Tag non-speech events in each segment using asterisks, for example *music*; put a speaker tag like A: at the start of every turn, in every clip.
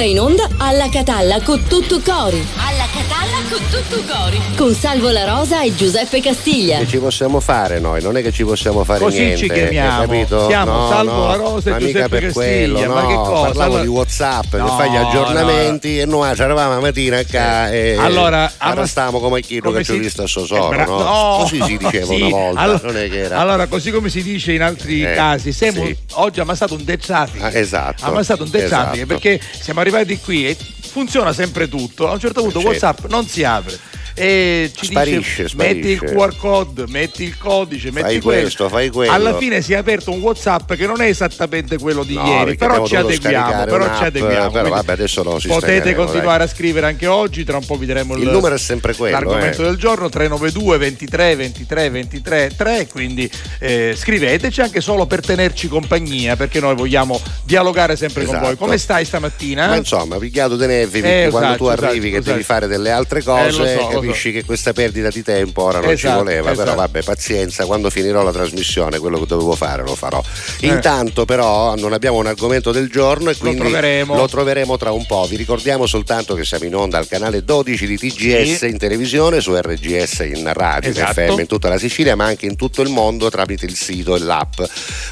A: ora in onda alla Catalla con tutto cori.
B: Alla Catalla con tutto cori.
A: Con Salvo La Rosa e Giuseppe Castiglia.
C: Che ci possiamo fare noi? Non è che ci possiamo fare
D: Così
C: niente.
D: ci chiamiamo.
C: Capito?
D: Siamo
C: no,
D: Salvo
C: no,
D: La Rosa e Giuseppe
C: per quello,
D: Castiglia,
C: no.
D: ma che cosa?
C: Parlavo
D: Allora-
C: di Whatsapp
D: No,
C: che fai gli aggiornamenti e noi ci eravamo la mattina qua e
D: Allora,
C: ora stiamo come chi che ci ho
D: si-
C: visto a
D: Eh,
C: Sosoro,
D: bra-
C: no?
D: no.
C: Così si diceva
D: Sì,
C: una volta,
D: allora-
C: non è che era.
D: Allora, così come si dice in altri
C: Eh,
D: casi, siamo
C: sì.
D: oggi ammazzato un dead traffic.
C: Ah, esatto.
D: Ammazzato un dead
C: esatto.
D: traffic perché siamo arrivati qui e funziona sempre tutto. A un certo punto
C: Certo.
D: WhatsApp non si apre. E ci
C: Sparisce,
D: dice metti il
C: sparisce.
D: QR code, metti il codice, metti
C: Fai
D: quello.
C: questo, fai quello.
D: Alla fine si è aperto un WhatsApp che non è esattamente quello di
C: No,
D: ieri, però ci adeguiamo, però ci adeguiamo.
C: però vabbè, adesso lo
D: Potete
C: sistemeremo,
D: continuare a scrivere anche oggi, tra un po' vi diremo il,
C: Il numero è sempre quello,
D: l'argomento
C: eh.
D: del giorno 392 23 23 23 3, quindi eh, scriveteci anche solo per tenerci compagnia, perché noi vogliamo dialogare sempre con
C: Esatto.
D: voi. Come stai stamattina?
C: Ma insomma, pigliato nervi perché
D: Eh,
C: quando
D: esatto,
C: tu arrivi
D: esatto,
C: che devi
D: esatto.
C: fare delle altre
D: Eh,
C: cose,
D: lo so, lo
C: capisci che questa perdita di tempo ora non ci
D: Esatto,
C: voleva, però
D: esatto.
C: vabbè, pazienza, quando finirò la trasmissione quello che dovevo fare lo farò.
D: Eh.
C: Intanto però non abbiamo un argomento del giorno e quindi
D: troveremo.
C: lo troveremo tra un po'. Vi ricordiamo soltanto che siamo in onda al canale 12 di TGS
D: Sì.
C: in televisione, su RGS in radio, in
D: Esatto.
C: FM in tutta la Sicilia, ma anche in tutto il mondo tramite il sito e l'app.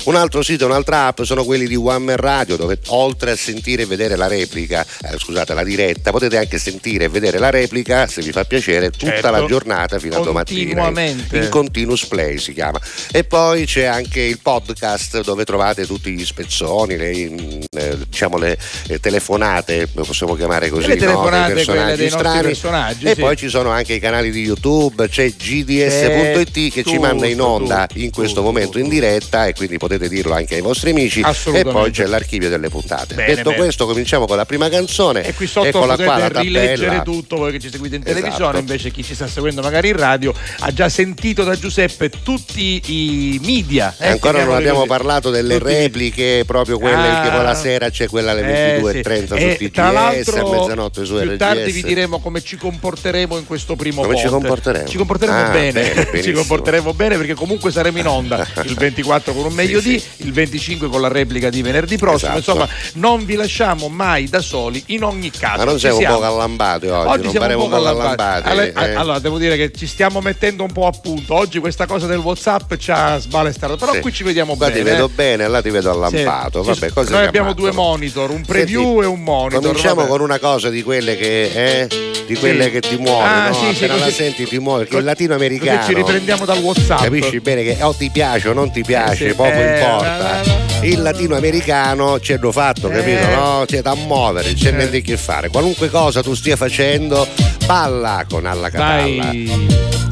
C: Un altro sito e un'altra app sono quelli di One Man Radio, dove oltre a sentire e vedere la replica, eh, scusate, la diretta, potete anche sentire e vedere la replica, se vi fa piacere, tutta
D: Certo.
C: la giornata fino a domattina.
D: Continuamente.
C: Il continuous play si chiama. E poi c'è anche il podcast dove trovate tutti gli spezzoni, le, mm, eh, diciamo le eh, telefonate, lo possiamo chiamare così,
D: Le
C: no?
D: telefonate,
C: dei
D: nostri
C: strani.
D: personaggi,
C: E
D: sì.
C: poi ci sono anche i canali di YouTube, c'è gds.it che ci
D: tutto,
C: manda in onda
D: tutto,
C: in questo
D: tutto,
C: momento in diretta e quindi potete dirlo anche ai vostri amici. E poi c'è l'archivio delle puntate.
D: Bene,
C: Detto
D: bene.
C: questo, cominciamo con la prima canzone.
D: E qui sotto potete
C: qua la
D: rileggere tutto voi che ci seguite in televisione,
C: Esatto.
D: Invece chi ci sta seguendo magari in radio ha già sentito da Giuseppe tutti i media. eh,
C: E ancora non abbiamo
D: così.
C: parlato delle
D: Tutti
C: repliche, proprio quelle
D: Ah.
C: che poi la sera c'è quella alle
D: Eh,
C: 22.30
D: sì.
C: su
D: E
C: TGS,
D: tra
C: a mezzanotte su
D: più
C: RGS.
D: tardi vi diremo come ci comporteremo in questo primo
C: Come ci
D: ponte.
C: comporteremo?
D: Ci comporteremo
C: Ah,
D: bene.
C: bene, *laughs*
D: ci comporteremo bene perché comunque saremo in onda il 24 con un meglio
C: Sì,
D: di,
C: sì.
D: il 25 con la replica di venerdì prossimo.
C: Esatto.
D: Insomma, non vi lasciamo mai da soli in ogni caso.
C: Ma non
D: Ci
C: siamo un
D: siamo.
C: po' callambati oggi,
D: Oggi
C: non
D: siamo un po'
C: callambati.
D: Allora,
C: eh.
D: allora, devo dire che ci stiamo mettendo un po' a punto. Oggi questa cosa del WhatsApp ci ha sbalestato, però
C: Sì.
D: qui ci vediamo
C: Qua
D: bene.
C: ti vedo
D: eh.
C: bene, là ti vedo allampato.
D: Sì,
C: Vabbè,
D: sì. Noi abbiamo due monitor, un preview
C: Senti,
D: e un monitor.
C: Cominciamo
D: vabbè.
C: con una cosa di quelle che, eh, di quelle che ti muovono,
D: Ah,
C: no?
D: sì, sì,
C: appena la
D: così-
C: senti ti muove, che il latinoamericano.
D: così ci riprendiamo dal WhatsApp.
C: Capisci bene che o ti piace o non ti piace,
D: Eh, sì.
C: poco
D: Eh,
C: importa. Il latinoamericano ci hanno fatto, capito?
D: Eh.
C: No? C'è da muovere, c'è niente che fare. Qualunque cosa tu stia facendo, balla con alla catalla.
D: Dai.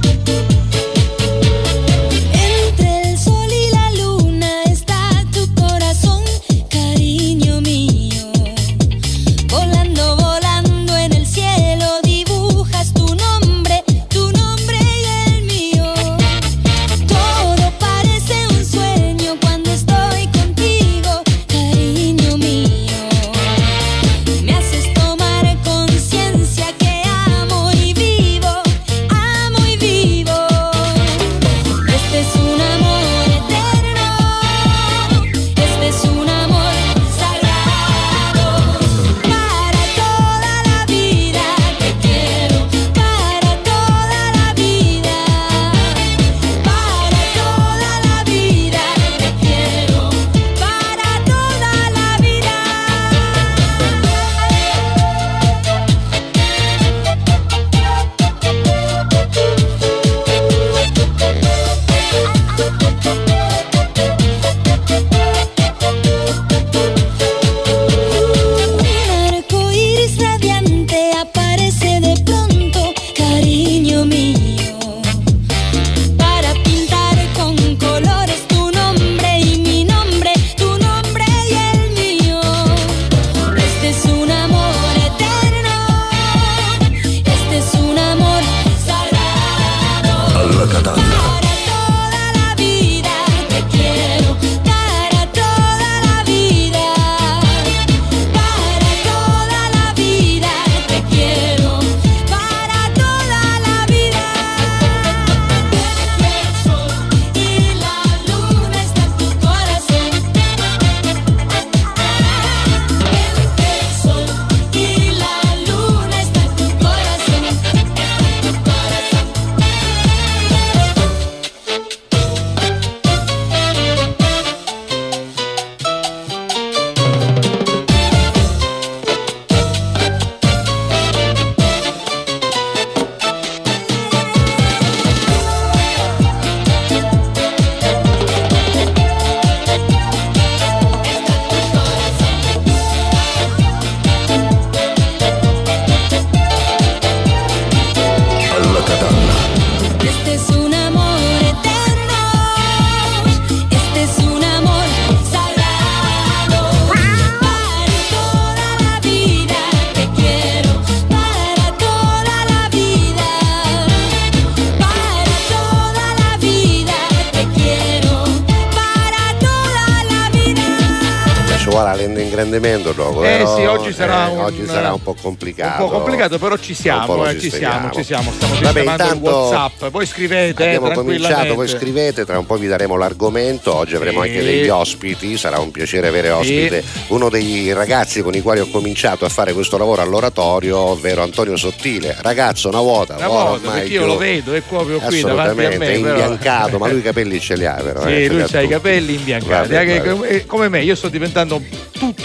C: Complicato.
D: Però ci siamo, eh, ci siamo, ci siamo. Stiamo
C: Vabbè, intanto
D: WhatsApp. Poi scrivete eh,
C: Abbiamo cominciato, voi scrivete, tra un po' vi daremo l'argomento, oggi avremo
D: Sì.
C: anche degli ospiti, sarà un piacere avere ospite uno dei ragazzi con i quali ho cominciato a fare questo lavoro all'oratorio, ovvero Antonio Sottile, ragazzo una vuota,
D: Una
C: ormai
D: perché io lo vedo, è proprio qui davanti a
C: assolutamente,
D: me.
C: è imbiancato, ma lui i capelli ce li ha però.
D: Sì,
C: eh, ce li
D: lui
C: ha
D: i capelli imbiancati.
C: Vabbè, vabbè.
D: come- come me, io sto diventando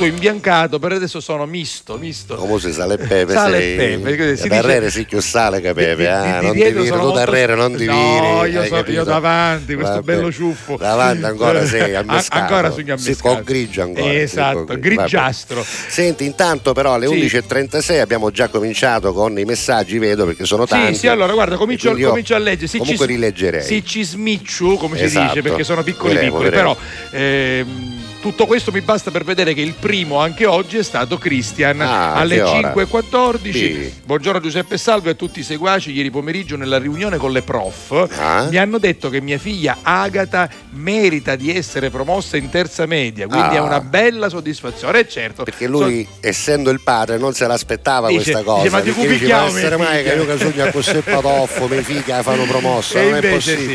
D: tutto imbiancato, per adesso sono misto, misto.
C: Come se sale e pepe
D: Sale
C: sei
D: e pepe, si
C: da
D: dice-
C: Darrere sì più sale che pepe,
D: Di-
C: ah,
D: di
C: non ti
D: sono
C: tu
D: molto-
C: Darrere non ti
D: No,
C: viri.
D: io so- io davanti, questo
C: Vabbè.
D: bello ciuffo.
C: Davanti ancora sei *laughs*
D: An-
C: ammescato.
D: ancora sugli
C: Sì,
D: ammescati.
C: con grigio ancora. sì,
D: Esatto,
C: grigio.
D: grigiastro.
C: Vabbè. Senti, intanto però alle
D: Sì.
C: 11.36 abbiamo già cominciato con i messaggi, vedo perché sono tanti.
D: Sì, sì, allora guarda, comincio, comincio a leggere. Sì,
C: comunque
D: ci,
C: rileggerei.
D: Sì, ci smicciu, come si
C: Esatto.
D: dice, perché sono piccoli
C: Vedremo,
D: piccoli,
C: vedremo.
D: però ehm, tutto questo mi basta per vedere che il primo anche oggi è stato Christian
C: Ah,
D: alle
C: che ora?
D: 5.14.
C: Sì.
D: Buongiorno Giuseppe Salve a tutti i seguaci. Ieri pomeriggio nella riunione con le prof
C: Ah.
D: mi hanno detto che mia figlia Agata merita di essere promossa in terza media, quindi
C: Ah.
D: è una bella soddisfazione. E certo,
C: Perché lui, essendo il padre, non se l'aspettava
D: Dice-
C: questa cosa.
D: dice, ma ti cupichiamo,
C: "Ma essere mai che
D: figlia."
C: io che sogno a questo patoffo, mia figlia fanno *laughs* promossa,
D: E
C: non è
D: invece sì.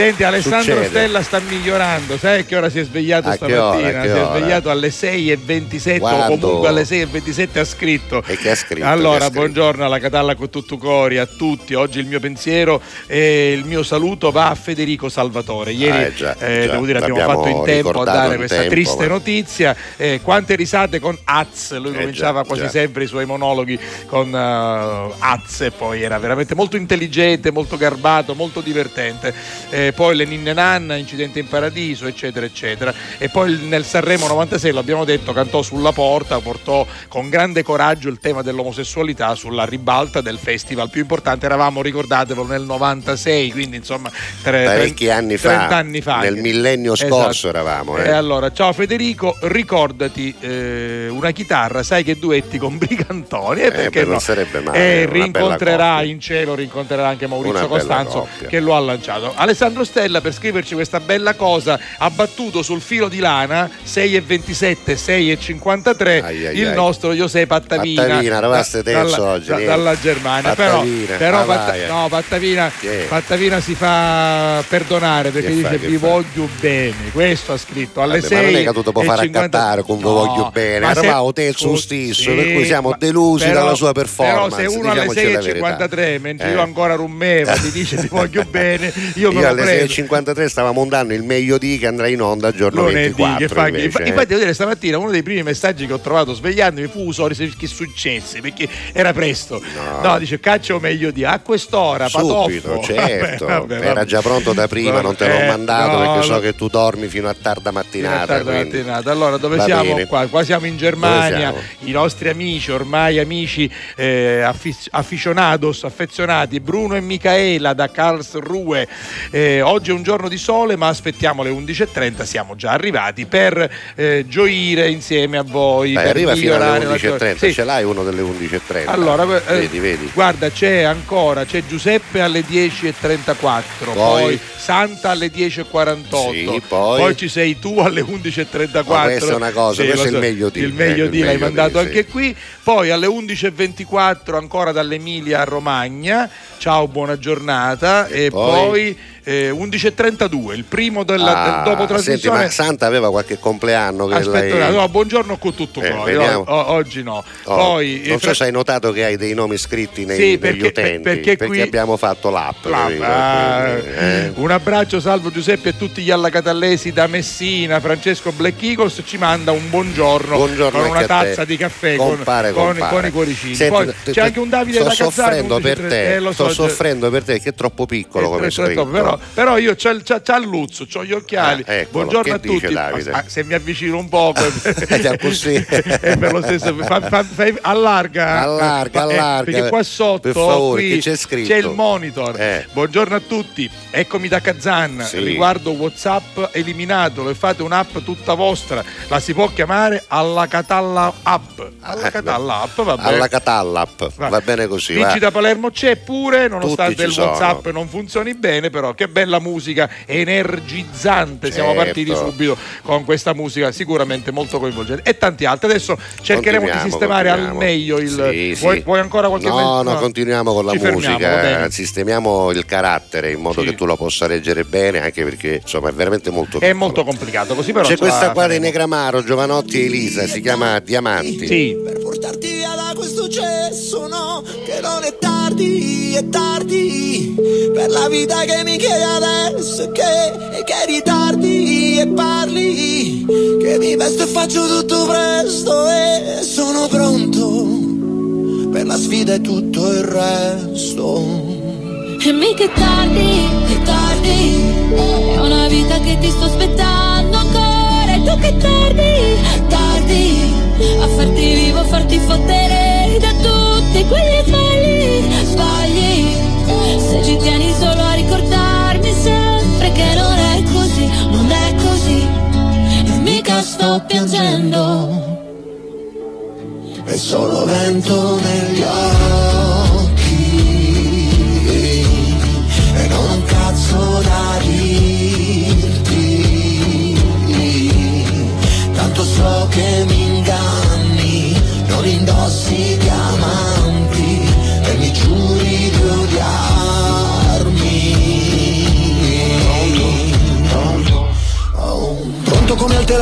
D: Senti, Alessandro
C: Succede.
D: Stella sta migliorando. Sai che ora si è svegliato
C: A
D: stamattina?
C: ora,
D: si è svegliato alle 6.27 o
C: Quando?
D: comunque alle 6.27 ha scritto.
C: E che ha scritto?
D: Allora,
C: ha scritto?
D: buongiorno alla Catalla con tutto cori, a tutti. Oggi il mio pensiero e il mio saluto va a Federico Salvatore. Ieri,
C: Ah, eh, già,
D: eh,
C: già.
D: devo dire, abbiamo fatto in tempo a dare questa
C: tempo,
D: triste
C: ma-
D: notizia. Eh, quante risate con Az, lui
C: Eh,
D: cominciava
C: già,
D: quasi sempre i suoi monologhi con eh, Az e poi era veramente molto intelligente, molto garbato, molto divertente. Eh, poi le ninne nanna, Incidente in Paradiso, eccetera, eccetera. E poi nel Sanremo 96, l'abbiamo detto, cantò sulla porta, portò con grande coraggio il tema dell'omosessualità sulla ribalta del festival più importante. Eravamo, ricordatevelo, nel 96, quindi insomma tre-
C: Parecchi
D: tre-
C: anni fa,
D: 30 anni fa.
C: nel millennio
D: Esatto.
C: scorso eravamo. eh.
D: E allora, ciao Federico, ricordati eh, una chitarra, sai che duetti con *laughs* Brigantoni? E perché
C: beh, non
D: no?
C: sarebbe male,
D: E
C: bella
D: rincontrerà in cielo, rincontrerà anche Maurizio Costanzo che lo ha lanciato. Alessandro Stella per scriverci questa bella cosa ha battuto sul filo di lana 6,27, 6,53
C: Ai, ai,
D: il
C: ai.
D: nostro Giuseppe. Pattavina,
C: eravate
D: da- dalla,
C: oggi,
D: da- dalla Germania. Però,
C: Pattavina,
D: però
C: ah,
D: Patta- no, Pattavina? Pattavina si fa perdonare perché
C: Che
D: dice
C: fa,
D: vi
C: fa?
D: voglio bene. Questo ha scritto alle
C: Vabbè, ma
D: 6.
C: non è che tu
D: e
C: fare
D: 50
C: accattare con vi
D: No,
C: voglio bene,
D: ma
C: eravamo terzo
D: oh,
C: stesso, per cui siamo
D: ma-
C: delusi
D: però-
C: dalla sua performance,
D: Però se uno alle
C: la verità.
D: 6.53 mentre
C: Eh.
D: io ancora rummeva ti dice ti voglio *laughs* bene, io me
C: Io
D: lo
C: alle
D: prendo.
C: 6.53 stavamo andando il meglio di che andrà in onda giorno
D: Lunedì,
C: 24
D: che fa-
C: invece, eh.
D: infatti devo dire stamattina uno dei primi messaggi che ho trovato svegliandomi fu se- che successe perché era presto
C: No.
D: no, dice caccio meglio di a quest'ora
C: Subito,
D: patoffo *laughs*
C: certo.
D: Vabbè, vabbè,
C: Era già pronto da prima, non te l'ho
D: eh,
C: mandato
D: no,
C: perché so che tu dormi fino a tarda
D: Fino a
C: mattinata.
D: tarda
C: quindi-
D: mattinata. Allora, dove
C: Va
D: siamo
C: bene.
D: qua? Qua siamo in Germania, i nostri amici, ormai amici eh, affi- aficionados, affezionati, Bruno e Michaela da Karlsruhe. Eh, oggi è un giorno di sole, ma aspettiamo le 11.30, siamo già arrivati per eh, gioire insieme a voi.
C: Dai, arriva fino alle
D: migliorare la
C: 11.30,
D: giornata. Sì.
C: ce l'hai uno delle 11.30.
D: Allora, eh,
C: vedi, vedi.
D: guarda, c'è ancora, c'è Giuseppe alle 10.34, poi,
C: Poi?
D: Santa alle 10.48,
C: Sì, poi?
D: ci sei tu alle 11.34.
C: Ma questa è una cosa, questo
D: lo
C: è il meglio di,
D: Il meglio
C: eh,
D: di l'hai mandato
C: di,
D: anche
C: sì.
D: qui, poi alle 11.24 ancora dall'Emilia Romagna, ciao, buona giornata, e,
C: E
D: poi,
C: poi?
D: eh, 11.32, il primo della,
C: Ah,
D: del dopo
C: senti,
D: trasmissione.
C: ma Santa aveva qualche compleanno che
D: Aspetta,
C: lei...
D: no, buongiorno con tutto
C: Eh,
D: cuore,
C: vediamo.
D: o- o- oggi no.
C: Oh,
D: poi,
C: non
D: eh,
C: so
D: fra-
C: se hai notato che hai dei nomi scritti nei,
D: Sì, perché-
C: utenti
D: perché qui-
C: abbiamo fatto l'app,
D: L'app, ah,
C: eh.
D: Un abbraccio, salvo Giuseppe e tutti gli allacatallesi da Messina. Francesco Black Eagles ci manda un buongiorno,
C: Buongiorno
D: con una tazza di caffè con,
C: Compare,
D: con-
C: compare.
D: con i cuoricini.
C: Senti,
D: Poi c'è
C: te-
D: anche un Davide
C: sto
D: da Cazzano.
C: soffrendo per te,
D: eh,
C: sto
D: so,
C: soffrendo per te che è troppo piccolo
D: eh,
C: come
D: eh,
C: scritto.
D: però, però io c'ho, il- c'ho, c'ho il luzzo, c'ho gli occhiali.
C: Ah, eccolo.
D: Buongiorno a tutti. Ah, se mi avvicino un poco, *laughs*
C: Già così.
D: è *laughs* per lo stesso. fa- fa- fai- allarga,
C: Allarga,
D: Eh,
C: allarga.
D: perché qua sotto
C: favore,
D: qui
C: c'è
D: c'è il monitor.
C: Eh.
D: Buongiorno a tutti, eccomi da Kazan.
C: Sì.
D: Riguardo WhatsApp, eliminatelo e fate un'app tutta vostra. La si può chiamare alla Catalla App. Alla
C: Eh,
D: Catalla App, va bene.
C: Alla Catallap, va bene così. Va.
D: da Palermo c'è pure, nonostante il
C: sono.
D: WhatsApp non funzioni bene, però che bello bella musica energizzante. Siamo
C: Certo.
D: partiti subito con questa musica sicuramente molto coinvolgente e tanti altri. Adesso cercheremo di
C: Continuiamo,
D: sistemare al meglio il.
C: Sì, sì.
D: Vuoi, vuoi ancora qualche
C: No,
D: men-
C: no, continuiamo con la
D: Ci
C: musica, sistemiamo il carattere in modo
D: Sì.
C: che tu lo possa leggere bene, anche perché insomma è veramente molto
D: È molto complicato, così però.
C: C'è
D: la
C: questa qua
D: faremo.
C: Negramaro, Giovanotti e Elisa, si chiama Diamanti.
D: Sì.
E: Per portarti via da questo cesso, no, che non è tardi, è tardi. Per la vita che mi chiedi adesso, che, che ritardi e parli. Che mi vesto e faccio tutto presto e sono pronto. Per la sfida e tutto il resto.
F: E mica è tardi, è tardi È una vita che ti sto aspettando ancora E tu che tardi, tardi A farti vivo, a farti fottere Da tutti quegli sbagli, sbagli Se ci tieni solo a ricordarmi Che non è così, non è così E mica sto piangendo.
E: È solo vento negli occhi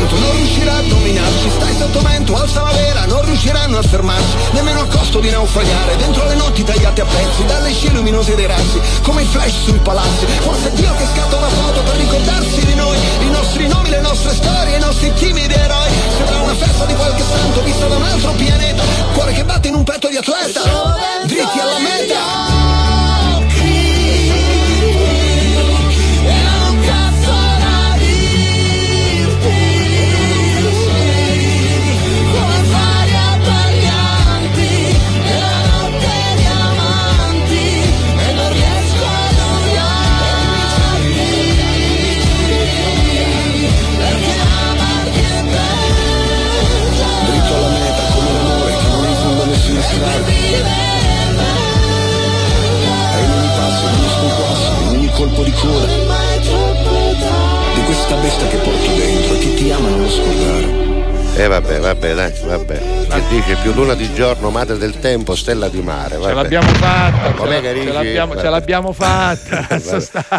E: risentimento non riuscirà a dominarci. Stai sotto vento, alza la vela, non riusciranno a fermarci Nemmeno a costo di naufragare Dentro le notti tagliate a pezzi Dalle scie luminose dei razzi Come i flash sui palazzi. Forse è Dio che scatta una foto per ricordarsi di noi I nostri nomi, le nostre storie, i nostri timidi eroi. Sembra una festa di qualche santo vista da un altro pianeta Cuore che batte in un petto di atleta. Dritti alla meta
F: E
C: vabbè, vabbè, dai, vabbè. Che dice più luna di giorno, madre del tempo, stella di mare.
D: Ce
C: vabbè.
D: l'abbiamo fatta, ce,
C: Com'è
D: la-
C: che
D: ce
C: dici?
D: l'abbiamo, ce l'abbiamo fatta.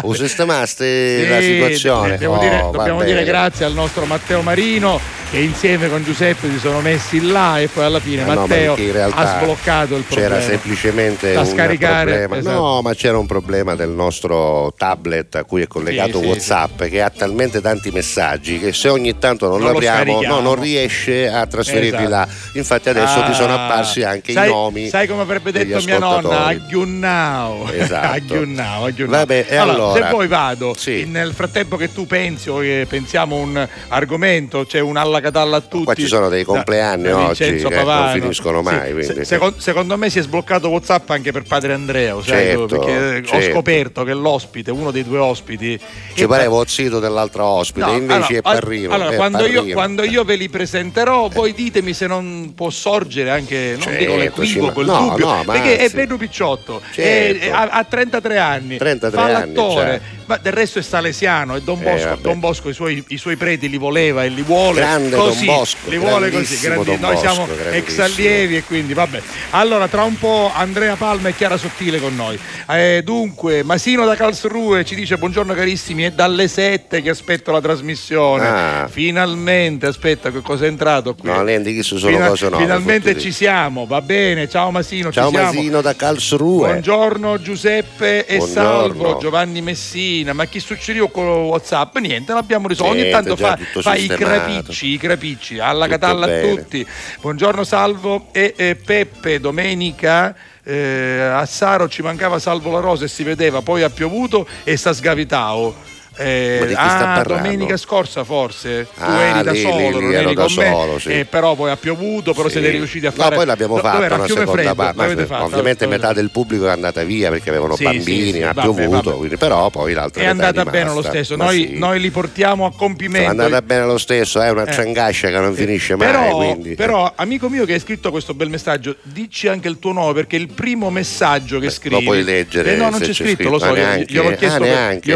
D: *laughs*
C: O sistemaste
D: Sì,
C: la situazione.
D: Dobbiamo,
C: Oh,
D: dire, dobbiamo dire grazie al nostro Matteo Marino che insieme con Giuseppe si sono messi là e poi alla fine
C: Eh no, ma
D: Matteo
C: in realtà
D: ha sbloccato il problema.
C: C'era semplicemente
D: da
C: un
D: scaricare.
C: problema.
D: esatto.
C: No, ma c'era un problema del nostro tablet a cui è collegato
D: Sì, sì,
C: WhatsApp che ha talmente tanti messaggi che se ogni tanto non,
D: Non lo scarichiamo.
C: no, non riesce a trasferirli
D: Esatto.
C: là. Infatti adesso ti sono
D: Ah,
C: apparsi anche
D: sai,
C: i nomi.
D: Sai come avrebbe detto mia nonna? Aggiunnao. *laughs*
C: Esatto.
D: Aggiunnao, aggiunnao.
C: Vabbè, e allora?
D: Se poi vado,
C: Sì.
D: nel frattempo che tu pensi o che pensiamo un argomento, c'è un alla catalla a tutti.
C: Qua ci sono dei compleanni
D: da
C: oggi che non
D: Pavano.
C: finiscono mai,
D: Sì, se- secondo, secondo me si è sbloccato WhatsApp anche per padre Andrea,
C: Certo,
D: perché ho
C: certo.
D: scoperto che l'ospite, uno dei due ospiti.
C: Ci
D: è-
C: pareva il sito dell'altro ospite,
D: No,
C: invece
D: allora,
C: è Parrino.
D: Allora,
C: è
D: quando, io,
C: Parrino.
D: quando io ve li presenterò, voi ditemi se non può sorgere anche, non
C: Certo,
D: dico l'equivoco, il
C: no,
D: dubbio,
C: no,
D: perché è
C: anzi.
D: bello picciotto,
C: Certo.
D: è- è- ha, ha 33 anni,
C: 33
D: fa
C: anni,
D: l'attore,
C: cioè.
D: Ma del resto è salesiano e Don
C: Eh,
D: Bosco,
C: vabbè.
D: Don Bosco i, suoi, i suoi preti li voleva e li vuole
C: Grande Don
D: così.
C: Bosco,
D: li vuole così. grandi-
C: Don
D: Noi siamo ex allievi e quindi vabbè. Allora, tra un po' Andrea Palma e Chiara Sottile con noi. Eh, dunque, Masino da Karlsruhe ci dice buongiorno carissimi, è dalle 7 che aspetto la trasmissione.
C: Ah.
D: Finalmente, aspetta, che cosa è entrato qui?
C: No, niente, chi sono
D: Fina-
C: cose nuove.
D: Finalmente ci siamo, va bene. Ciao Masino,
C: Ciao
D: ci siamo.
C: Masino da Karlsruhe.
D: Buongiorno Giuseppe e
C: Buongiorno.
D: Salvo, Giovanni Messina, ma chi succedeva con Whatsapp? Niente, l'abbiamo risolto. Ogni tanto fa, fa i crapicci, i crapicci, alla
C: Tutto
D: catalla a
C: bene.
D: tutti. Buongiorno Salvo e, e Peppe, domenica. eh, a Saro ci mancava Salvo la Rosa e si vedeva, poi ha piovuto e sta sgavitao. Eh, ah, domenica scorsa forse tu
C: Ah,
D: eri da
C: lì,
D: solo,
C: lì,
D: non
C: lì,
D: eri
C: da solo, sì.
D: eh, però poi ha piovuto, però
C: Sì.
D: siete riusciti a
C: No,
D: fare
C: poi l'abbiamo
D: Do-
C: fatto
D: dov'era?
C: una seconda
D: Freddo,
C: parte. ma? Ovviamente metà del pubblico è andata via perché avevano
D: Sì,
C: bambini, ha piovuto,
D: vabbè.
C: quindi- però poi l'altra
D: è andata bene
C: rimasta.
D: lo stesso. Noi, noi li portiamo a
C: Insomma, è
D: compimento.
C: andata bene lo stesso, è una
D: Eh.
C: ciangascia che non finisce mai.
D: Però, amico mio che hai scritto questo bel messaggio, dici anche il tuo nome perché il primo messaggio che scrivi.
C: lo puoi leggere
D: Eh, no, non c'è scritto, lo so, io-
C: Ah,
D: gliel'ho chiesto, per,
C: neanche?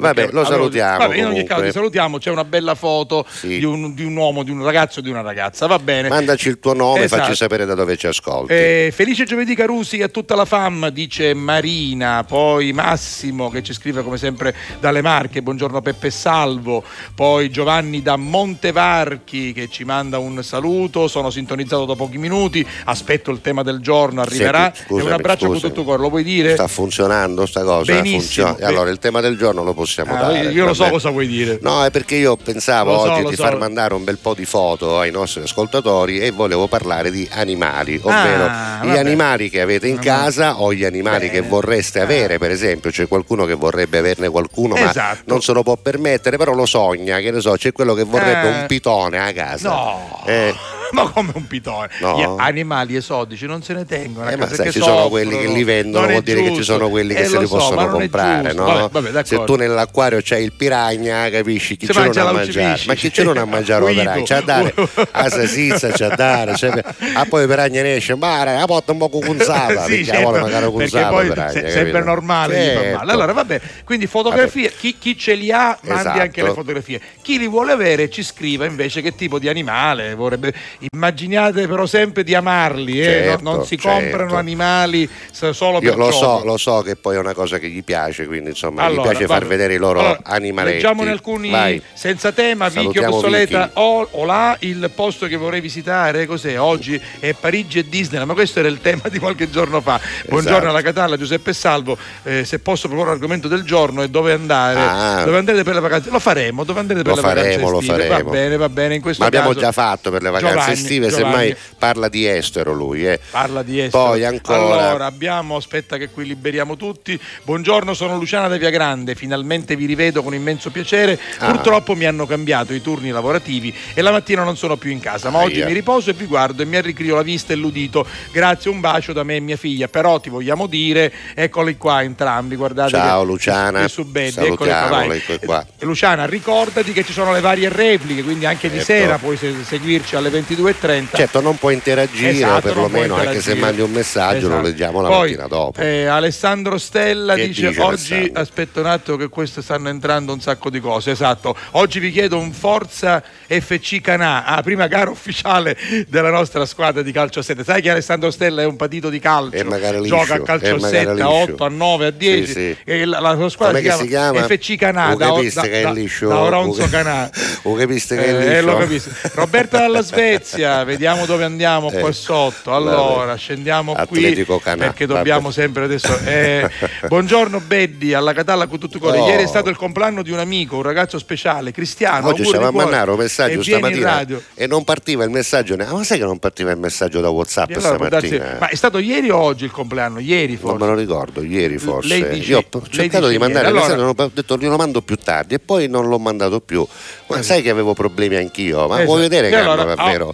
D: Questo.
C: Vabbè, lo salutiamo
D: Vabbè, in ogni caso, ti salutiamo. C'è una bella foto
C: Sì.
D: di, un, di un uomo, di un ragazzo e di una ragazza. Va bene.
C: Mandaci il tuo nome,
D: Esatto.
C: facci sapere da dove ci ascolti.
D: Eh, felice giovedì Carusi a tutta la fam, dice Marina, poi Massimo che ci scrive come sempre dalle Marche, buongiorno Peppe Salvo, poi Giovanni da Montevarchi che ci manda un saluto, sono sintonizzato da pochi minuti, aspetto il tema del giorno, arriverà
C: Senti, scusami,
D: un abbraccio con
C: scusami.
D: tutto cuore, lo vuoi dire?
C: Sta funzionando sta cosa?
D: Benissimo.
C: Funziona. Allora, il tema del giorno lo possiamo
D: Ah,
C: dare.
D: io- lo so cosa vuoi dire.
C: No, è perché io pensavo
D: so,
C: oggi di
D: so.
C: far mandare un bel po' di foto ai nostri ascoltatori e volevo parlare di animali, ovvero
D: Ah,
C: gli
D: vabbè.
C: animali che avete in
D: Vabbè.
C: casa o gli animali
D: Bene.
C: che vorreste avere, per esempio, c'è qualcuno che vorrebbe averne qualcuno
D: Esatto.
C: ma non se lo può permettere, però lo sogna, che ne so, c'è quello che vorrebbe
D: Eh.
C: un pitone a casa.
D: No,
C: Eh,
D: ma come un pitone?
C: No.
D: Gli animali esotici non se ne tengono. a
C: Eh, ma
D: perché
C: ci sono quelli che li vendono,
D: Non
C: vuol dire che ci sono quelli che
D: Eh,
C: se li
D: so,
C: possono
D: non
C: comprare, no?
D: Vabbè, vabbè,
C: se tu nell'acquario c'hai il piragna, capisci? Chi ce non
D: mangia
C: a
D: la
C: mangiare? Ma chi ce non a mangiare *laughs* piragna? C'è da dare *laughs* a salsiccia, c'è da dare. c'è- Ah, poi piragna ne esce, ma la porta un po' cunzata, *laughs*
D: Sì,
C: perché
D: certo,
C: vuole magari
D: perché
C: cunzata
D: poi se-
C: capito?
D: sempre normale
C: Certo.
D: allora vabbè quindi fotografie chi, ce li ha mandi
C: Esatto.
D: anche le fotografie chi li vuole avere ci scriva invece che tipo di animale vorrebbe immaginate però sempre di amarli eh,
C: Certo,
D: non, non si
C: certo.
D: comprano animali solo per
C: Io lo so,
D: gioco.
C: lo so che poi è una cosa che gli piace, quindi insomma
D: Allora,
C: gli piace far
D: vabbè.
C: vedere i loro
D: Allora,
C: animaletti.
D: Leggiamone alcuni
C: Vai.
D: senza tema. Vicchio
C: Salutiamo Vicky.
D: o, là il posto che vorrei visitare, cos'è? Oggi è Parigi e Disneyland, ma questo era il tema di qualche giorno fa. Buongiorno
C: Esatto.
D: alla Catalla, Giuseppe Salvo. Eh, se posso proporre l'argomento del giorno e dove andare,
C: Ah.
D: dove andrete per le vacanze? Lo faremo, dove andrete per
C: Lo
D: le vacanze
C: faremo, lo
D: estive?
C: faremo.
D: Va bene, va bene. In questo
C: Ma abbiamo
D: caso-
C: già fatto per le vacanze
D: Giovanni,
C: estive,
D: Giovanni.
C: semmai parla di estero lui. Eh.
D: Parla di estero.
C: Poi ancora.
D: Allora, abbiamo, aspetta che qui liberiamo tutti. Buongiorno, sono Luciana da Via Grande. Finalmente vi rivedo con immenso piacere.
C: Ah.
D: Purtroppo mi hanno cambiato i turni lavorativi e la mattina non sono più in casa. Ma oggi
C: Aia.
D: mi riposo e vi guardo e mi arricchio la vista e l'udito. Grazie, un bacio da me e mia figlia. Però ti vogliamo dire, eccoli qua entrambi. Guardate
C: Ciao,
D: che-
C: Luciana.
D: qui su Betty, eccoli qua, vai. Luciana, ricordati che ci sono le varie repliche, quindi anche di
C: Certo.
D: sera puoi se- seguirci alle 22.30.
C: Certo, non può interagire,
D: Esatto,
C: perlomeno, anche se mandi un messaggio lo
D: Esatto.
C: leggiamo la
D: Poi,
C: mattina dopo.
D: eh, Alessandro Stella
C: Che
D: dice,
C: dice
D: oggi
C: Alessandro?
D: aspetta un attimo che queste stanno entrando un sacco di cose esatto oggi vi chiedo un Forza FC Canà ah, prima gara ufficiale della nostra squadra di calcio a 7 sai che Alessandro Stella è un patito di calcio
C: liscio,
D: gioca a calcio
C: e
D: a
C: magari
D: 7 a
C: liscio.
D: 8 a 9 a 10
C: Sì, sì.
D: e la, la sua squadra si chiama,
C: si chiama?
D: FC Canà
C: Lo
D: da,
C: capiste
D: da, da-
C: liscio?
D: da Oronzo
C: Lo-
D: Canà *laughs*
C: Lo capiste che è
D: eh,
C: liscio?
D: lo capisco. Roberta dalla *laughs* Svezia, vediamo dove andiamo
C: Eh,
D: qua sotto. Allora,
C: vabbè.
D: scendiamo
C: Atletico
D: qui
C: Canà,
D: perché dobbiamo
C: vabbè.
D: sempre adesso. eh, *laughs* buongiorno Beddi, alla Catalla con tutto cuore.
C: Oh.
D: Ieri è stato il compleanno di un amico, un ragazzo speciale, cristiano.
C: Oggi stava a mandare un messaggio
D: E
C: stamattina e non partiva il messaggio. ne- Ah, ma sai che non partiva il messaggio da WhatsApp
D: allora può darsi-
C: stamattina?
D: ma è stato ieri o oggi il compleanno? Ieri
C: Non
D: forse.
C: me lo ricordo, ieri forse.
D: lei dice-
C: Io ho cercato di mandare
D: ieri.
C: il
D: Allora-
C: messaggio, ho detto glielo mando più tardi e poi non l'ho mandato più. Ma sai che avevo problemi anch'io, ma
D: Esatto.
C: vuoi vedere che
D: allora,
C: davvero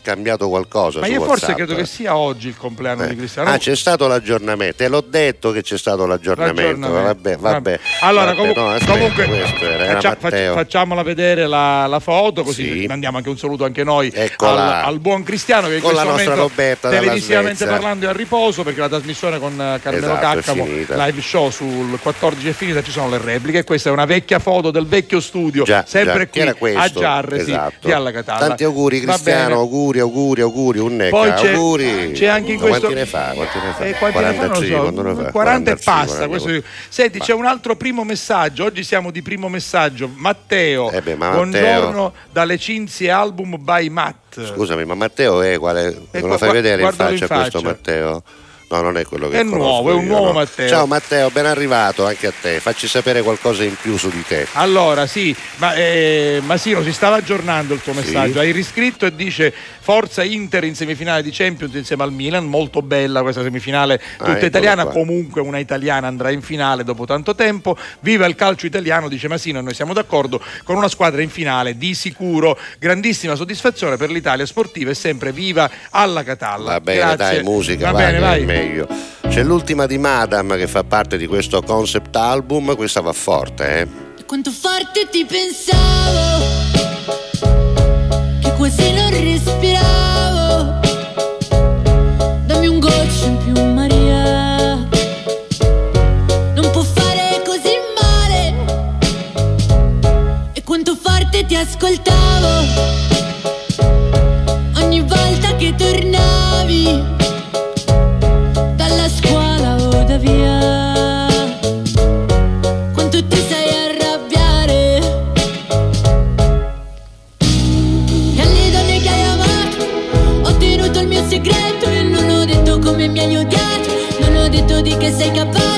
C: cambiato qualcosa.
D: Ma io forse
C: WhatsApp.
D: credo che sia oggi il compleanno
C: Eh.
D: di Cristiano.
C: Ah, c'è stato l'aggiornamento, te l'ho detto che c'è stato l'aggiornamento. Vabbè, vabbè.
D: Allora,
C: Vabbè,
D: comu-
C: no, aspetta,
D: comunque, faccia-
C: Matteo.
D: fac- facciamola vedere la, la foto, così
C: Sì.
D: mandiamo anche un saluto anche noi al, al buon Cristiano che in
C: Con la
D: questo
C: nostra
D: momento
C: Roberta
D: televisivamente parlando è a riposo perché la trasmissione con eh, Carmelo
C: Esatto,
D: Caccamo live show sul 14 è finita, ci sono le repliche. Questa è una vecchia foto del vecchio studio,
C: Già,
D: sempre
C: già,
D: qui a Giarre sì,
C: esatto.
D: di Alla Catalla.
C: Tanti auguri Cristiano,
D: bene.
C: Auguri, auguri, auguri, un necca,
D: Poi c'è,
C: auguri.
D: c'è anche in
C: Ma
D: questo.
C: Quanti ne fa? Quanti ne fa?
D: Eh, quanti ne fa? Non lo
C: 43,
D: so.
C: quando ne fa?
D: 40 e
C: 45,
D: passa.
C: 40.
D: questo- Senti, c'è un altro primo messaggio. Oggi siamo di primo messaggio. Matteo,
C: Eh beh, ma
D: buongiorno dalle Cinzie Album by Matt.
C: Scusami, ma Matteo è quale?
D: Eh,
C: Non lo fai vedere in faccia,
D: in
C: questo
D: faccia.
C: Matteo? No, non è quello che
D: È nuovo, è un
C: io,
D: nuovo
C: no.
D: Matteo.
C: Ciao Matteo, ben arrivato anche a te. Facci sapere qualcosa in più su di te.
D: Allora, sì, ma eh, Masino si stava aggiornando il tuo messaggio. Hai riscritto e dice Forza Inter in semifinale di Champions insieme al Milan. Molto bella questa semifinale, tutta
C: eccolo
D: italiana.
C: qua.
D: Comunque una italiana andrà in finale dopo tanto tempo. Viva il calcio italiano, dice Masino, e noi siamo d'accordo con una squadra in finale di sicuro. Grandissima soddisfazione per l'Italia sportiva e sempre viva alla Catalla.
C: Va bene,
D: Grazie.
C: dai, musica,
D: Va
C: vai,
D: bene, vai.
C: meglio. C'è l'ultima di Madame che fa parte di questo concept album, questa va forte, eh.
G: Quanto forte ti pensavo, quasi non respiravo. Dammi un goccio in più, detto di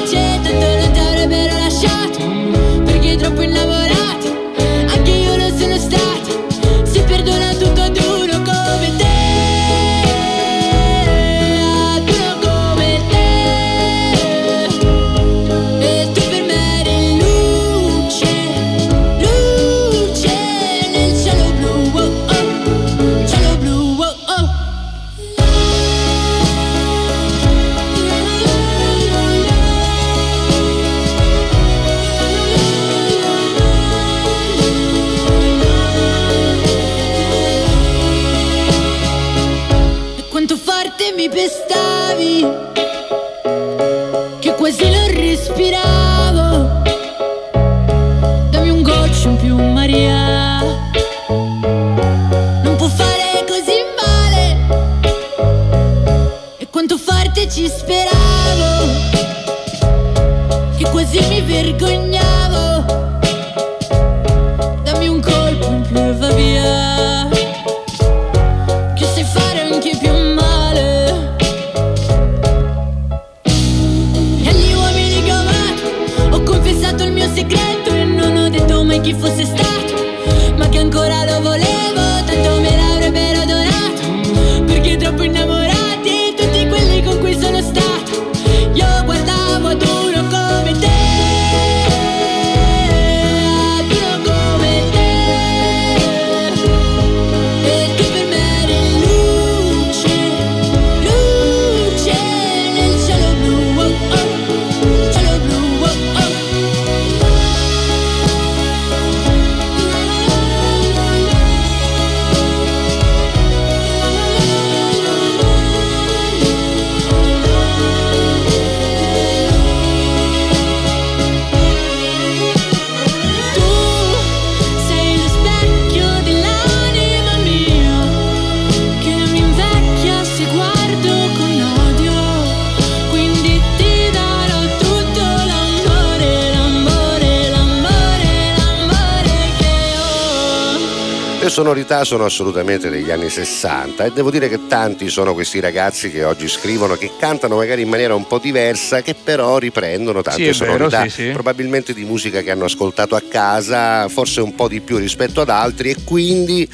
C: Le sonorità sono assolutamente degli anni 60 e devo dire che tanti sono questi ragazzi che oggi scrivono, che cantano magari in maniera un po' diversa, che però riprendono tante
D: Sì, è vero,
C: sonorità,
D: sì, sì.
C: probabilmente di musica che hanno ascoltato a casa, forse un po' di più rispetto ad altri e quindi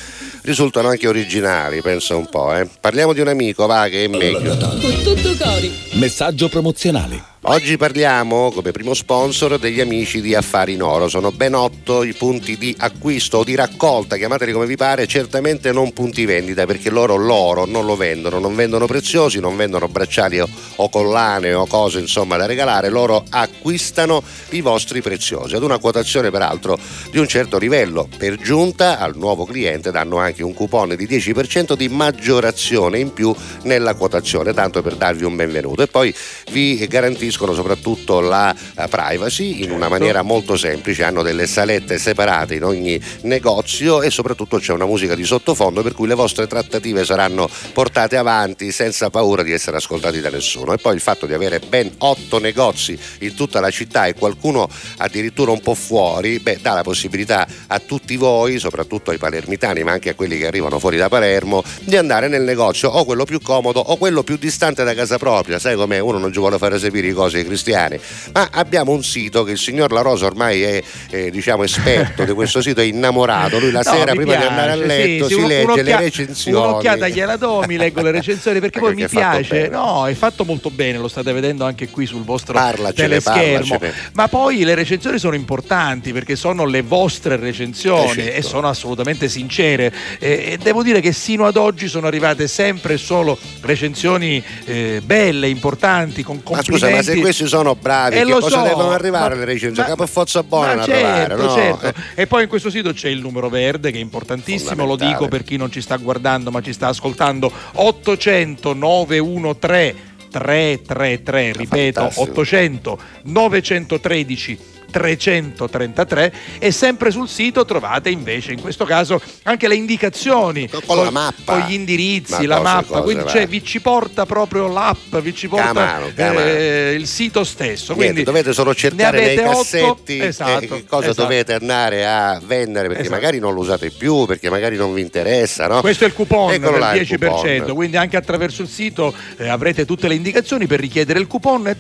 C: risultano anche originali, pensa un po'. Eh. Parliamo di un amico, va, che è meglio.
A: Con tutto cori.
H: Messaggio promozionale.
C: Oggi parliamo come primo sponsor degli amici di Affari in Oro. Sono ben otto i punti di acquisto o di raccolta, chiamateli come vi pare, certamente non punti vendita perché loro l'oro non lo vendono, non vendono preziosi, non vendono bracciali o, o collane o cose insomma da regalare, loro acquistano i vostri preziosi ad una quotazione peraltro di un certo livello. Per giunta al nuovo cliente danno anche un coupon di 10% di maggiorazione in più nella quotazione, tanto per darvi un benvenuto e poi vi garantisco garantiscono soprattutto la eh, privacy in una
D: Certo.
C: maniera molto semplice, hanno delle salette separate in ogni negozio e soprattutto c'è una musica di sottofondo per cui le vostre trattative saranno portate avanti senza paura di essere ascoltati da nessuno. E poi il fatto di avere ben otto negozi in tutta la città e qualcuno addirittura un po' fuori, beh, dà la possibilità a tutti voi, soprattutto ai palermitani, ma anche a quelli che arrivano fuori da Palermo, di andare nel negozio o quello più comodo o quello più distante da casa propria. Sai com'è? Uno non ci vuole fare sapere i cose ai cristiani, ma abbiamo un sito che il signor La Rosa ormai è eh, diciamo esperto di questo sito, è innamorato. Lui la
D: No,
C: sera prima di
D: piace,
C: andare a letto
D: sì,
C: si legge le recensioni.
D: Un'occhiata gliela do, mi leggo le recensioni perché *laughs* poi
C: Perché
D: mi piace. No, è fatto molto bene, lo state vedendo anche qui sul vostro
C: Parlacene,
D: teleschermo.
C: parlacene.
D: Ma poi le recensioni sono importanti perché sono le vostre recensioni
C: Eh, certo.
D: e sono assolutamente sincere. E, e devo dire che sino ad oggi sono arrivate sempre e solo recensioni eh, belle, importanti, con
C: Ma
D: complimenti.
C: scusa, ma se questi sono bravi,
D: Eh,
C: che
D: lo
C: cosa
D: so,
C: devono arrivare
D: ma-
C: le recensioni?
D: ma-
C: Capo Forza buona
D: ma
C: a arrivare,
D: certo,
C: no?
D: certo.
C: Eh.
D: E poi in questo sito c'è il numero verde che è importantissimo, lo dico per chi non ci sta guardando ma ci sta ascoltando, 800 913 333, ripeto,
C: Fantastico.
D: 800 913 333 e sempre sul sito trovate invece in questo caso anche le indicazioni
C: Con- con la mappa.
D: con gli indirizzi,
C: Ma
D: la
C: cose,
D: mappa,
C: cose,
D: quindi cioè, vi ci porta proprio l'app, vi ci porta
C: Camano, camano.
D: eh, il sito stesso.
C: Niente,
D: Quindi
C: dovete solo cercare
D: ne
C: nei cassetti eh,
D: esatto,
C: che cosa
D: esatto.
C: dovete andare a vendere perché
D: Esatto.
C: magari non lo usate più, perché magari non vi interessa, no?
D: Questo è il coupon
C: Eccolo
D: del
C: là, il
D: 10%,
C: coupon.
D: quindi anche attraverso il sito eh, avrete tutte le indicazioni per richiedere il coupon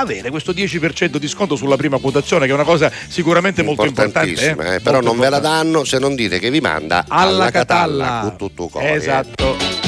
D: avere questo 10% di sconto sulla prima quotazione, che è una cosa sicuramente molto importante. Eh,
C: eh, però
D: molto
C: non ve la
D: importante.
C: danno se non dite che vi manda
D: alla Catalla.
C: con tutto cori, eh.
D: Esatto.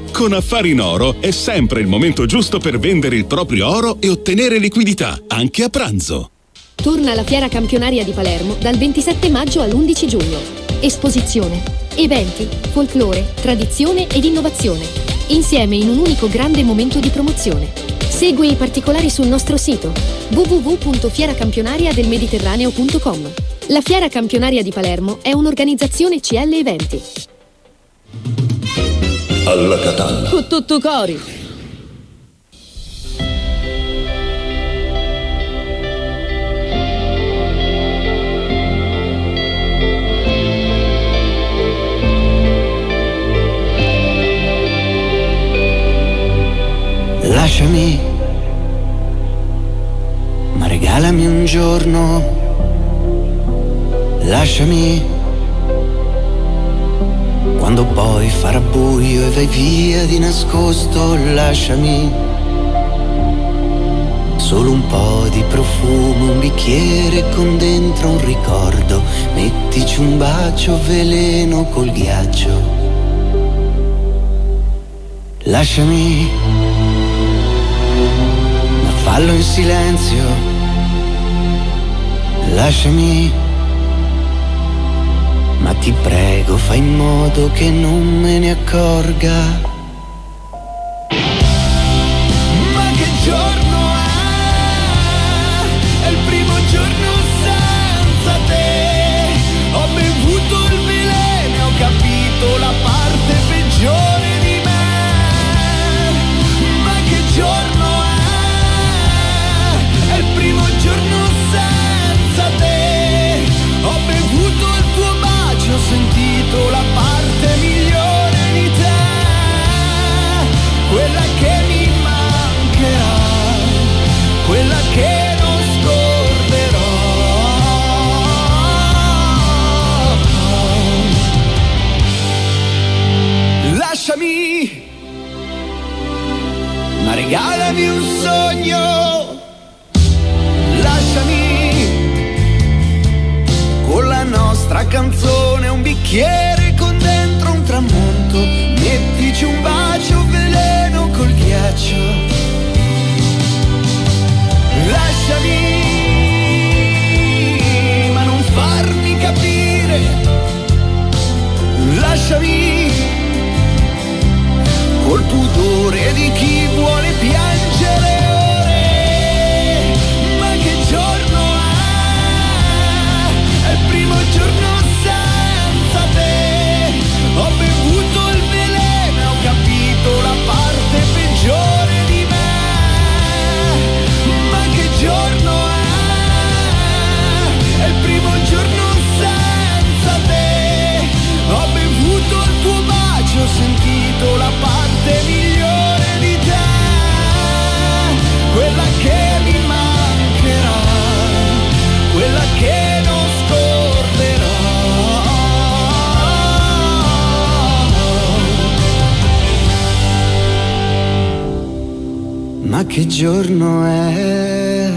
I: Con Affari in Oro è sempre il momento giusto per vendere il proprio oro e ottenere liquidità, anche a pranzo.
J: Torna la Fiera Campionaria di Palermo dal 27 maggio all'11 giugno. Esposizione, eventi, folklore, tradizione ed innovazione. Insieme in un unico grande momento di promozione. Segui i particolari sul nostro sito www.fieracampionariadelmediterraneo.com. La Fiera Campionaria di Palermo è un'organizzazione CL Eventi.
K: Alla Catalla.
A: Con tutto cori.
L: Lasciami, ma regalami un giorno. Lasciami, poi farà buio e vai via di nascosto, lasciami. Solo un po' di profumo, un bicchiere con dentro un ricordo. Mettici un bacio veleno col ghiaccio. Lasciami ma fallo in silenzio. Lasciami, ma ti prego, fai in modo che non me ne accorga.
K: Regalami un sogno. Lasciami con la nostra canzone un bicchiere con dentro un tramonto. Mettici un bacio veleno col ghiaccio. Lasciami, ma non farmi capire. Lasciami col pudore di chi vuole Ma che giorno è?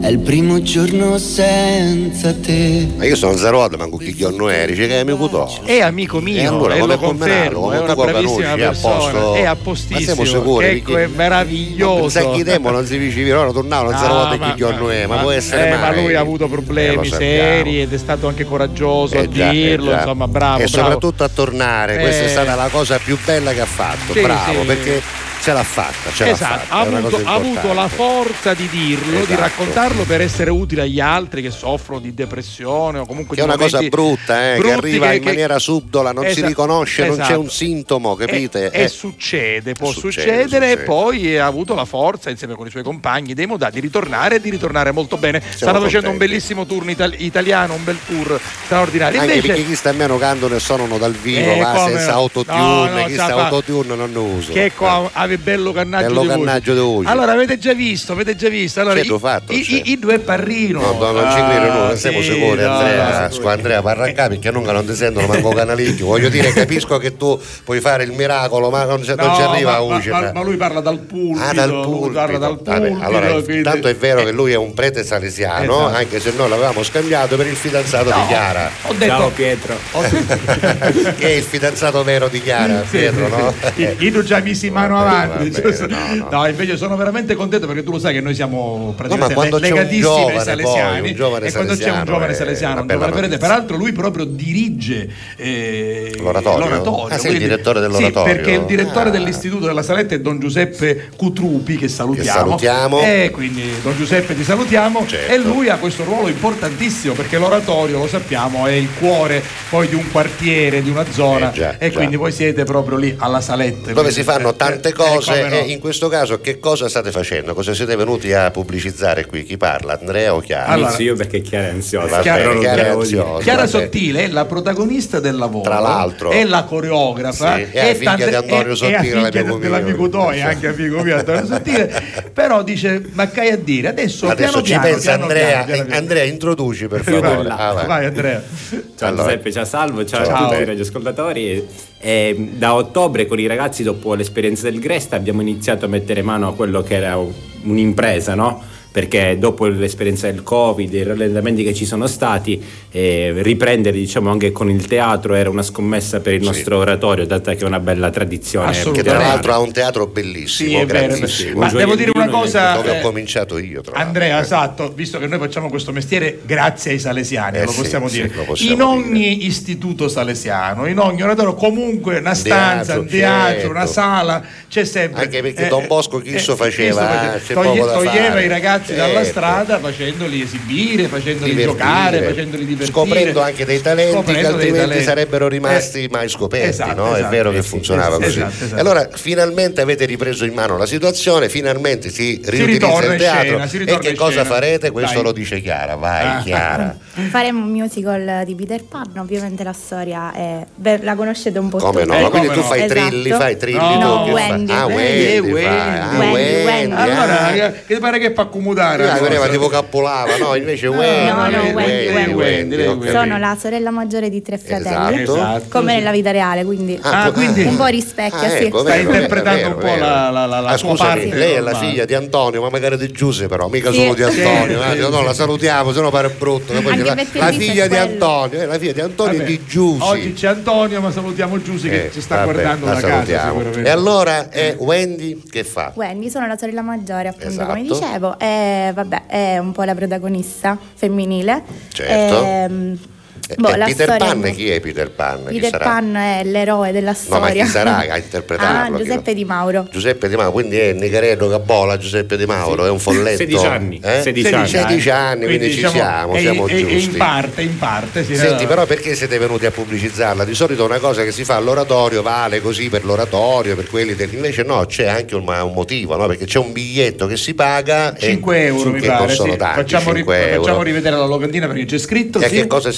K: È il primo giorno senza te. Ma
C: io sono Zarod, ma con chi giorno eri? C'è che è amico tuo.
D: È amico mio
C: E allora,
D: e
C: come
D: lo confermo,
C: Come
D: è una bravissima
C: è a
D: persona,
C: posto?
D: è a
C: Ma siamo sicuri?
D: ecco, è meraviglioso.
C: Sai chi tempo non si dice, ora tornavano a Zarod e chi giorno è, ma può essere
D: eh,
C: mai.
D: ma lui ha avuto
C: Eh,
D: problemi
C: sappiamo.
D: seri ed è stato anche coraggioso a
C: Eh già, eh
D: dirlo, insomma, bravo.
C: E
D: bravo.
C: soprattutto a tornare, questa è
D: Eh.
C: stata la cosa più bella che ha fatto,
D: Sì,
C: bravo,
D: sì.
C: perché ce l'ha fatta, ce l'ha
D: Esatto,
C: fatta.
D: ha
C: è
D: avuto, ha avuto la forza di dirlo, di
C: Esatto.
D: raccontarlo per essere utile agli altri che soffrono di depressione o comunque
C: Che è
D: di
C: una cosa brutta, eh, che arriva
D: che-
C: in maniera subdola, non si
D: Esatto,
C: riconosce, non c'è
D: esatto.
C: un sintomo, capite?
D: E, e
C: Eh,
D: succede, può
C: Succede,
D: succedere,
C: succede.
D: e poi ha avuto la forza insieme con i suoi compagni dei Modà di ritornare e di ritornare molto bene. Stanno facendo un
C: contenti.
D: bellissimo tour ital- italiano, un bel tour straordinario.
C: Anche
D: Invece,
C: perché chi sta meno cantano e suonano dal vivo,
D: Eh,
C: va senza
D: no.
C: autotune,
D: No,
C: chi sta autotune non ne usa.
D: che qua ave bello cannaggio
C: Bello
D: di voce.
C: cannaggio di voce.
D: Allora, avete già visto, avete già visto. Allora,
C: Certo,
D: i,
C: fatto,
D: i, i- i due parrino.
C: No, no, non ci
D: Ah,
C: credo, no, non siamo
D: sì,
C: sicuri,
D: no,
C: Andrea.
D: no,
C: Andrea, parrancà perché non, non ti sentono manco canalicchio. Voglio dire, capisco che tu puoi fare il miracolo, ma non, ci- non
D: No,
C: ci arriva
D: ma,
C: a
D: ma-
C: voce.
D: ma- ma lui parla dal pulpito.
C: Ah, dal pulpito.
D: parla dal
C: Vabbè,
D: pulpito,
C: allora,
D: quindi-
C: tanto è vero che lui è un prete salesiano,
D: Esatto.
C: anche se noi l'avevamo scambiato per il fidanzato
D: No,
C: di Chiara.
D: Ho detto,
M: Ciao Pietro. *laughs*
C: che è il fidanzato vero di Chiara, Pietro, no?
D: Io già misi mano avanti.
C: Bene,
D: Cioè,
C: no,
D: no, invece sono veramente contento perché tu lo sai che noi siamo praticamente
C: un
D: legatissimi ai salesiani.
C: poi,
D: e quando c'è un
C: salesiano
D: giovane salesiano, un giovane peraltro lui proprio dirige eh,
C: L'oratorio? Ah, sì, il
D: quindi-
C: direttore
D: Sì,
C: dell'oratorio.
D: perché il direttore
C: Ah.
D: dell'istituto della Saletta è Don Giuseppe Cutrupi, che salutiamo.
C: Che salutiamo.
D: E quindi Don Giuseppe ti salutiamo.
C: Certo.
D: E lui ha questo ruolo importantissimo perché l'oratorio, lo sappiamo, è il cuore poi di un quartiere, di una zona.
C: Eh, già,
D: e
C: già.
D: quindi voi siete proprio lì alla Saletta.
C: dove si fanno tante
D: eh,
C: cose
D: no.
C: e in questo caso che cosa state facendo? Cosa siete venuti a pubblicizzare qui? Chi parla? Andrea o Chiara?
D: Allora-
M: Inizio io perché Chiara è ansiosa.
D: Chiara-
C: bene, Chiara è ansiosa.
D: Chiara. Sottile è la protagonista del lavoro,
C: Tra l'altro.
D: è la coreografa,
C: Sì, è figlia
D: tante-
C: di Antonio
D: è-
C: Sottile,
D: è
C: l'amico mio.
D: Toi, anche amico mio Antonio Sottile, però dice, ma che hai a dire? Adesso,
C: Adesso
D: piano
C: ci
D: piano,
C: pensa
D: piano
C: Andrea,
D: piano, piano piano.
C: Andrea introduci per favore. Ah, vai.
D: Vai Andrea.
M: Ciao
C: Allora.
M: Giuseppe, ciao Salvo, ciao,
C: Ciao.
M: a tutti i radioascoltatori. Eh, da ottobre con i ragazzi, dopo l'esperienza del Grest, abbiamo iniziato a mettere mano a quello che era un- un'impresa, no? Perché dopo l'esperienza del Covid, i rallentamenti che ci sono stati, eh, riprendere diciamo anche con il teatro era una scommessa per il nostro oratorio, data che è una bella tradizione.
C: Che tra l'altro ha un teatro bellissimo,
D: Sì,
C: grandissimo.
D: Ma devo dire una cosa,
C: dove
D: eh,
C: ho cominciato io. Tra l'altro.
D: Andrea, esatto, visto che noi facciamo questo mestiere grazie ai salesiani,
C: Eh
D: lo
C: sì,
D: possiamo
C: sì,
D: dire.
C: lo possiamo
D: in ogni istituto salesiano, in ogni oratorio, comunque una stanza,
C: Teatro,
D: un teatro,
C: certo.
D: una sala, c'è sempre.
C: Anche perché Don Bosco Chisso faceva,
D: Chisso
C: eh, c'è
D: toglie- toglieva
C: fare.
D: i ragazzi dalla
C: Certo.
D: strada facendoli esibire, facendoli
C: Divertire,
D: giocare, facendoli divertire.
C: scoprendo anche dei talenti che
D: Scoprendo dei
C: altrimenti
D: talenti.
C: sarebbero rimasti
D: Eh,
C: mai scoperti,
D: esatto,
C: no? è
D: esatto.
C: vero che
D: Eh
C: funzionava
D: esatto,
C: così.
D: esatto,
C: allora finalmente avete ripreso in mano la situazione, finalmente si riutilizza
D: ritorna
C: il
D: in
C: teatro
D: scena, si
C: e che cosa
D: scena.
C: farete? Questo
D: Dai.
C: lo dice Chiara, vai
D: Ah.
C: Chiara. *laughs*
N: Faremo un musical di Peter Pan, ovviamente la storia è... beh, la conoscete un po'
C: Come
N: tutti.
C: no?
D: Eh,
C: Quindi
D: come
C: tu
D: no?
C: fai
N: Esatto.
C: trilli, fai trilli
D: No,
C: che
N: Wendy.
C: fai? Ah,
N: Wendy,
C: Wendy,
D: Wendy.
C: Ah,
N: Wendy,
C: Wendy,
N: Wendy.
D: Allora,
C: ah.
D: che che pare che fa accomodare?
C: Io
D: cosa?
C: tipo cappolava, no? Invece
D: No,
C: Wendy,
N: no,
C: Wendy,
N: Wendy,
C: Wendy.
N: Sono la sorella maggiore di tre fratelli,
C: Esatto.
D: Esatto.
N: come nella vita reale, quindi
C: Ah,
D: Ah, quindi-
N: un po' rispecchia,
C: Ah,
N: sì.
C: ecco,
D: Stai
C: vero,
D: interpretando
C: vero,
D: un po'
C: vero.
D: la- la- la- la
C: Ah,
D: sua
C: scusami,
D: parte
C: lei è la figlia di Antonio, ma magari di Giuseppe, però, mica
N: Sì.
C: solo di Antonio.
D: Sì,
C: eh, no, la salutiamo, se no pare brutto. la, la figlia
N: è
C: di. Antonio, eh, la figlia di Antonio
D: Vabbè,
C: e di Giussi.
D: Oggi c'è Antonio, ma salutiamo Giussi che
C: Eh,
D: ci sta guardando
C: la
D: da casa.
C: E allora è Wendy che fa?
N: Wendy, sono la sorella maggiore, appunto, come
C: Esatto.
N: dicevo, e vabbè, è un po' la protagonista femminile.
C: Certo. Eh,
N: boh,
C: eh,
N: la
C: Peter Pan, chi è Peter Pan? Chi
N: Peter
C: sarà?
N: Pan è l'eroe della
C: No,
N: storia.
C: ma chi sarà a *laughs* interpretarlo?
N: Ah, Giuseppe Di Mauro.
C: Giuseppe Di Mauro, quindi è Nicaretto Cabola, Giuseppe Di Mauro, è un folletto.
M: 16 anni,
C: Eh?
M: 16 anni.
C: 16 anni, quindi, ci
D: diciamo,
C: siamo,
D: è-
C: siamo
D: è- è
C: giusti.
D: in parte, in parte. Sì,
C: Senti,
D: no.
C: però perché siete venuti a pubblicizzarla? Di solito una cosa che si fa all'oratorio vale così per l'oratorio, per quelli del... invece no, c'è anche un, un motivo, no? perché c'è un biglietto che si paga
D: 5 euro mi
C: che
D: pare. sì.
C: tanti,
D: facciamo, ri-
C: 5 euro.
D: facciamo rivedere la locandina perché c'è scritto.
C: E a
D: sì.
C: che cosa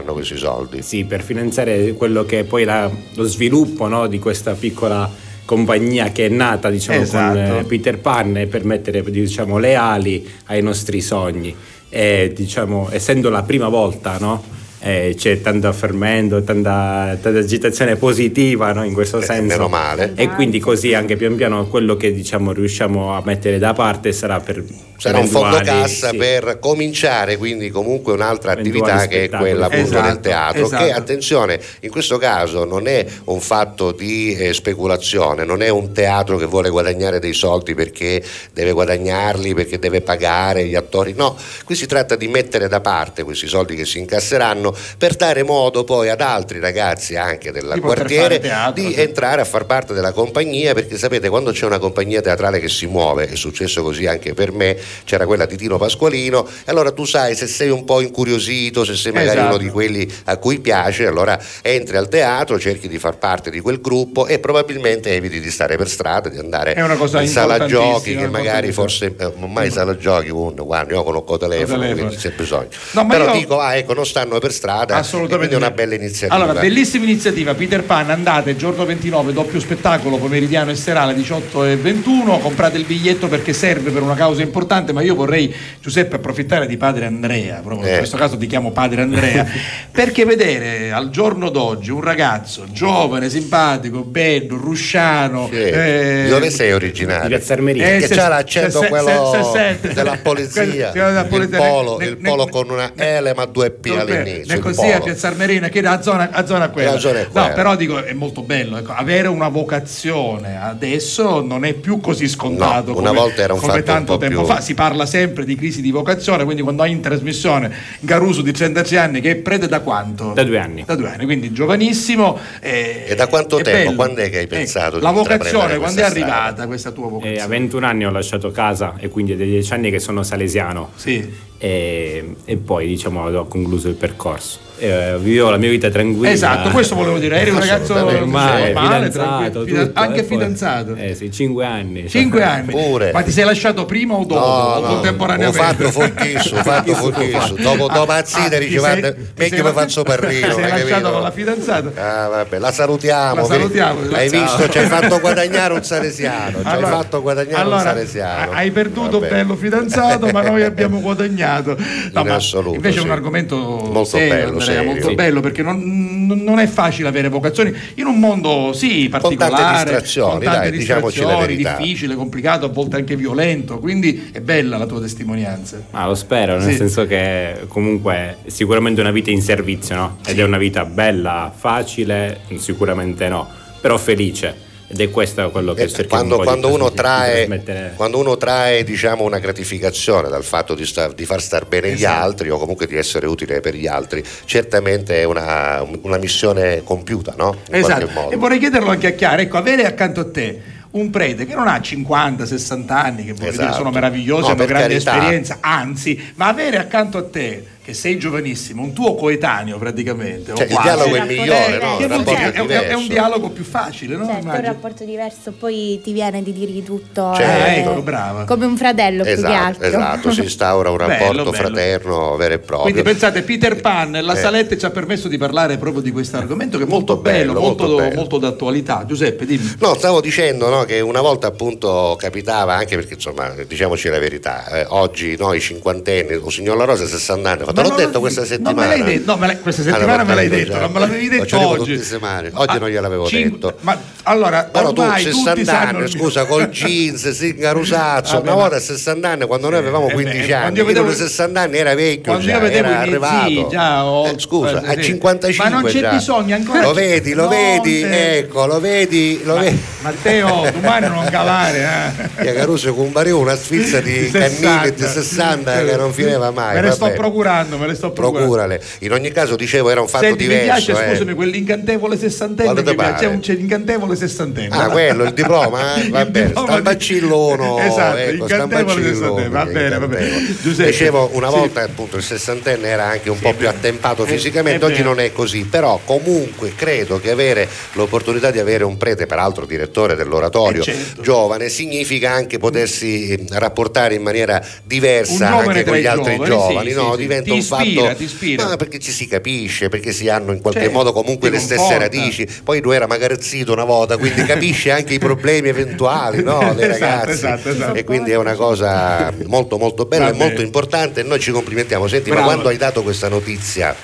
C: serviranno questi soldi?
M: Sì, per finanziare quello che è poi la- lo sviluppo no, di questa piccola compagnia che è nata diciamo,
D: Esatto.
M: con eh, Peter Pan e per mettere diciamo, le ali ai nostri sogni. E, diciamo, essendo la prima volta, no, eh, c'è tanto fermento, tanta, tanta agitazione positiva no, in questo
C: Eh,
M: senso.
C: meno male.
M: E quindi così anche pian piano quello che diciamo, riusciamo a mettere da parte sarà per
C: Sarà un fondo cassa
M: sì.
C: per cominciare quindi comunque un'altra attività che è quella appunto
D: Esatto,
C: del teatro
D: esatto.
C: che attenzione in questo caso non è un fatto di eh, speculazione non è un teatro che vuole guadagnare dei soldi perché deve guadagnarli perché deve pagare gli attori no qui si tratta di mettere da parte questi soldi che si incasseranno Pasqualino per dare modo poi ad altri ragazzi anche del quartiere
D: teatro,
C: di
D: sì.
C: entrare a far parte della compagnia perché sapete quando c'è una compagnia teatrale che si muove è successo così anche per me c'era quella di Tino Pasqualino e allora tu sai se sei un po' incuriosito se sei magari
D: Esatto.
C: uno di quelli a cui piace allora entri al teatro cerchi di far parte di quel gruppo e probabilmente eviti di stare per strada di andare in sala giochi che magari forse eh, ormai sala giochi uno, guarda io conosco telefono,
D: telefono.
C: c'è bisogno
D: No,
C: però
D: io-
C: dico ah ecco non stanno per strada
D: Assolutamente.
C: e quindi è una bella iniziativa
D: Allora, bellissima iniziativa, Peter Pan, andate giorno 29, doppio spettacolo pomeridiano e serale 18 e 21, comprate il biglietto perché serve per una causa importante, ma io vorrei Giuseppe approfittare di padre Andrea, proprio in
C: Eh.
D: questo caso ti chiamo padre Andrea, *laughs* perché vedere al giorno d'oggi un ragazzo giovane, simpatico, bello, rusciano,
C: Sì.
D: eh,
C: dove sei originario?
M: Di Piazza Armerina.
C: che
D: se-
C: c'ha l'accento
D: se- se-
C: quello
D: se- se-
C: della polizia, il polo,
D: ne-
C: il polo
D: ne-
C: con una L ma due P all'inizio.
D: È
C: il
D: così a. Piazza Armerina che da zona, a zona quella.
C: La zona è quella.
D: No, però dico è molto bello. ecco, avere una vocazione adesso non è più così scontato.
C: No, una
D: come,
C: volta era un
D: come
C: fatto un
D: tanto
C: po'
D: tempo
C: più-
D: fa. Si parla sempre di crisi di vocazione, quindi quando hai in trasmissione Garuso di 36 anni che è prete da quanto?
M: Da due anni.
D: Da due anni, quindi giovanissimo. eh,
C: E da quanto tempo?
D: bello.
C: Quando è che hai
D: Ecco,
C: pensato di
D: La vocazione, quando è
C: questa strada?
D: arrivata questa tua vocazione?
M: E a 21 anni ho lasciato casa e quindi è da 10 anni che sono salesiano.
D: Sì.
M: E, e poi diciamo ho concluso il percorso. Eh, vivo la mia vita tranquilla.
D: Esatto, questo volevo dire. Eri un ragazzo normale,
M: fidanzato,
D: tranquillo, fidan-
M: tutto,
D: anche
M: e poi-
D: fidanzato.
M: Eh sì, 5 anni.
D: Cinque anni.
C: Pure.
D: Ma ti sei lasciato prima o dopo?
C: No,
D: o
C: no,
D: contemporaneamente?
C: ho fatto forchisso, ho fatto forchisso. Dopo, dopo Azzita
D: Ah,
C: dice
D: ti
C: guarda, meglio mi faccio parrino.
D: Ti sei
C: hai
D: lasciato con la fidanzata?
C: Ah, vabbè, la salutiamo.
D: La salutiamo,
C: Hai
D: ciao.
C: visto? Ci hai fatto *laughs* guadagnare un salesiano. Ci hai fatto guadagnare un salesiano.
D: Hai perduto bello fidanzato, ma noi abbiamo *laughs* guadagnato. No,
C: In
D: ma
C: assoluto,
D: invece è
C: sì.
D: un argomento
C: Molto
D: serio,
C: bello,
D: Andrea,
C: serio.
D: molto
C: Sì.
D: bello perché non, non- è facile avere vocazioni in un mondo sì particolare,
C: distrazioni,
D: con tante
C: dai,
D: distrazioni, difficile, complicato, a volte anche violento. Quindi è bella la tua testimonianza.
M: Ma lo spero, nel
D: Sì.
M: senso che comunque è sicuramente una vita in servizio, no? Ed è una vita bella, facile, sicuramente no, però felice. Ed è questo quello che
C: Eh,
M: cerchiamo
C: quando,
M: un
C: quando
M: di
C: uno
M: di
C: trae, quando uno trae diciamo, una gratificazione dal fatto di, star- di far star bene gli
D: Esatto.
C: altri o comunque di essere utile per gli altri, certamente è una, una missione compiuta, no? In
D: Esatto.
C: modo.
D: E vorrei chiederlo anche a Chiara, ecco, avere accanto a te un prete che non ha 50, 60 anni, che voglio dire,
C: Esatto.
D: sono meravigliosi,
C: No,
D: hanno grande
C: carità.
D: esperienza, anzi, ma avere accanto a te, che sei giovanissimo, un tuo coetaneo praticamente,
C: Cioè, il
D: quasi,
C: dialogo è migliore, no? Il
D: vuol
C: rapporto
D: dire?
C: è
D: È, un- è un dialogo più facile, no?
N: Certo, è un rapporto diverso, poi ti viene di dirgli tutto.
C: Cioè,
N: eh,
D: ecco, brava.
N: Come un fratello più che
C: Esatto,
N: altro.
C: esatto, si instaura un *laughs*
D: Bello,
C: rapporto
D: bello.
C: fraterno vero e proprio.
D: Quindi pensate, Peter Pan, la
C: Eh.
D: Salette ci ha permesso di parlare proprio di questo argomento che è molto,
C: Molto bello,
D: bello, molto,
C: molto bello.
D: molto d'attualità. Giuseppe, dimmi.
C: No, stavo dicendo no, che una volta appunto capitava, anche perché insomma, diciamoci la verità, eh, oggi noi cinquantenni, o signor La Rosa 60 anni, ho fatto,
D: Ma
C: l'ho
D: non
C: detto
D: lo-
C: questa
D: non
C: settimana.
D: me l'hai detto, no, me l'hai- questa
C: Allora,
D: settimana me l'hai detto,
C: già.
D: non me l'avevi
C: Lo
D: detto
C: l'avevo
D: oggi.
C: tutte settimane. Oggi
D: Ah,
C: non gliel'avevo
D: cinque-
C: detto.
D: Ma allora,
C: Però tu
D: ormai tutti
C: 60
D: sanno
C: anni, scusa, col jeans, singarusaccio,
D: Vabbè,
C: una
D: ma-
C: volta a 60 anni, quando noi avevamo
D: eh,
C: 15
D: beh,
C: anni,
D: io vedevo-
C: aveva 60 anni era vecchio
D: quando
C: già,
D: io vedevo
C: era arrivato.
D: zii già ho-
C: Eh, scusa,
D: eh,
C: a
D: sì.
C: 55
D: Ma non c'è
C: già.
D: bisogno ancora.
C: Lo vedi, lo vedi, ecco, lo vedi, lo vedi.
D: Matteo, domani non calare, eh. *laughs*
C: Che Caruso con un barino una sfizza di
D: 60.
C: cannini di 60 che non finiva mai.
D: Me le sto
C: vabbè.
D: Procurando, me le sto procurando.
C: Procurale. In ogni caso dicevo era un fatto
D: Senti, mi
C: diverso.
D: piace,
C: eh.
D: scusami, quell'incantevole sessantenne che piace. C'è, un, c'è l'incantevole sessantenne.
C: Ah, quello, il diploma? *laughs* eh? Va bene, sta
D: di-
C: bacillono. *laughs*
D: Esatto,
C: ecco,
D: incantevole sessantenne. Va bene, va bene. Giuseppe,
C: Dicevo, una
D: sì.
C: volta appunto il sessantenne era anche un po' più attempato fisicamente, oggi non è così, però comunque credo che avere l'opportunità di avere un prete, peraltro direttore dell'oratorio,
D: Eh, certo.
C: giovane, significa anche potersi eh, rapportare in maniera diversa anche con gli altri
D: giovani,
C: giovani,
D: sì,
C: no?
D: sì, sì.
C: diventa
D: Ti ispira,
C: fatto
D: ti ispira.
C: No, perché ci si capisce, perché si hanno in qualche
D: Certo,
C: modo comunque le stesse
D: conforta.
C: radici. Poi lui era magari zitto una volta, quindi capisce anche i problemi eventuali no, *laughs* dei
D: Esatto,
C: ragazzi.
D: esatto, esatto.
C: E quindi è una cosa molto molto bella e molto importante e noi ci complimentiamo. Senti,
D: Bravo.
C: ma quando hai dato questa notizia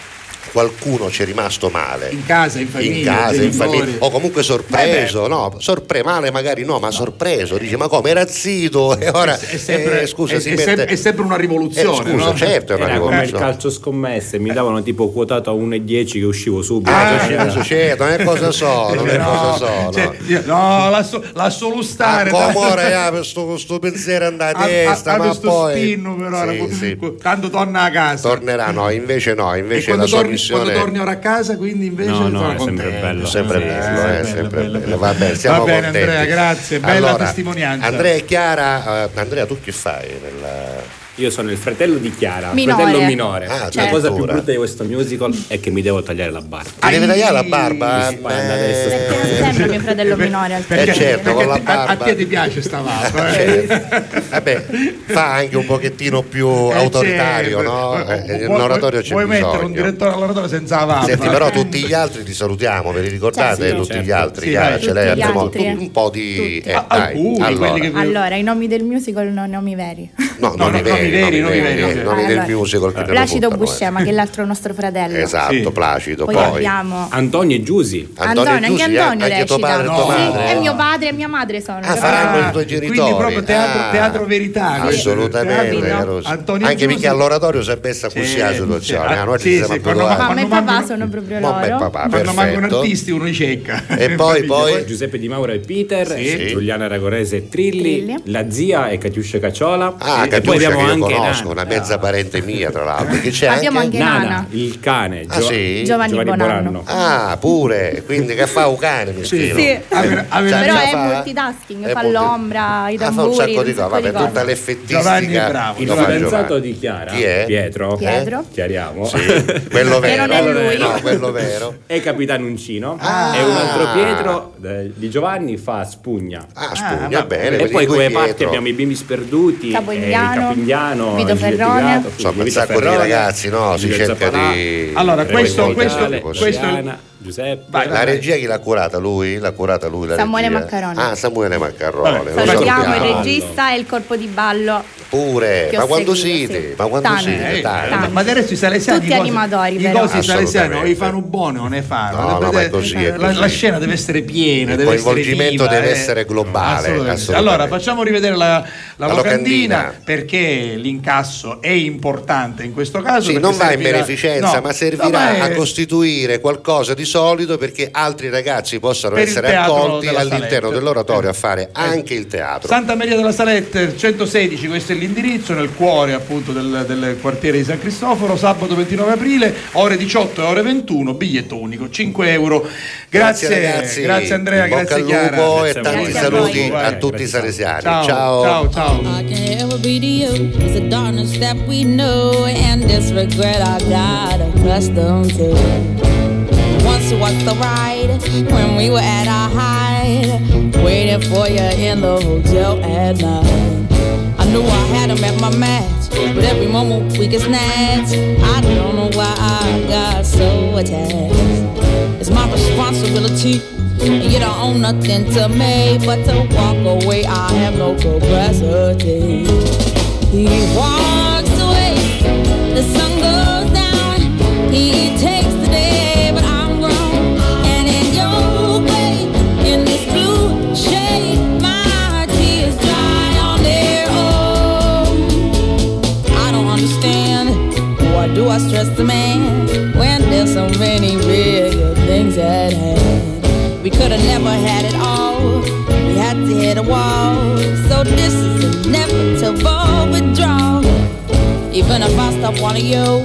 C: qualcuno ci è rimasto male?
D: In casa, in famiglia,
C: in casa, in famiglia, o comunque sorpreso, no, sorpre male magari no, ma sorpreso, dice ma come era zitto *laughs* e ora
D: È sempre,
C: eh, scusa,
D: è-
C: si
D: è
C: mette-
D: è sempre una rivoluzione.
C: Eh, scusa,
D: no?
C: certo è una
M: Era come il
C: rivoluzione.
M: calcio scommesse, mi davano tipo quotato a 1,10 che uscivo subito.
C: Ah,
M: Cioè,
C: certo, certo, non è cosa so, non è
D: No,
C: cosa so. no.
D: cioè, io- no, lascio, lascialo stare.
C: Ah,
D: dai.
C: come ora eh, per sto, sto pensiero andare a testa,
D: ha
C: ma
D: questo
C: poi
D: spinno però,
C: Sì,
D: era-
C: sì.
D: tanto torna a casa.
C: tornerà, no, invece no, invece
D: quando
C: la
D: torni
C: trasmissione.
D: quando torni ora a casa, quindi invece
M: No, no, è sempre
D: contento.
M: bello.
C: Sempre bello,
D: sì,
C: eh,
D: bello,
C: sempre
D: bello,
C: bello. Va bene, siamo
D: Va bene,
C: contenti.
D: Andrea, grazie, bella
C: Allora,
D: testimonianza.
C: Andrea e Chiara, eh, Andrea, tu che fai? nella-
M: Io sono il fratello di Chiara,
N: Minore.
M: fratello minore.
C: Ah,
M: la
C: certo.
M: cosa più brutta di questo musical è che mi devo tagliare la barba.
C: Ti devi tagliare la barba?
M: Mi spanda adesso.
N: Perché non sembra mio fratello minore al
C: Eh certo, con la
D: a, a
C: barba.
D: te ti piace sta barba, eh?
C: Vabbè, fa anche un pochettino più
D: Eh,
C: autoritario,
D: certo.
C: no? Eh, Nell'oratorio c'è
D: Vuoi mettere un
C: bisogno.
D: direttore all'oratorio senza la barba?
C: Senti, però tutti gli altri li salutiamo, ve li ricordate?
N: Certo,
C: tutti
M: certo.
C: gli altri,
D: Sì,
C: Chiara, ce l'hai? Un po' di... Eh,
D: Ah,
C: dai,
D: alcuni,
C: allora.
N: Allora, i nomi del musical non nomi veri.
C: No,
D: No,
C: nomi
D: no, nomi
C: veri,
D: veri,
C: nomi
D: nomi
C: veri,
D: veri,
C: eh,
D: ok.
C: nomi del
N: Allora,
C: musical che te lo
N: Placido
C: eh.
N: Buscema, che è l'altro nostro fratello.
C: Esatto,
D: Sì.
C: Placido,
N: Poi,
C: poi.
N: abbiamo
M: Antonio e Giusy.
N: Antonio, anche
C: Giusi,
N: Antonio
C: anche
N: recita.
C: padre e
D: No.
N: Sì, e mio padre e mia madre sono.
C: Ah,
N: capito?
C: faranno i tuoi genitori.
D: Quindi proprio teatro,
C: Ah.
D: teatro verità. questo.
C: Assolutamente? Rosa.
D: Antonio
C: anche
D: Giusi-
C: perché all'oratorio si è messa così
D: Sì,
C: la situazione.
D: sì,
C: ah, noi ci siamo abituati.
N: Mamma e papà sono proprio
C: Mamma e
N: loro.
C: papà,
D: Quando mancano
C: perfetto.
D: artisti uno cecca.
C: E *laughs* poi, poi
M: Giuseppe Di Mauro e Peter. Giuliana Ragorese e Trilli, la zia e Catiuscia Cacciola.
C: Ah,
M: e poi
C: Catiuscia
M: abbiamo
C: che
M: anche
C: conosco,
M: Nana.
C: una mezza parente mia tra l'altro. Che c'è
N: Abbiamo
C: anche...
N: anche
M: Nana,
N: Nana.
M: il cane,
C: Ah, sì?
N: Giovanni Bonanno.
C: Ah, pure, quindi che fa un cane, mi
D: Sì.
N: Sì.
D: Aveva-
N: Però è
C: fa?
N: multitasking,
C: È
N: fa
C: multi-
N: l'ombra, i
C: Ah, fa un
N: tamburi,
C: sacco di cose, vabbè, tutta l'effettistica.
D: Giovanni è bravo,
M: Il fidanzato
C: Giovanni.
M: di Chiara,
C: Chi è?
M: Pietro.
N: Pietro.
M: Chiariamo.
C: Sì, *laughs* quello
N: Che
C: vero.
N: non è lui.
C: No, quello vero. *laughs*
M: È Capitano Uncino
C: Ah.
M: e un altro Pietro eh, di Giovanni fa Spugna.
C: Ah,
D: Ah,
C: spugna, bene.
M: e poi come parte abbiamo i bimbi sperduti,
N: Capo
M: Capigliano,
N: Vito Ferrone.
C: Insomma, un sacco di ragazzi, no? Si cerca di...
D: Allora, questo- questo- questo-
M: Giuseppe.
D: Vai,
C: La regia chi l'ha curata? Lui? L'ha curata lui la
N: Samuele
C: regia?
N: Maccarone.
C: Ah, Samuele Maccarone.
D: Vabbè,
N: Salutiamo il regista e il corpo di ballo.
C: Pure, ma quando
N: seguito,
C: siete?
N: sì.
C: Ma quando
N: Tanti.
C: siete?
D: Eh,
C: Dai.
N: tanti.
D: ma adesso i salesiani
N: Tutti
D: i cosi-
N: animatori,
D: i
N: però.
D: cosi salesiani li fanno buoni o ne fanno
C: No, no, ma è così, è
D: la,
C: così.
D: la scena deve essere piena
C: Il
D: deve essere
C: coinvolgimento
D: viva,
C: deve
D: eh.
C: essere globale,
D: Assolutamente.
C: assolutamente.
D: allora facciamo rivedere la, la,
C: La
D: locandina,
C: locandina.
D: perché l'incasso è importante in questo caso
C: Sì, non va in beneficenza,
D: no,
C: ma servirà a costituire qualcosa di solido perché altri ragazzi possano
D: Per
C: essere accolti all'interno
D: Salette.
C: dell'oratorio a
D: Eh.
C: fare anche il teatro.
D: Santa Maria della Salette 116, questo è l'indirizzo, nel cuore appunto del, del quartiere di San Cristoforo, sabato 29 aprile, ore 18 e ore 21, biglietto unico, 5 euro. Grazie,
C: ragazzi,
D: grazie Andrea, grazie
C: al
D: Chiara.
C: lupo e
M: Grazie a
C: tanti
M: voi.
C: saluti
D: Vai.
C: a tutti i salesiani.
D: Ciao,
C: Ciao.
D: ciao, ciao.
O: This was the ride when we were at our height, waiting for you in the hotel at night. I knew I had him at my match, but every moment we get snatched. I don't know why I got so attached. It's my responsibility. And you don't own nothing to me but to walk away. I have no capacity. He walks away, the sun We could have never had it all. We had to hit a wall. So this is inevitable withdrawal. Even if I stop wanting you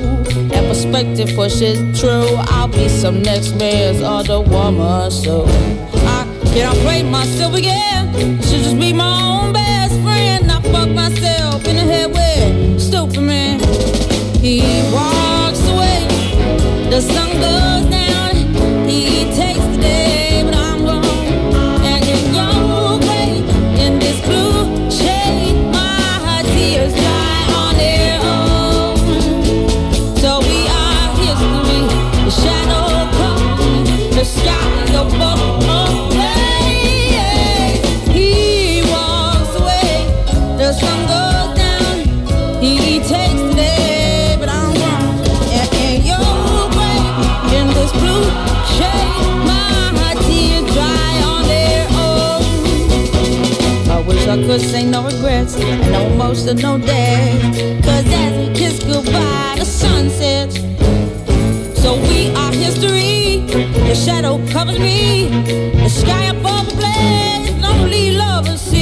O: and perspective pushes true, I'll be some next man's other woman. So I cannot play myself again. Should just be Could say no regrets and no emotional day. Cause as we kiss goodbye, the sun sets. So we are history. The shadow covers me. The sky above the blaze. Lonely lovers see.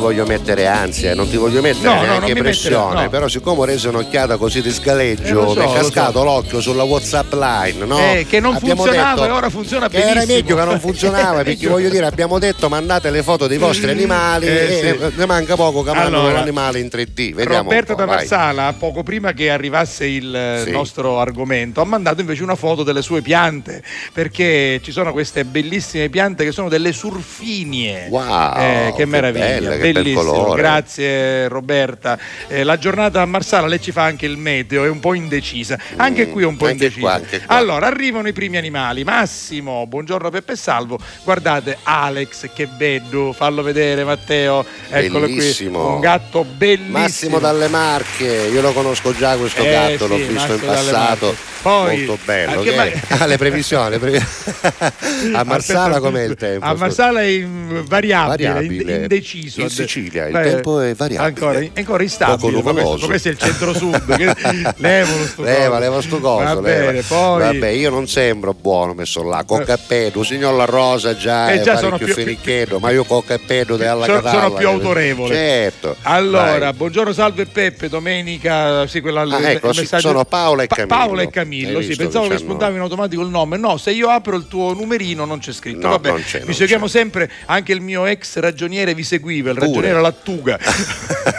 C: Voglio mettere ansia, non ti voglio mettere
D: No, no,
C: neanche
D: mi
C: pressione,
D: mettere- no.
C: però siccome ho reso un'occhiata così di scaleggio,
D: Eh, so,
C: mi è cascato
D: so.
C: l'occhio sulla WhatsApp line, no?
D: Eh, che non
C: Abbiamo
D: funzionava e ora funziona
C: che era
D: benissimo.
C: meglio che non funzionava, *laughs* perché voglio dire, abbiamo detto mandate le foto dei vostri animali
D: Eh,
C: e
D: sì.
C: ne manca poco che mandano
D: Allora,
C: l'animale in 3D. Vediamo
D: Roberto da. Marsala, poco prima che arrivasse il eh,
C: Sì.
D: nostro argomento, ha mandato invece una foto delle sue piante, perché ci sono queste bellissime piante che sono delle surfinie.
C: Wow,
D: Eh, che meraviglia,
C: belle, che bel
D: bellissimo.
C: colore.
D: Grazie Roberta. Eh, la giornata a Marsala lei ci fa anche il meteo, è un po' indecisa. Anche qui è un po'
C: Mm,
D: indecisa.
C: qua, qua.
D: Allora, arrivano i primi animali. Massimo, buongiorno Peppe e Salvo. Guardate Alex, che bello, fallo vedere Matteo. Eccolo
C: Bellissimo.
D: qui, un gatto bellissimo.
C: Massimo dalle Marche, io lo conosco già questo
D: Eh,
C: gatto, l'ho
D: sì,
C: visto
D: Massimo
C: in passato.
D: Poi-
C: molto bello. che
D: ma-? *laughs*
C: Ah, le previsioni, le previ- *laughs* a Marsala com'è il tempo?
D: A Marsala è variabile,
C: Variabile.
D: ind- indeciso.
C: Sicilia il
D: Beh,
C: tempo è variabile.
D: Ancora, ancora instabile. Ma questo, questo è il centro-sud. *laughs* levalo sto
C: Leva, leva sto coso.
D: Va
C: leva.
D: bene, poi.
C: Vabbè, io non sembro buono messo là. Cocca e pedo, signor La Rosa già
D: Eh,
C: è
D: già sono più-
C: finicchietto, ma io e pedo della
D: sono,
C: Catalla.
D: sono più autorevole.
C: Certo.
D: Allora,
C: Vai.
D: buongiorno salve Peppe, domenica, sì, quella
C: Ah, ecco, sì, sono Paola e
D: Pa-
C: Camillo.
D: Paola e Camillo, sì, pensavo che
C: 19?
D: spuntava in automatico il nome. No, se io apro il tuo numerino non c'è scritto.
C: No,
D: Vabbè,
C: non c'è,
D: mi
C: non
D: seguiamo sempre, anche il mio ex ragioniere vi seguiva, il
C: Pure.
D: Ragioniere Lattuga. *laughs*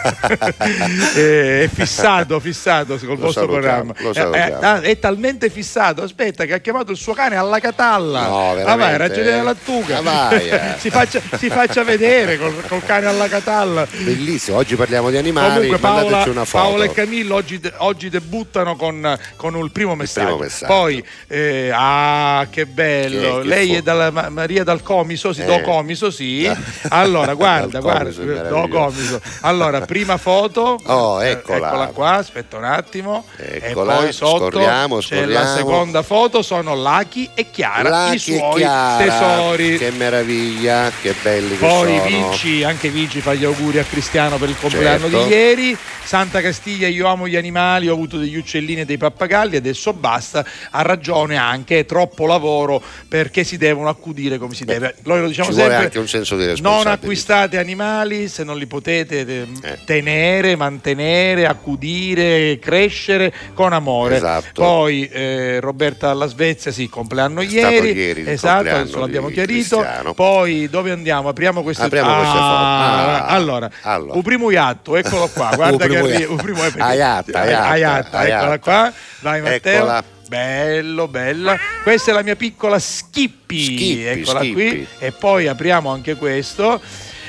D: Eh, è fissato, fissato col
C: Lo
D: vostro programma.
C: lo
D: Eh, eh, ah, è talmente fissato, aspetta, che ha chiamato il suo cane alla Catalla.
C: No,
D: Ah, vai, ragioniere Lattuga.
C: Ah, vai, *laughs* eh.
D: si, faccia, si faccia vedere col, col cane alla Catalla.
C: Bellissimo, oggi parliamo di animali,
D: Comunque Paola,
C: una foto.
D: Paola e Camillo oggi, oggi debuttano con, con il primo messaggio.
C: primo messaggio.
D: Poi, eh, ah, che bello!
C: Che- che
D: Lei
C: fu-
D: è dalla Ma- Maria dal Comiso, sì,
C: Eh.
D: do Comiso, sì. *laughs* Allora, guarda, guarda,
C: Meraviglioso.
D: Comiso. Allora, prima foto. *laughs*
C: Oh,
D: eh,
C: eccola.
D: eccola qua, aspetta un attimo.
C: Eccola,
D: e poi sotto
C: scorriamo,
D: c'è la
C: scorriamo.
D: seconda foto, sono Lucky e Chiara,
C: Lucky
D: i suoi
C: Chiara,
D: tesori.
C: Che meraviglia, che belli
D: Poi
C: che sono.
D: Vinci, anche Vinci fa gli auguri a Cristiano per il compleanno
C: Certo.
D: di ieri. Santa Castiglia, io amo gli animali, ho avuto degli uccellini e dei pappagalli, adesso basta. Ha ragione anche, è troppo lavoro perché si devono accudire come si deve. Noi lo diciamo
C: Ci vuole
D: sempre.
C: anche un senso di
D: Non
C: responsabilità.
D: acquistate animali se non li potete eh, tenere, mantenere, accudire, crescere con amore.
C: Esatto.
D: Poi eh, Roberta alla Svezia, sì, compleanno
C: È
D: ieri.
C: ieri
D: esatto, adesso l'abbiamo chiarito.
C: Cristiano.
D: Poi dove andiamo? Apriamo queste
C: Apriamo queste foto.
D: Ah,
C: Ah,
D: allora,
C: allora.
D: il primo iatto, eccolo qua. *laughs* Guarda che
C: primo
D: arri-
C: iatto.
D: il primo è
C: Aiatta, aiatta,
D: Aiatta, eccola
C: aiatta.
D: qua. Vai Matteo.
C: Eccola.
D: Bello, bella. Questa è la mia piccola Skippy.
C: Skippy,
D: eccola
C: Skippy.
D: qui. E poi apriamo anche questo.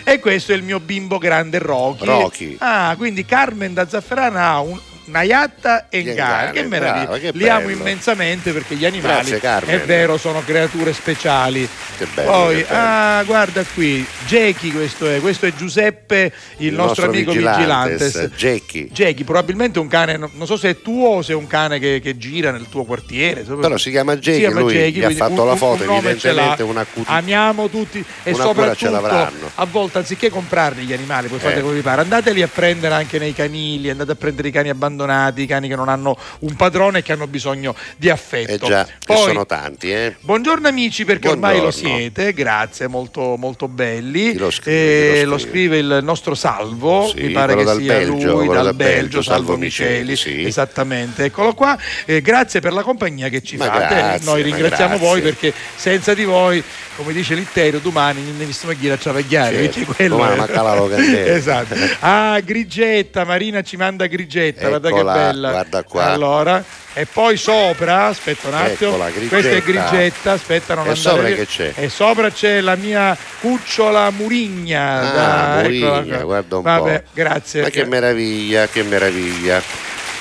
D: E questo è il mio bimbo grande Rocky.
C: Rocky.
D: Ah, quindi Carmen da Zafferana ha un, una iatta e cane, Che meraviglia.
C: brava, che
D: Li amo immensamente perché gli animali,
C: Grazie,
D: è vero, sono creature speciali.
C: Che bello,
D: Poi,
C: che
D: ah, guarda qui, Jackie questo è, questo è Giuseppe, il, nostro, amico Vigilantes.
C: Jackie.
D: Jackie, probabilmente un cane, non so se è tuo o se è un cane che, che gira nel tuo quartiere.
C: Però si chiama Jackie,
D: Si chiama
C: lui
D: Jackie,
C: gli ha fatto
D: un-
C: la foto,
D: un
C: evidentemente una cuti-
D: Amiamo tutti e soprattutto
C: l'avranno.
D: a volte anziché comprarli gli animali, poi fate
C: Eh.
D: come vi pare, andateli a prendere anche nei canili, andate a prendere i cani abbandonati, i cani che non hanno un padrone e che hanno bisogno di
C: Eh
D: affetto.
C: già, che
D: Poi,
C: sono tanti, eh.
D: Buongiorno amici perché ormai lo
C: Buongiorno.
D: siete, grazie, molto, molto belli.
C: Lo scrive?
D: Eh,
C: lo scrive?
D: il nostro Salvo,
C: Sì,
D: mi pare che sia
C: Belgio,
D: lui, dal
C: dal
D: Belgio, Salvo Miceli,
C: sì.
D: esattamente, eccolo qua. Eh, grazie per la compagnia che ci
C: Ma
D: fate,
C: grazie,
D: noi ringraziamo voi perché senza di voi, come dice Litterio, domani non ne visto chi a travagliare,
C: Certo,
D: quello
C: domani
D: è-
C: la *laughs*
D: esatto. Ah, Grigetta, Marina ci manda Grigetta, guarda che
C: Eccola,
D: bella.
C: guarda qua.
D: Allora, e poi sopra, aspetta un attimo,
C: Eccola,
D: questa è Grigetta, aspetta non
C: E sopra
D: via.
C: che c'è?
D: E sopra c'è la mia cucciola Murigna.
C: Ah,
D: da-
C: Murigna,
D: eccola
C: guarda un
D: Vabbè,
C: po'.
D: grazie.
C: Ma che meraviglia, che meraviglia.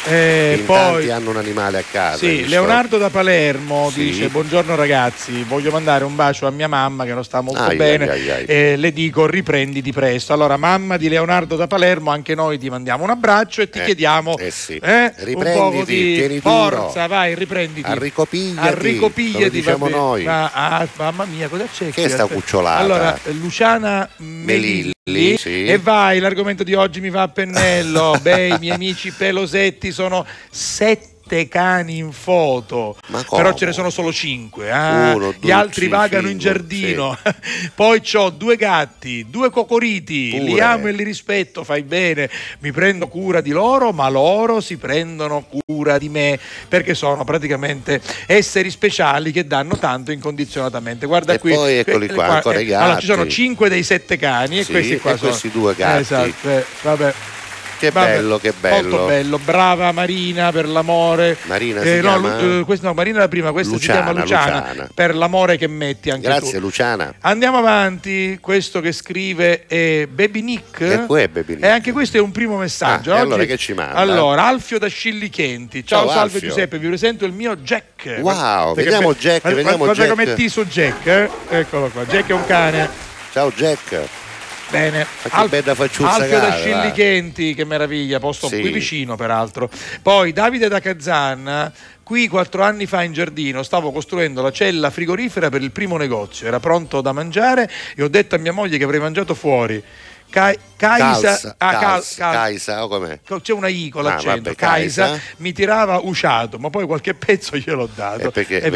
D: Eh,
C: In
D: poi,
C: tanti hanno un animale a casa.
D: sì? Leonardo da Palermo
C: Sì.
D: dice buongiorno ragazzi, voglio mandare un bacio a mia mamma che non sta molto
C: Ai,
D: bene
C: ai, ai,
D: e le dico riprenditi presto. Allora mamma di Leonardo da Palermo, anche noi ti mandiamo un abbraccio e ti
C: Eh,
D: chiediamo
C: eh sì.
D: eh, un
C: Riprenditi,
D: poco di
C: tieni duro.
D: forza, vai riprenditi.
C: Arricopigliati,
D: Arricopigliati,
C: diciamo
D: vabbè.
C: noi.
D: Ma- ah, mamma mia, cosa c'è?
C: Che sta cucciolata?
D: Allora, Luciana Melilli.
C: Melilli, sì.
D: E vai, l'argomento di oggi mi va a pennello. *laughs* Beh, i miei amici pelosetti sono sette sette cani in foto, però ce ne sono solo cinque. ah.
C: Uno,
D: Gli
C: due,
D: altri
C: sì,
D: vagano in
C: cinque,
D: giardino. *laughs* Poi ho due gatti, due cocoriti, li
C: Pure.
D: amo e li rispetto, fai bene. Mi prendo cura di loro, ma loro si prendono cura di me perché sono praticamente esseri speciali che danno tanto incondizionatamente. Guarda
C: E
D: qui.
C: poi eccoli
D: que-
C: qua, ancora
D: eh,
C: i gatti.
D: Allora, ci sono cinque dei sette cani e
C: Sì,
D: questi qua
C: e
D: sono.
C: questi due gatti.
D: Esatto, eh, vabbè.
C: Che
D: Vabbè,
C: bello, che bello.
D: Molto bello, brava Marina per l'amore.
C: Marina si
D: Eh, no,
C: chiama?
D: Lu- eh, questa no, Marina la prima, questa
C: Luciana,
D: si chiama Luciana,
C: Luciana.
D: per l'amore che metti anche
C: Grazie
D: tu.
C: Luciana.
D: Andiamo avanti, questo che scrive è Baby Nick.
C: Che è Baby Nick?
D: E anche questo è un primo messaggio.
C: Ah,
D: Oggi-
C: allora che ci manda?
D: Allora, Alfio da Scillichenti. Ciao,
C: Ciao,
D: salve
C: Alfio.
D: Giuseppe, vi presento il mio Jack.
C: Wow,
D: Perché
C: vediamo Jack,
D: guarda-
C: vediamo
D: guarda
C: Jack.
D: come ti su Jack, eh? Eccolo qua, Jack è un cane.
C: Ciao Jack.
D: Bene,
C: che bella facciuzza
D: Alfio da Scillichenti, che meraviglia, posto
C: Sì.
D: qui vicino peraltro. Poi Davide da Kazan, qui quattro anni fa in giardino stavo costruendo la cella frigorifera per il primo negozio, era pronto da mangiare e ho detto a mia moglie che avrei mangiato fuori. Ca-
C: Calza,
D: ah, Cal-
C: Calza,
D: Cal-
C: Kaisa, o com'è?
D: c'è una I con
C: Ah,
D: l'accento,
C: vabbè,
D: Kaisa,
C: Kaisa.
D: mi tirava usciato, ma poi qualche *laughs* pezzo gliel'ho dato.
C: Eh, perché,
D: E è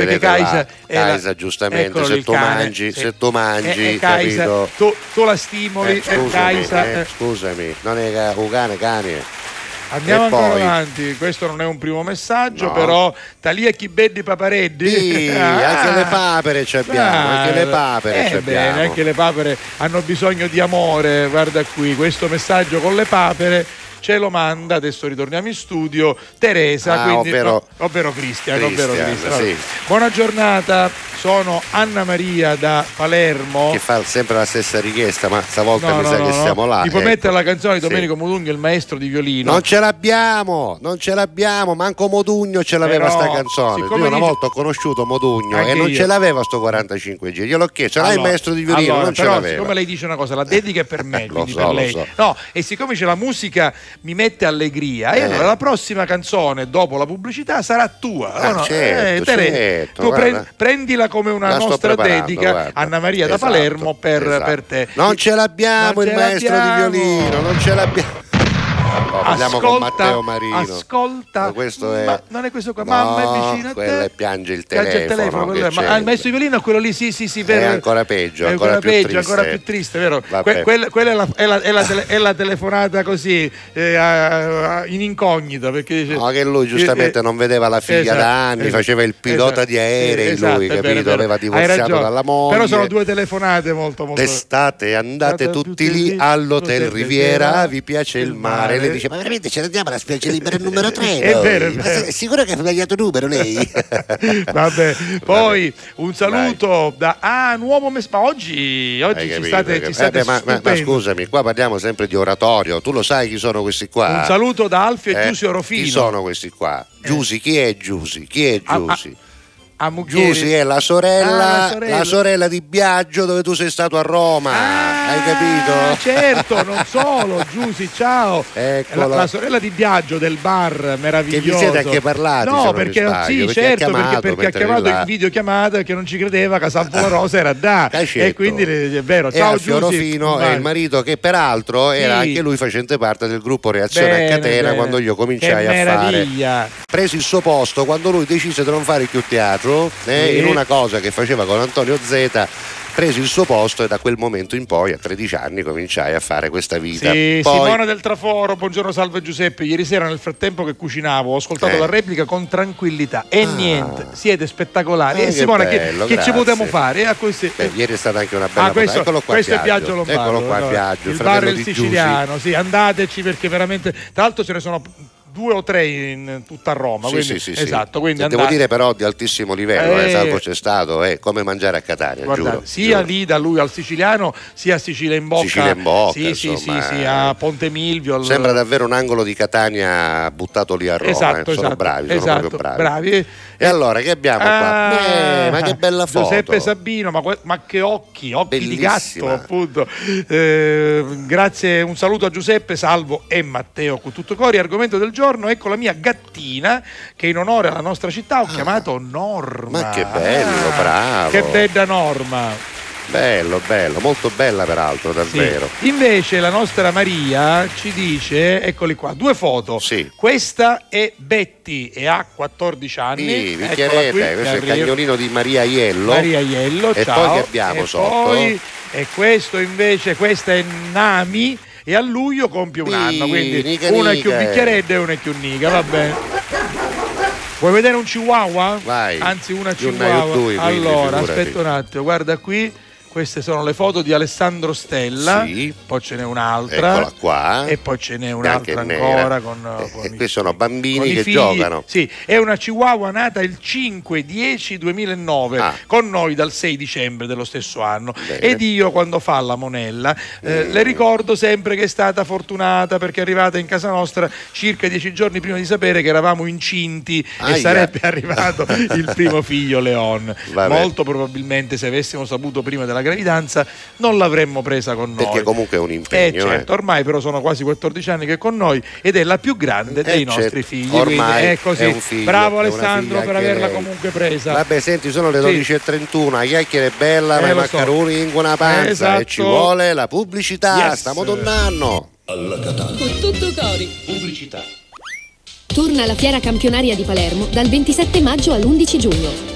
D: la-
C: giustamente, se tu mangi-
D: sì.
C: se tu mangi,
D: Eh, eh,
C: capito?
D: tu, tu la stimoli,
C: Eh,
D: eh,
C: scusami, eh,
D: eh.
C: scusami, non è un cane, cane.
D: Andiamo
C: E
D: ancora
C: poi?
D: avanti, questo non è un primo messaggio,
C: No.
D: però Talia Chibeddi Papareddi.
C: Sì, *laughs*
D: Ah,
C: anche le papere ci abbiamo, anche le papere
D: eh,
C: ci
D: bene,
C: abbiamo.
D: anche le papere hanno bisogno di amore, guarda qui, questo messaggio con le papere ce lo manda, adesso ritorniamo in studio, Teresa,
C: Ah,
D: quindi,
C: ovvero-
D: no, ovvero Cristian, ovvero
C: Cristian,
D: Cristian.
C: sì.
D: Buona giornata, sono Anna Maria da Palermo.
C: Che fa sempre la stessa richiesta, ma stavolta
D: No,
C: mi
D: no,
C: sa
D: no,
C: che siamo là.
D: Mi puoi
C: ecco.
D: mettere la canzone di
C: Sì.
D: Domenico Modugno, il maestro di violino?
C: Non ce l'abbiamo, non ce l'abbiamo, manco Modugno ce l'aveva
D: Però,
C: sta canzone. Io una
D: dice-
C: volta ho conosciuto Modugno
D: Anche
C: e non
D: io.
C: ce l'aveva sto 45 giri. Gliel'ho chiesto, l'hai il
D: Allora,
C: maestro di violino?
D: allora,
C: non ce l'aveva.
D: siccome lei dice una cosa, la dedica è per *laughs* me,
C: Lo
D: quindi
C: so,
D: per lei.
C: so.
D: No, e siccome c'è la musica mi mette allegria, e
C: Eh.
D: allora la prossima canzone dopo la pubblicità sarà tua.
C: Ah,
D: no?
C: certo,
D: Tere,
C: certo,
D: tu
C: guarda.
D: pre- prendila come una
C: La
D: nostra dedica,
C: guarda.
D: Anna Maria da
C: Esatto,
D: Palermo per,
C: esatto.
D: per te.
C: Non ce l'abbiamo
D: Non
C: il
D: ce
C: maestro
D: l'abbiamo.
C: di violino, non ce l'abbiamo. Oh, parliamo con Matteo Marino.
D: Ascolta,
C: Ma è-
D: ma non è questo qua,
C: No,
D: mamma è vicino a te.
C: è piange il
D: Piange
C: telefono,
D: il telefono, quello è- ma ah, il maestro di violino è quello lì, sì, sì, sì,
C: È
D: per-
C: ancora peggio,
D: è
C: ancora più
D: peggio,
C: triste.
D: ancora più triste, vero? Que- quella quella è, la, è la- è la tele- è la telefonata così eh, in incognita perché dice,
C: No, che lui giustamente
D: eh,
C: non vedeva la figlia
D: esatto,
C: da anni,
D: esatto,
C: faceva il pilota
D: esatto,
C: di aerei,
D: esatto,
C: lui,
D: è vero,
C: capito?
D: è vero.
C: Aveva divorziato dalla moglie.
D: Però sono due telefonate molto molto
C: D'estate andate tutti lì all'Hotel
D: Hotel
C: Riviera, vi piace il mare?
D: Mare.
C: Lei dice, ma veramente ce ne andiamo alla spiaggia libera numero 3? *laughs*
D: È vero, è vero.
C: sei sicuro che ha sbagliato numero lei? *laughs* *laughs*
D: Vabbè, poi un saluto da ah, nuovo mes- ma oggi, oggi ci
C: capito,
D: state, ci state
C: eh ma, ma- ma scusami, qua parliamo sempre di oratorio, tu lo sai chi sono questi qua?
D: Un saluto da Alfio e
C: Eh,
D: Giusio Rofino.
C: Chi sono questi qua? Giusi, chi è Giusi? Chi è
D: Ah, ah,
C: Giusi?
D: A Mucchieri.
C: Giusi è la sorella,
D: Ah, la
C: la
D: sorella.
C: sorella di Biagio dove tu sei stato a Roma, hai
D: Ah,
C: capito?
D: certo, non *laughs* solo, Giussi, ciao. La, la sorella di Biagio del bar meraviglioso.
C: Che vi siete anche parlati,
D: No, perché
C: sbaglio,
D: sì,
C: perché ha
D: certo,
C: chiamato
D: perché, perché ha chiamato
C: là-
D: in videochiamata che non ci credeva che San Polo Rosa era da. *laughs* E quindi è vero, ciao Giussi.
C: È
D: Vai.
C: il marito che peraltro era
D: Sì.
C: anche lui facente parte del gruppo Reazione
D: Bene,
C: a Catena
D: bene.
C: quando io cominciai
D: Che
C: a fare
D: meraviglia.
C: presi il suo posto quando lui decise di non fare più teatro eh,
D: Sì.
C: in una cosa che faceva con Antonio Zeta presi il suo posto e da quel momento in poi a 13 anni cominciai a fare questa vita
D: Sì,
C: poi
D: Simone del Traforo, buongiorno salve Giuseppe. Ieri sera nel frattempo che cucinavo ho ascoltato
C: Eh.
D: la replica con tranquillità e niente, siete spettacolari.
C: Ah,
D: e
C: che
D: Simone, che,
C: bello,
D: che ci
C: grazie.
D: potevamo fare? E a così-
C: Beh, ieri è stata anche una bella
D: Ah, questo,
C: eccolo qua
D: questo è
C: Biagio.
D: Biagio Lombardo.
C: eccolo qua
D: no?
C: Biagio
D: il bar il siciliano, sì, andateci perché veramente. Tra l'altro ce ne sono due o tre in tutta Roma.
C: Sì,
D: quindi,
C: sì, sì,
D: esatto, quindi
C: Devo
D: andate-
C: dire però di altissimo livello, eh,
D: Eh.
C: salvo c'è stato, è come mangiare a Catania,
D: Guardate,
C: giuro.
D: sia
C: giuro.
D: lì da lui al siciliano, sia a Sicilia in Bocca.
C: Sicilia in Bocca,
D: Sì,
C: insomma,
D: sì, sì,
C: eh.
D: a Ponte Milvio. al-
C: Sembra davvero un angolo di Catania buttato lì a Roma.
D: Esatto,
C: eh. Sono
D: esatto,
C: bravi, sono
D: esatto,
C: proprio bravi.
D: bravi.
C: E allora che abbiamo qua?
D: Ah,
C: Eh, ma che bella foto!
D: Giuseppe Sabino, ma, ma che occhi, occhi di
C: Bellissima.
D: gatto, appunto. Eh, grazie, un saluto a Giuseppe, Salvo e Matteo con tutto cori. Argomento del giorno, ecco la mia gattina che in onore alla nostra città ho chiamato Norma.
C: Ah. Ma che bello,
D: Ah,
C: bravo.
D: Che bella Norma.
C: Bello, bello, molto bella peraltro,
D: Sì.
C: davvero.
D: Invece la nostra Maria ci dice, eccoli qua, due foto. Questa è Betty e ha 14 anni.
C: Sì, Vicchiaretta,
D: qui,
C: questo è il cagnolino di Maria Iello.
D: Maria Iello,
C: E
D: ciao.
C: poi che abbiamo
D: e
C: sotto?
D: poi- e questo invece, questa è Nami e a luglio compie un anno, quindi
C: nica,
D: una è più
C: nica.
D: Vicchiaredda e una è più Nica, va bene. Vuoi vedere un chihuahua?
C: Vai.
D: Anzi, una chihuahua.
C: due,
D: allora, aspetta un attimo, guarda qui. Queste sono le foto di Alessandro Stella,
C: Sì.
D: poi ce n'è un'altra
C: Eccola qua.
D: e poi ce n'è un'altra
C: e
D: ancora con,
C: E
D: con i-
C: questi sono bambini che
D: figli.
C: giocano.
D: Sì, è una Chihuahua nata il 5-10-2009
C: Ah.
D: con noi dal 6 dicembre dello stesso anno.
C: Bene.
D: Ed io quando fa la monella eh,
C: Mm.
D: le ricordo sempre che è stata fortunata perché è arrivata in casa nostra circa dieci giorni prima di sapere che eravamo incinti e
C: Aia.
D: sarebbe *laughs* arrivato il primo figlio Leon.
C: Vabbè.
D: Molto probabilmente se avessimo saputo prima della gravidanza non l'avremmo presa con noi.
C: Perché comunque è un
D: Eh
C: impegno.
D: certo, ormai però sono quasi 14 anni che è con noi ed è la più grande dei
C: Eh,
D: nostri
C: certo.
D: figli.
C: Ormai
D: quindi è così.
C: è un figlio,
D: Bravo Alessandro per averla
C: lei.
D: comunque presa.
C: Vabbè, senti, sono le
D: Sì.
C: 12.31, la chiacchiera è bella,
D: Eh,
C: ma i
D: lo so.
C: maccaroni in una panza
D: Esatto.
C: e ci vuole la pubblicità,
D: Yes.
C: stiamo tornando.
H: Alla Catalla.
B: Con tutto cori.
H: Pubblicità.
J: Torna la Fiera Campionaria di Palermo dal 27 maggio all'11 giugno.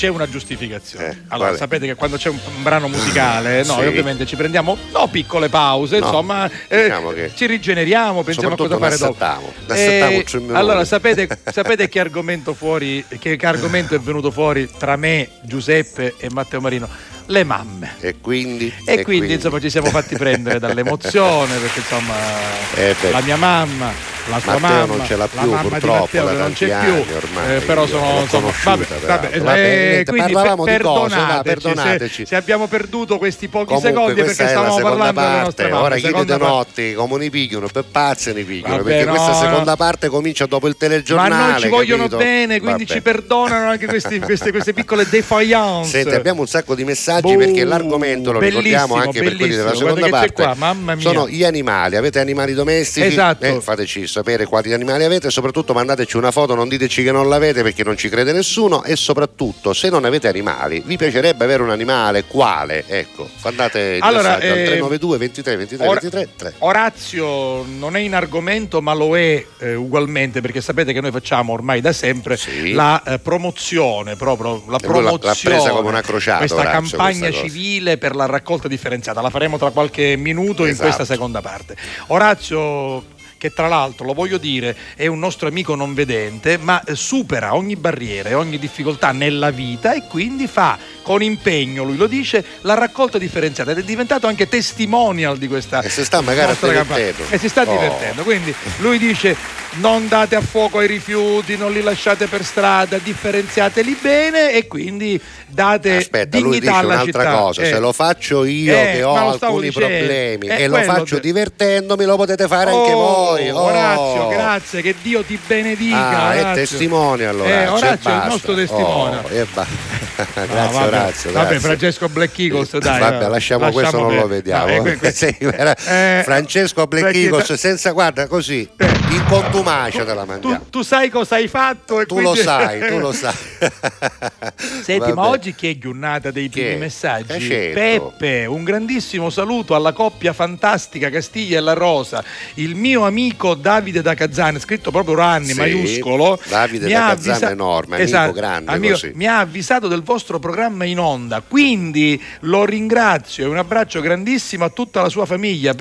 D: C'è una giustificazione. allora,
C: quale?
D: sapete che quando c'è un, un brano musicale, noi
C: Sì.
D: ovviamente ci prendiamo no piccole pause,
C: No,
D: insomma, eh,
C: diciamo che-
D: ci rigeneriamo, pensiamo a cosa fare dopo. Eh, allora, sapete, *laughs* sapete che argomento fuori, che, argomento è venuto fuori tra me, Giuseppe e Matteo Marino? Le mamme.
C: E quindi?
D: E, quindi, insomma ci siamo fatti prendere *laughs* dall'emozione perché insomma
C: Eh
D: la mia mamma, la sua
C: Matteo
D: mamma,
C: non ce l'ha
D: la
C: più,
D: mamma
C: purtroppo,
D: di Matteo
C: da
D: che non c'è più,
C: ormai,
D: eh, però sono vabbè, vabbè,
C: Vabbè,
D: eh, quindi
C: parlavamo
D: per- perdonateci,
C: perdonateci.
D: Se, se abbiamo perduto questi pochi
C: Comunque
D: secondi perché
C: la
D: stavamo parlando delle nostre
C: parte,
D: mamme.
C: ora chi
D: Seconda
C: di
D: parte.
C: notti, come ne pigliano, per pazzi ne pigliano,
D: Vabbè,
C: perché
D: no,
C: questa seconda parte comincia dopo il
D: Ma
C: telegiornale.
D: noi ci vogliono
C: capito?
D: bene, quindi ci perdonano anche questi- queste, queste piccole defiance.
C: Senti, abbiamo un sacco di messaggi
D: Boh,
C: perché l'argomento lo ricordiamo anche per quelli della seconda parte.
D: qua.
C: Sono gli animali, avete animali domestici?
D: Esatto.
C: Eh, fateci sapere quali animali avete e soprattutto mandateci una foto, non diteci che non l'avete perché non ci crede nessuno e soprattutto se non avete animali, vi piacerebbe avere un animale? Quale? Ecco, mandate il
D: Allora,
C: messaggio al
D: eh,
C: 392 23 23
D: Ora-
C: 23 3.
D: Orazio non è in argomento, ma lo è eh, ugualmente perché sapete che noi facciamo ormai da sempre la eh, promozione, proprio la
C: E lui l'ha- l'ha
D: promozione.
C: presa come una crociata,
D: Questa
C: Orazio,
D: campagna
C: questa
D: civile per la raccolta differenziata. La faremo tra qualche minuto in
C: Esatto.
D: questa seconda parte. Orazio che tra l'altro, lo voglio dire, è un nostro amico non vedente, ma supera ogni barriera e ogni difficoltà nella vita e quindi fa con impegno, lui lo dice, la raccolta differenziata ed è diventato anche testimonial di questa
C: E si sta magari divertendo.
D: E si sta
C: Oh.
D: divertendo. Quindi lui dice non date a fuoco ai rifiuti, non li lasciate per strada, differenziateli bene e quindi date
C: Aspetta, lui dice un'altra
D: città.
C: cosa,
D: Eh.
C: se lo faccio io
D: Eh,
C: che ho alcuni
D: dicendo.
C: problemi
D: È
C: e lo faccio
D: che-
C: divertendomi, lo potete fare anche
D: Oh,
C: voi. Oh.
D: Orazio, grazie, che Dio ti benedica.
C: Ah, è
D: Orazio.
C: testimone allora.
D: Eh,
C: e
D: Orazio è il nostro testimone.
C: Oh,
D: No,
C: grazie
D: vabbè,
C: Orazio.
D: Vabbè,
C: grazie.
D: Francesco Black Eagles, dai.
C: Vabbè,
D: eh,
C: lasciamo, questo, non
D: perdere.
C: lo vediamo.
D: No, eh, que- *laughs*
C: Sì, era-
D: Eh,
C: Francesco Black Eagles, senza guarda così, in contumacia te la mangiamo.
D: tu, tu sai cosa hai fatto e
C: Tu lo
D: quindi-
C: sai, tu lo *laughs* sai.
D: Senti, ma
C: Vabbè.
D: oggi chi è giornata dei primi messaggi?
C: Eh, certo.
D: Peppe, un grandissimo saluto alla coppia fantastica Castiglia e la Rosa. Il mio amico Davide da Kazan, scritto proprio Ranni,
C: Sì,
D: maiuscolo.
C: Davide da Kazan è enorme, amico
D: Esatto,
C: grande
D: amico-
C: così.
D: Mi ha avvisato del vostro programma in onda, quindi lo ringrazio e un abbraccio grandissimo a tutta la sua famiglia,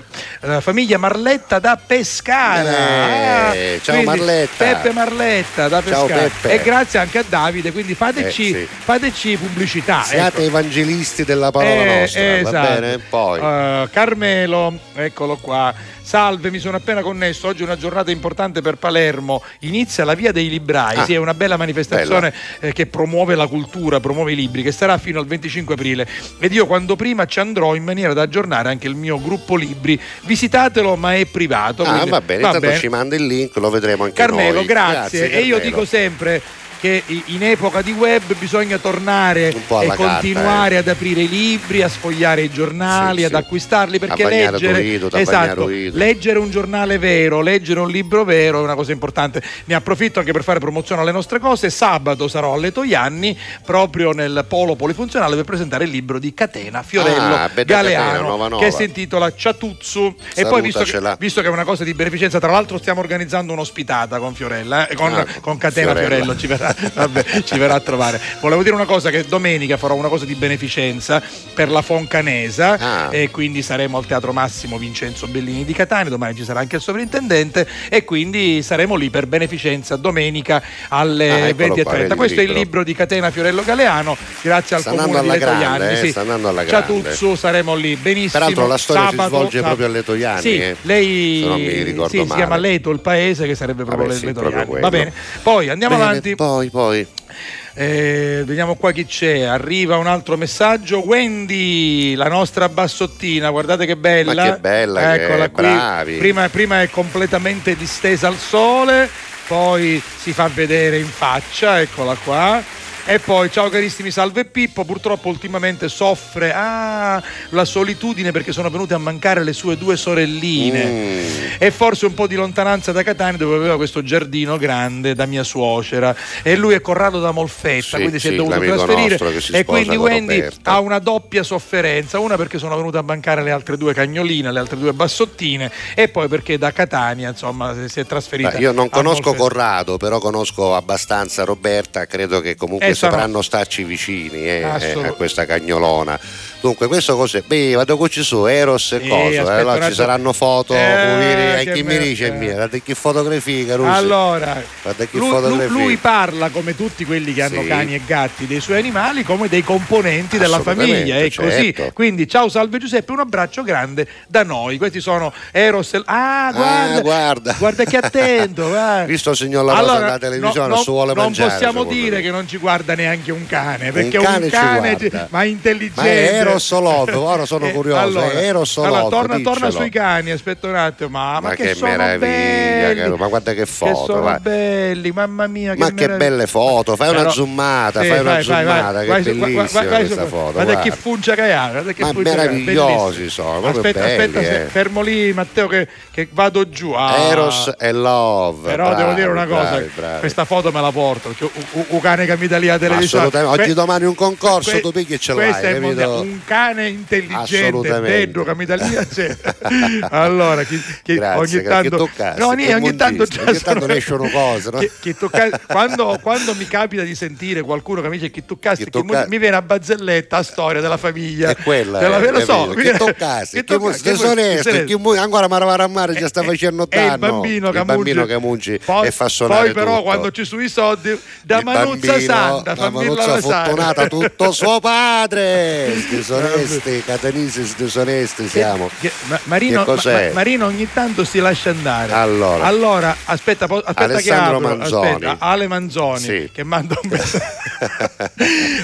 D: la famiglia Marletta da Pescara.
C: Eh,
D: Ah,
C: ciao Marletta.
D: Peppe Marletta da Pescara. E grazie anche a Davide, quindi fateci,
C: Eh, sì.
D: fateci pubblicità.
C: Siate
D: ecco.
C: evangelisti della parola
D: Eh,
C: nostra, va
D: esatto.
C: bene? Poi.
D: Uh, Carmelo, eccolo qua. Salve, mi sono appena connesso. Oggi è una giornata importante per Palermo. Inizia la via dei librai.
C: Ah,
D: sì, è una bella manifestazione eh, che promuove la cultura, promuove i libri, che sarà fino al 25 aprile. Ed io quando prima ci andrò in maniera da aggiornare anche il mio gruppo libri. Visitatelo, ma è privato.
C: Ah, va bene,
D: va
C: intanto
D: bene.
C: ci manda il link, lo vedremo anche
D: Carmelo,
C: noi.
D: grazie. E io
C: Carmelo.
D: dico sempre che in epoca di web bisogna tornare e
C: carta,
D: continuare ad aprire i libri, a sfogliare i giornali,
C: Sì,
D: ad
C: sì.
D: acquistarli perché
C: A
D: leggere
C: a
D: esatto, leggere un giornale vero, leggere un libro vero è una cosa importante. Ne approfitto anche per fare promozione alle nostre cose. Sabato sarò alle Toianni proprio nel polo polifunzionale per presentare il libro di Catena Fiorello
C: Ah,
D: Galeano
C: Catena, Nova Nova.
D: che si intitola Ciatuzzu e poi visto che, visto che è una cosa di beneficenza, tra l'altro stiamo organizzando un'ospitata con Fiorella, eh, con,
C: Ah,
D: con Catena. Fiorello, ci verrà, *laughs* vabbè, ci verrà a trovare. Volevo dire una cosa che domenica farò una cosa di beneficenza per la Foncanesa
C: Ah.
D: e quindi saremo al Teatro Massimo Vincenzo Bellini di Catania, domani ci sarà anche il sovrintendente e quindi saremo lì per beneficenza domenica alle
C: Ah, eccolo
D: 20.30.
C: qua, vedi il
D: Questo è il
C: libro.
D: di Catena Fiorello Galeano, grazie al
C: Sta
D: comune di
C: alla
D: Letoianni.
C: grande,
D: sì.
C: sta andando alla grande.
D: Ciatuzzu saremo lì, benissimo.
C: Peraltro la storia si
D: Sabato,
C: svolge
D: sabato.
C: proprio a Letoianni,
D: Sì,
C: eh.
D: lei
C: non mi ricordo
D: sì, si
C: male.
D: chiama Leto il paese che sarebbe proprio
C: Vabbè,
D: le
C: sì, proprio.
D: Va bene. Poi andiamo
C: Bene,
D: avanti.
C: Poi, poi.
D: Eh, vediamo qua chi c'è. Arriva un altro messaggio. Wendy, la nostra bassottina, guardate che bella.
C: Ma che bella che
D: Eccola
C: è,
D: qui.
C: bravi.
D: Prima, prima è completamente distesa al sole, poi si fa vedere in faccia, eccola qua. E poi, ciao carissimi, salve Pippo. Purtroppo ultimamente soffre ah, la solitudine perché sono venute a mancare le sue due sorelline.
C: Mm.
D: E forse un po' di lontananza da Catania dove aveva questo giardino grande da mia suocera. E lui è Corrado da Molfetta,
C: Sì,
D: quindi si è
C: sì,
D: dovuto trasferire.
C: si
D: E quindi Wendy
C: Roberta.
D: ha una doppia sofferenza. Una perché sono venute a mancare le altre due cagnoline, le altre due bassottine. E poi perché da Catania, insomma, si è trasferita.
C: Beh, io non conosco. Corrado, però conosco abbastanza Roberta, credo che comunque
D: Eh, sono-
C: sapranno starci vicini eh, eh, a questa cagnolona. Dunque, questo cos'è? Beh, vado con ci su, Eros e
D: Sì,
C: cosa? eh, allora ci
D: attimo.
C: saranno foto,
D: Eh,
C: pulire,
D: che
C: chi mi dice
D: eh.
C: mia, guarda che fotografia, Carusi.
D: Allora, lui,
C: fotografia.
D: lui- parla come tutti quelli che hanno
C: Sì.
D: cani e gatti dei suoi animali come dei componenti della famiglia è così
C: certo.
D: quindi ciao salve Giuseppe un abbraccio grande da noi questi sono Eros e- ah guarda
C: Ah, guarda.
D: guarda che attento *laughs* guarda.
C: Visto il signor La Rosa
D: Allora,
C: alla televisione,
D: no- no-
C: si vuole
D: non
C: mangiare.
D: possiamo
C: secondo
D: dire
C: me.
D: che non ci guarda neanche un cane perché un
C: cane
D: cane,
C: ci guarda.
D: ma intelligente
C: Ma è Eros Love? Ora sono
D: Eh,
C: curioso,
D: allora,
C: è Eros
D: allora, torna, torna sui cani aspetta un attimo ma, ma
C: Ma
D: che,
C: che
D: sono
C: meraviglia,
D: belli
C: ma guarda che foto,
D: sono
C: vai.
D: belli mamma mia
C: Ma che belle foto, fai una zoomata,
D: Sì,
C: fai una
D: vai, vai, vai.
C: zoomata, che bellissima
D: vai- vai- vai
C: questa foto.
D: Guarda
C: guarda.
D: che fungia che ha, guarda che
C: Ma
D: che
C: meravigliosi sono,
D: Aspetta, aspetta,
C: eh.
D: fermo lì Matteo che, che vado giù. Ah.
C: Eros e Love.
D: Però devo dire una cosa, questa foto me la porto, cioè, un, un- un cane che mi dà lì a televisione.
C: Assolutamente, oggi
D: Que-
C: domani un concorso,
D: que-
C: tu pigli e ce
D: questo
C: l'hai,
D: è mondiale. un cane intelligente, dentro che mi dà lì c'è. *laughs* allora, chi, chi-
C: Grazie,
D: ogni
C: che-
D: tanto
C: che toccassi,
D: no,
C: che
D: niente, ogni tanto
C: ogni tanto ne escono cose, no?
D: che- che tocca- quando, quando mi capita di sentire qualcuno che mi dice che toccassi,
C: Chi
D: che
C: tocca-
D: mi viene a barzelletta a storia della famiglia.
C: È quella,
D: Della-
C: eh,
D: lo so,
C: che *laughs* toccassi,
D: che
C: che,
D: tocca-
C: che
D: che- che- che-
C: mu- ancora Maravara mare già sta facendo
D: è il bambino che
C: che
D: Poi,
C: e fa suonare
D: poi però quando ci sono i soldi da Manuzza
C: bambino,
D: Santa
C: la
D: lasciare.
C: fortunata tutto *laughs* suo padre disonesti catanisi disonesti siamo
D: Che- ma- Marino,
C: cos'è?
D: Ma- Marino ogni tanto si lascia andare.
C: Allora.
D: Allora, aspetta, aspetta
C: Alessandro
D: apro,
C: Manzoni.
D: aspetta, Ale Manzoni
C: Sì.
D: che manda un *laughs* messaggio. *laughs*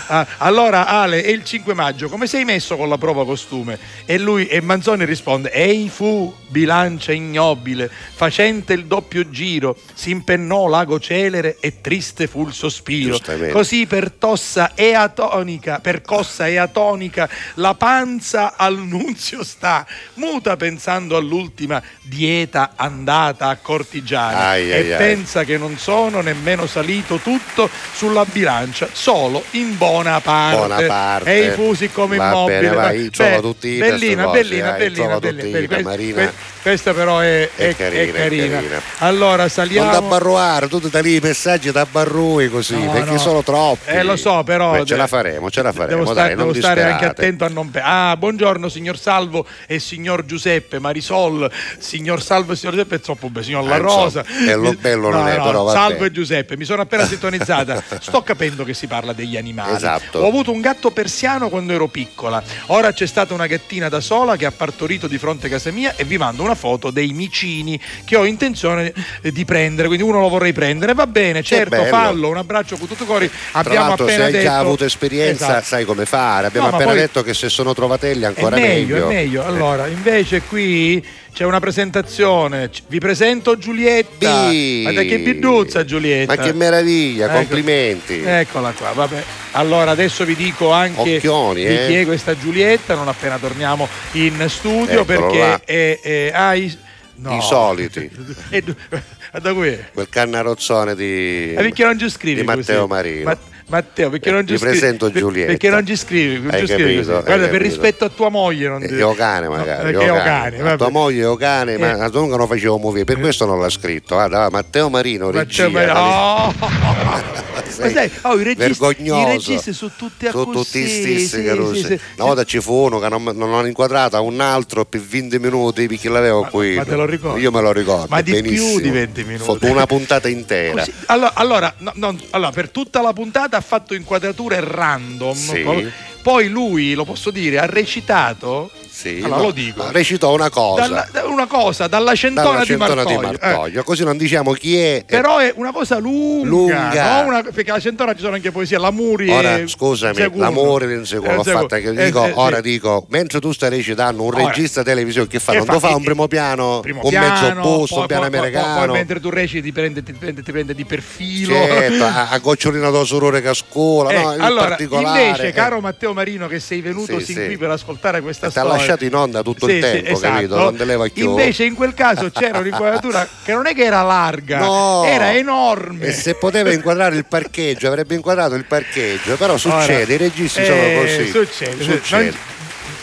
D: Ah, allora Ale, è il 5 maggio, come sei messo con la prova costume? E lui e Manzoni risponde: Ehi fu, bilancia ignobile, facente il doppio giro, si impennò lago celere e triste fu il sospiro. Così per tossa e atonica, per cossa e atonica, la panza al nunzio sta, muta pensando all'ultima dieta andata a cortigiana
C: Ai,
D: e
C: ai,
D: pensa che non sono nemmeno salito tutto sulla bilancia, solo in buona parte.
C: Buona parte.
D: E i fusi come
C: Va
D: immobile.
C: bene, vai,
D: Beh,
C: trova tutti
D: bellina, bellina,
C: dai,
D: bellina, bellina,
C: tutti,
D: bellina.
C: Marina.
D: que- Questa però è,
C: È
D: è-
C: carina,
D: è carina.
C: carina.
D: Allora
C: non da
D: saliamo.
C: barruare tu ti dai lì i messaggi da barrui così
D: No,
C: perché
D: no.
C: sono troppi
D: Eh lo so, però
C: Beh, ce la faremo ce la faremo
D: Devo,
C: dai
D: stare,
C: non
D: devo stare anche attento a non pe- Ah, buongiorno signor Salvo e signor Giuseppe, Marisol, signor Salvo e signor Giuseppe è troppo bello, signor La
C: Eh, insomma,
D: Rosa.
C: bello- bello non è, però va
D: Salvo e Giuseppe, mi sono appena sintonizzata. *laughs* Sto capendo che si parla degli animali.
C: Esatto.
D: Ho avuto un gatto persiano quando ero piccola. Ora c'è stata una gattina da sola che ha partorito di fronte a casa mia e vi mando una foto dei micini che ho intenzione eh, di prendere. Quindi uno lo vorrei prendere. Va bene, certo, fallo. Un abbraccio con tutto cuore.
C: Tra
D: Abbiamo
C: l'altro, se
D: appena
C: hai
D: detto
C: già avuto esperienza,
D: Esatto.
C: sai come fare. Abbiamo
D: No,
C: appena
D: poi-
C: detto che se sono trovatelli,
D: È
C: ancora
D: meglio, è meglio. Allora, invece qui c'è una presentazione. Vi presento Giulietta.
C: Bi.
D: Ma da che biduzza Giulietta?
C: Ma che meraviglia,
D: Ecco.
C: complimenti.
D: Eccola qua, vabbè. Allora adesso vi dico anche
C: Occhioni,
D: di
C: eh.
D: chi è questa Giulietta, non appena torniamo in studio
C: Eccolo
D: perché è, è- i, no.
C: I soliti. *laughs*
D: E- *laughs* da qui?
C: Quel cannarozzone di,
D: Eh, non
C: di Matteo
D: così?
C: Marino.
D: Ma- Matteo, perché non ci
C: Ti
D: scrivi?
C: presento
D: Per-
C: Giulietta.
D: Perché non ci scrivi? Non ci scrivi
C: capito,
D: Guarda, per rispetto a tua moglie non
C: Eh,
D: ti-
C: Io cane
D: No,
C: magari.
D: perché
C: io
D: ho
C: cane.
D: cane,
C: A
D: vabbè.
C: tua moglie io cane,
D: Eh.
C: ma tu non lo facevo muovere, per questo non l'ha scritto. Guarda, Matteo Marino, regia.
D: Matteo Marino- Oh! Ma sai, oh, i registi,
C: vergognoso.
D: i registi sono tutti a
C: Sono tutti stessi
D: sì,
C: Carusi.
D: sì, sì.
C: Una volta ci fu uno che non, non l'ho inquadrato, un altro per 20 minuti perché l'avevo qui.
D: ma te lo ricordi?
C: Io me lo ricordo.
D: Ma di più
C: benissimo.
D: di 20 minuti.
C: Una puntata intera.
D: Allora, allora, no, no, allora, per tutta la puntata ha fatto inquadrature random.
C: Sì.
D: Poi lui, lo posso dire, ha recitato
C: Sì,
D: allora lo dico.
C: Recitò una cosa.
D: Dalla- da- una cosa dalla centona,
C: dalla
D: di
C: centona
D: Martoglio.
C: di
D: Eh,
C: Martoglio. Così non diciamo chi è.
D: però è una cosa lunga,
C: Lunga.
D: no? Una- perché alla centona ci sono anche poesie, l'amuri
C: Ora, scusami,
D: Seguno.
C: l'amore l'inseguo,
D: Eh,
C: l'ho
D: Seguno.
C: fatta che
D: Eh,
C: dico,
D: eh,
C: ora dico, mentre tu stai recitando un
D: Ora,
C: regista televisione che fa?
D: che
C: non
D: fa?
C: lo fa un primo piano,
D: primo
C: un
D: piano,
C: mezzo
D: poi-
C: un piano
D: poi- poi-
C: americano.
D: Poi, mentre tu reciti ti prende, ti prende, ti prende di perfilo.
C: Certo, a, a gocciolino da sorore che scuola,
D: Eh,
C: no? in
D: allora,
C: particolare.
D: invece,
C: eh.
D: caro Matteo Marino, che sei venuto
C: Sì,
D: sin
C: sì.
D: qui per ascoltare questa storia,
C: lasciato in onda tutto il
D: Sì, sì,
C: tempo,
D: esatto.
C: capito? Non te leva chiù.
D: Invece, in quel caso c'era un'inquadratura che non è che era larga,
C: No.
D: era enorme.
C: E se poteva inquadrare il parcheggio, avrebbe inquadrato il parcheggio, però succede,
D: Ora,
C: i registi
D: eh,
C: sono così.
D: Succede,
C: Succede.
D: Non-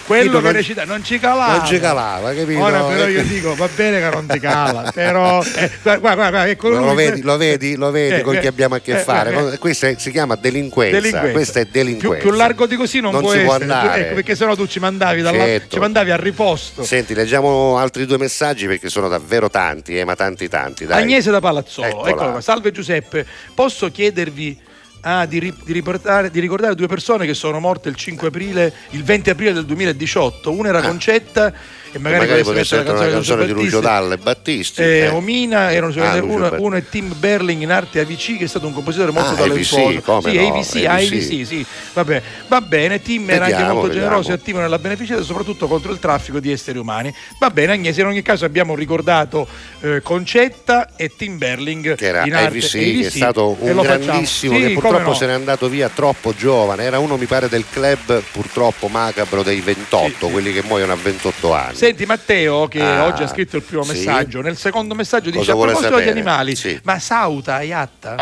D: quello che
C: non-
D: recita non ci calava.
C: Non ci calava, capito?
D: Ora però io dico, va bene che non ti cala, *laughs* però... eh, guarda, guarda, guarda, ecco
C: Lo,
D: lui-
C: vedi, lo vedi, lo vedi
D: Eh,
C: con chi
D: eh,
C: abbiamo a che
D: eh,
C: fare.
D: eh,
C: Con- Questa è- si chiama delinquenza.
D: Delinquenza.
C: Questa è
D: più,
C: delinquenza.
D: più largo di così non,
C: Non
D: può
C: si può andare.
D: ecco, perché sennò tu ci mandavi, dalla-
C: Certo.
D: ci mandavi a riposto.
C: Senti, leggiamo altri due messaggi perché sono davvero tanti, eh, ma tanti tanti. Dai.
D: Agnese da Palazzolo, qua. salve Giuseppe, posso chiedervi ah, di, ri- di riportare- di ricordare due persone che sono morte il 5 aprile, il 20 aprile del 2018, una era Concetta e magari,
C: Ah. Magari
D: potesse mettere
C: essere una canzone di. Lucio Dalla e Battisti.
D: Eh,
C: eh.
D: Omina erano
C: Ah,
D: uno, uno è Tim Berling in arte AVC che è stato un compositore molto
C: Ah,
D: talentuoso
C: AVC,
D: sì,
C: no,
D: AVC,
C: AVC.
D: AVC, sì. Vabbè, va bene Tim era anche
C: Vediamo,
D: molto
C: vediamo.
D: generoso e attivo nella beneficenza soprattutto contro il traffico di esseri umani va bene Agnese in ogni caso abbiamo ricordato eh, Concetta e Tim Berling
C: che era
D: in arte
C: AVC, che è stato
D: e
C: un grandissimo
D: Sì,
C: che purtroppo
D: no.
C: se n'è andato via troppo giovane. Era uno, mi pare, del club purtroppo macabro dei 28, quelli che muoiono a 28 anni.
D: Senti Matteo che
C: Ah,
D: oggi ha scritto il primo
C: sì.
D: messaggio, nel secondo messaggio dice
C: Cosa
D: a
C: vuole
D: proposito degli
C: sapere?
D: animali,
C: Sì.
D: ma Sauta, Ayatta?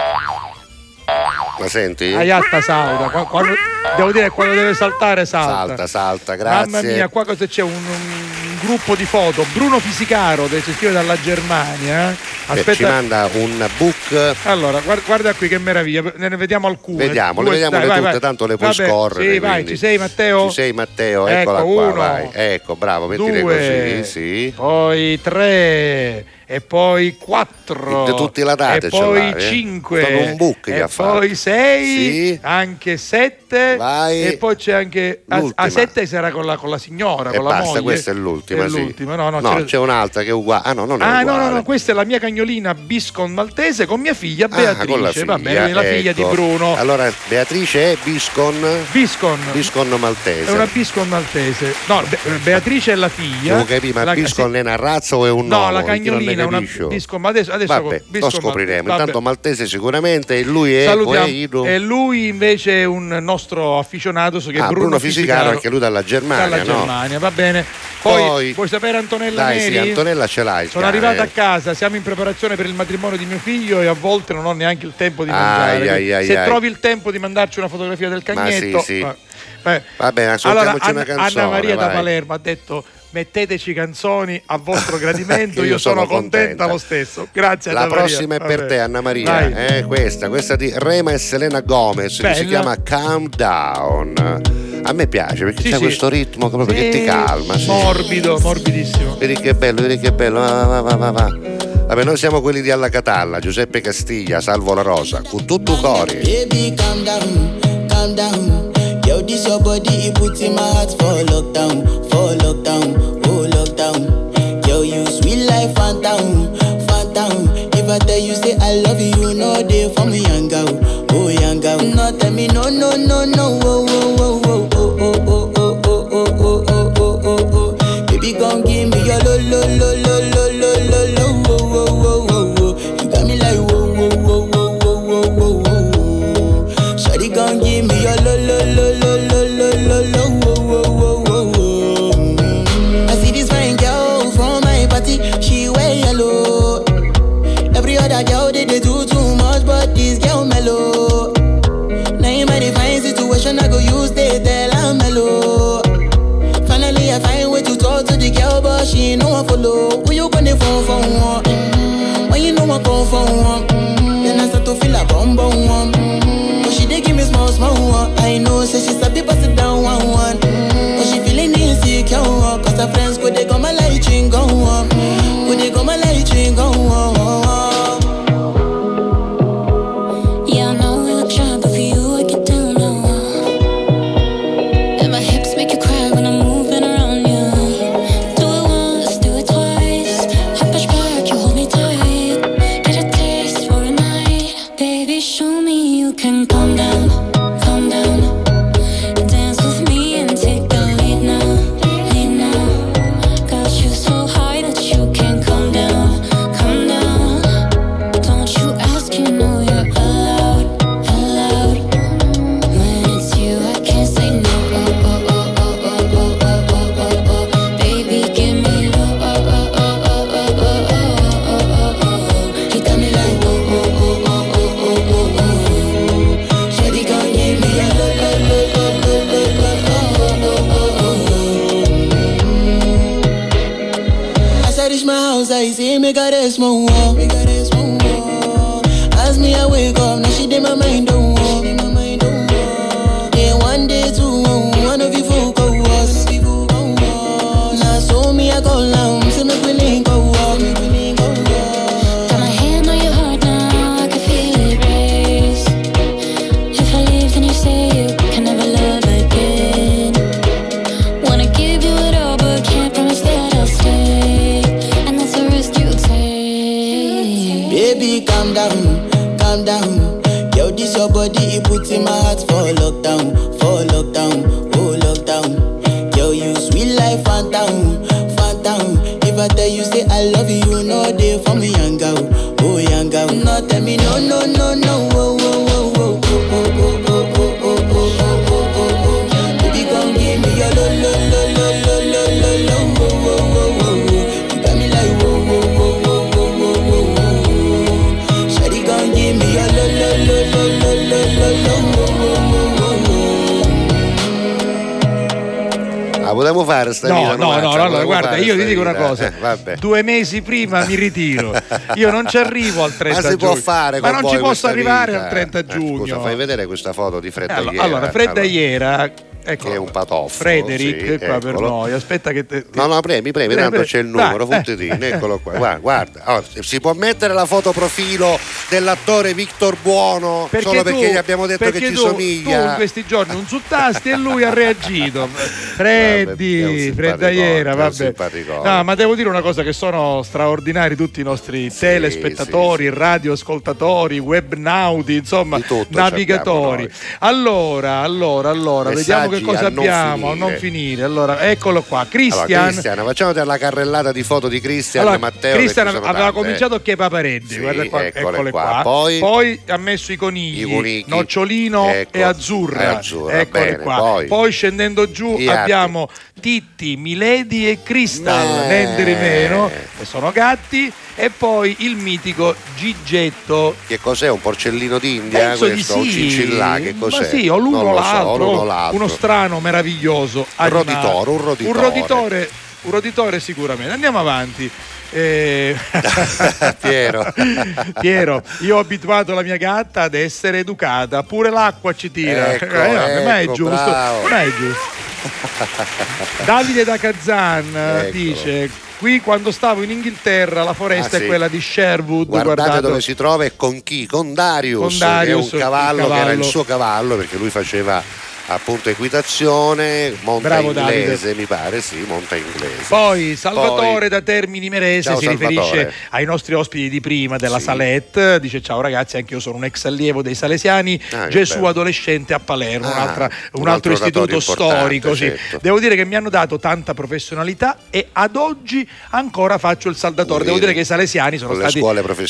C: La senti?
D: Ayatta Sauta, qua- quando- devo dire quando deve saltare salta.
C: Salta, salta, grazie.
D: Mamma mia, qua cosa c'è? Un, un gruppo di foto, Bruno Fisicaro, ci scrive dalla Germania.
C: Beh, ci manda un book.
D: Allora, guarda, qui che meraviglia, ne vediamo alcune.
C: Vediamo, le vediamo tutte,
D: vai.
C: tanto le puoi
D: Vabbè,
C: scorrere.
D: Sì, vai, ci sei Matteo?
C: Ci sei Matteo,
D: Ecco,
C: eccola qua,
D: uno.
C: vai. Ecco, bravo, mettile
D: Due.
C: così, sì.
D: Poi tre, e poi quattro,
C: Tutte- tutte la date
D: e poi
C: l'hai, eh?
D: cinque,
C: Proprio un book che
D: e
C: ha fatto.
D: poi sei,
C: Sì.
D: anche sette,
C: Vai.
D: e poi c'è anche a, a sette sarà con la, con la signora,
C: E
D: con la
C: basta,
D: moglie.
C: questa è l'ultima,
D: È
C: sì.
D: l'ultima, no, no,
C: No,
D: c'è-
C: c'è un'altra che è uguale. Ah, no, non è
D: Ah no,
C: uguale.
D: no, no, questa è la mia cagnolina Biscon maltese con mia figlia
C: Ah, la
D: Beatrice,
C: figlia,
D: va bene, la figlia di
C: ecco.
D: Bruno.
C: Allora, Beatrice è Biscon.
D: Biscon.
C: Biscon maltese.
D: È una Biscon maltese. No, Be- Beatrice è la figlia.
C: Devo capire, ma
D: La-
C: Biscon è una razza o è un
D: No,
C: nome?
D: la cagnolina è una
C: capisce?
D: Biscon, ma adesso, adesso
C: Vabbè,
D: Biscon
C: lo scopriremo.
D: Maltese.
C: Intanto maltese sicuramente e lui è
D: Salutiamo. E lui invece è un nostro afficionato che è
C: Ah,
D: Bruno,
C: Bruno Fisicaro, anche lui dalla Germania,
D: Dalla
C: no?
D: Germania, va bene. Poi,
C: Poi-
D: vuoi sapere Antonella
C: Dai,
D: Neri?
C: sì, Antonella ce l'hai.
D: Sono
C: cane.
D: arrivata a casa, siamo in preparazione per il matrimonio di mio figlio e a volte non ho neanche il tempo di mangiare.
C: ai, ai,
D: Se
C: ai.
D: trovi il tempo di mandarci una fotografia del
C: Ma
D: cagnetto.
C: sì, sì.
D: va-
C: bene,
D: Allora,
C: ascoltiamoci
D: Anna,
C: una canzone.
D: Anna Maria da
C: vai.
D: Palermo ha detto metteteci canzoni a vostro *laughs* gradimento,
C: Che
D: io,
C: io
D: sono,
C: sono
D: contenta
C: contenta.
D: lo stesso. Grazie
C: La
D: Anna Maria.
C: prossima è per
D: Vabbè.
C: te, Anna Maria. Eh, questa, questa di Rema e Selena Gomez che si
D: Bella.
C: chiama Calm Down. A me piace perché
D: Sì,
C: c'è
D: sì.
C: questo ritmo proprio che
D: Sì,
C: ti calma. sì.
D: Morbido, morbidissimo.
C: Vedi che bello, vedi che bello. Va, va, va, va, va. Vabbè, noi siamo quelli di Alla Catalla, Giuseppe Castiglia, Salvo la Rosa, con tutto cori.
P: Baby, calm down, calm down. This your body, it puts in my heart for lockdown, for lockdown, oh lockdown. Yo, you sweet life, phantom, phantom. If I tell you say I love you, no day for me, young girl, oh young girl. No, tell me no, no, no, no,
D: io ti dico una cosa.
C: Eh.
D: Due mesi prima mi ritiro. Io non ci arrivo al 30
C: Ma si
D: giugno.
C: può fare
D: Ma non ci posso arrivare
C: vita?
D: al 30
C: Eh,
D: giugno.
C: Scusa, fai vedere questa foto di Fredda
D: allora,
C: Iera.
D: allora, Fredda
C: Allora,
D: Iera, ecco,
C: che è un patoffo.
D: Frederick
C: sì,
D: qua per
C: eccolo.
D: noi. Aspetta che te,
C: No, no, premi, premi,
D: Premi,
C: tanto c'è il numero,
D: eh.
C: Futtitini, eccolo qua. Guarda, guarda. Allora, si può mettere la foto profilo dell'attore Victor Buono solo perché
D: tu-
C: gli abbiamo detto
D: perché
C: che ci
D: tu, Tu
C: somiglia.
D: in questi giorni non suttasti e lui ha reagito. *laughs* Freddi,
C: simpaticone,
D: Fredda Iera,
C: è un
D: vabbè. No, ma devo dire una cosa che sono straordinari tutti i nostri telespettatori, radioascoltatori, webnauti, insomma, navigatori. Allora, allora, allora, vediamo che
C: Messaggi
D: cosa abbiamo, a non
C: finire.
D: Allora, eccolo qua,
C: Allora. Cristian, facciamo la carrellata di foto di Cristian
D: Allora,
C: Matteo.
D: Cristian aveva
C: tante,
D: cominciato che papareddi,
C: Sì,
D: guarda qua,
C: eccole qua.
D: qua.
C: Poi-
D: ha messo i conigli,
C: I
D: nocciolino
C: Ecco,
D: e azzurra.
C: e azzurra,
D: Eccole
C: bene,
D: qua.
C: poi-
D: scendendo giù
C: altri.
D: Abbiamo Titti, Milady e Crystal,
C: Eh.
D: niente di meno, che sono gatti, e poi il mitico Gigetto.
C: Che cos'è? Un porcellino d'India?
D: Penso di
C: questo? Un
D: sì.
C: cincillà? Che cos'è?
D: Ma sì, o l'uno o
C: lo so,
D: l'altro,
C: l'altro.
D: uno strano, meraviglioso. animale.
C: roditore, un roditore.
D: Un roditore, un roditore sicuramente. Andiamo avanti. Eh, *laughs*
C: Piero. *laughs*
D: Piero, io ho abituato la mia gatta ad essere educata, pure l'acqua ci tira.
C: Ecco,
D: Eh, no, non è
C: ecco,
D: giusto.
C: bravo.
D: Non è giusto. *laughs* Davide da Kazan
C: Eccolo.
D: dice: Qui quando stavo in Inghilterra la foresta
C: Ah,
D: è
C: sì.
D: quella di Sherwood.
C: Guardate
D: guardate
C: dove si trova e con chi? Con Darius,
D: Con Darius,
C: che è un cavallo,
D: il
C: che era il
D: cavallo.
C: suo cavallo perché lui faceva appunto equitazione, monta
D: Bravo,
C: inglese,
D: Davide.
C: mi pare, sì, monta inglese.
D: Poi Salvatore
C: Poi-
D: da Termini Merese
C: Ciao,
D: si
C: Salvatore.
D: riferisce ai nostri ospiti di prima della
C: Sì.
D: Salette, dice ciao ragazzi, anche io sono un ex allievo dei Salesiani,
C: Ah,
D: Gesù
C: bello.
D: adolescente a Palermo,
C: Ah, un
D: un,
C: altro
D: altro istituto storico. sì.
C: certo.
D: Devo dire che mi hanno dato tanta professionalità e ad oggi ancora faccio il saldatore. Devo dire che i Salesiani sono stati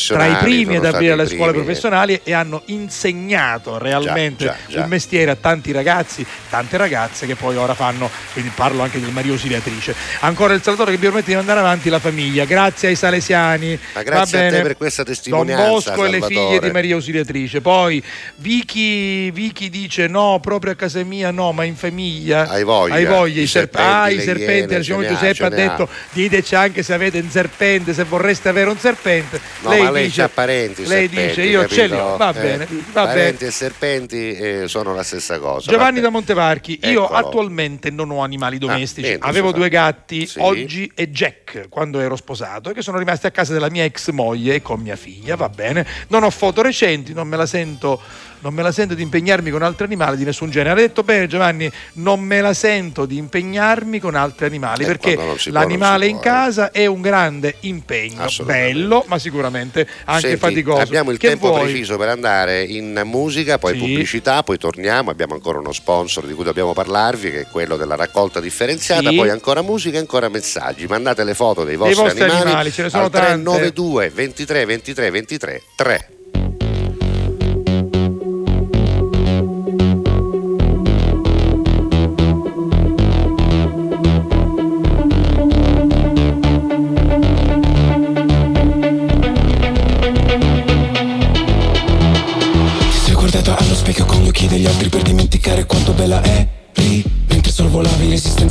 D: tra i primi ad aprire le scuole professionali e hanno insegnato realmente
C: già, già.
D: il mestiere a tanti ragazzi, tante ragazze che poi ora fanno, quindi parlo anche del Maria Ausiliatrice. Ancora il Salvatore che mi permette di mandare avanti la famiglia, grazie ai Salesiani.
C: Ma grazie a te
D: bene.
C: per questa
D: Don
C: testimonianza,
D: Bosco e le
C: Salvatore.
D: figlie di Maria Ausiliatrice. Poi Vicky, Vicky dice no, proprio a casa mia no, ma in famiglia.
C: Hai voglia.
D: Hai voglia,
C: I
D: i, serp-
C: serpenti,
D: ah, i serpenti, il signor Giuseppe ha
C: ha.
D: detto diteci anche se avete un serpente, se vorreste avere un serpente.
C: No, ma lei c'ha parenti
D: lei
C: serpenti,
D: dice io ce li ho,
C: capito?
D: va
C: Eh,
D: bene, va bene.
C: Parenti e serpenti eh, sono la stessa cosa.
D: Giovanni
C: va
D: da. Montevarchi, io
C: Eccolo.
D: attualmente non ho animali domestici,
C: niente,
D: avevo due gatti,
C: Sì.
D: oggi e Jack, quando ero sposato, che sono rimasti a casa della mia ex moglie e con mia figlia, va bene. Non ho foto recenti, non me la sento, non me la sento di impegnarmi con altri animali di nessun genere. Ha detto bene Giovanni, non me la sento di impegnarmi con altri animali,
C: Eh,
D: perché
C: può,
D: l'animale
C: si
D: in
C: può, eh.
D: casa è un grande impegno, bello, ma sicuramente anche
C: Senti,
D: faticoso.
C: Abbiamo il
D: Che
C: tempo
D: vuoi?
C: preciso per andare in musica, poi
D: Sì.
C: pubblicità, poi torniamo. Abbiamo ancora uno sponsor di cui dobbiamo parlarvi, che è quello della raccolta differenziata.
D: Sì.
C: Poi ancora musica e ancora messaggi. Mandate le foto dei
D: Dei
C: vostri,
D: vostri
C: animali,
D: animali, ce ne sono
C: al
D: tante.
C: 392 23 23 23 3.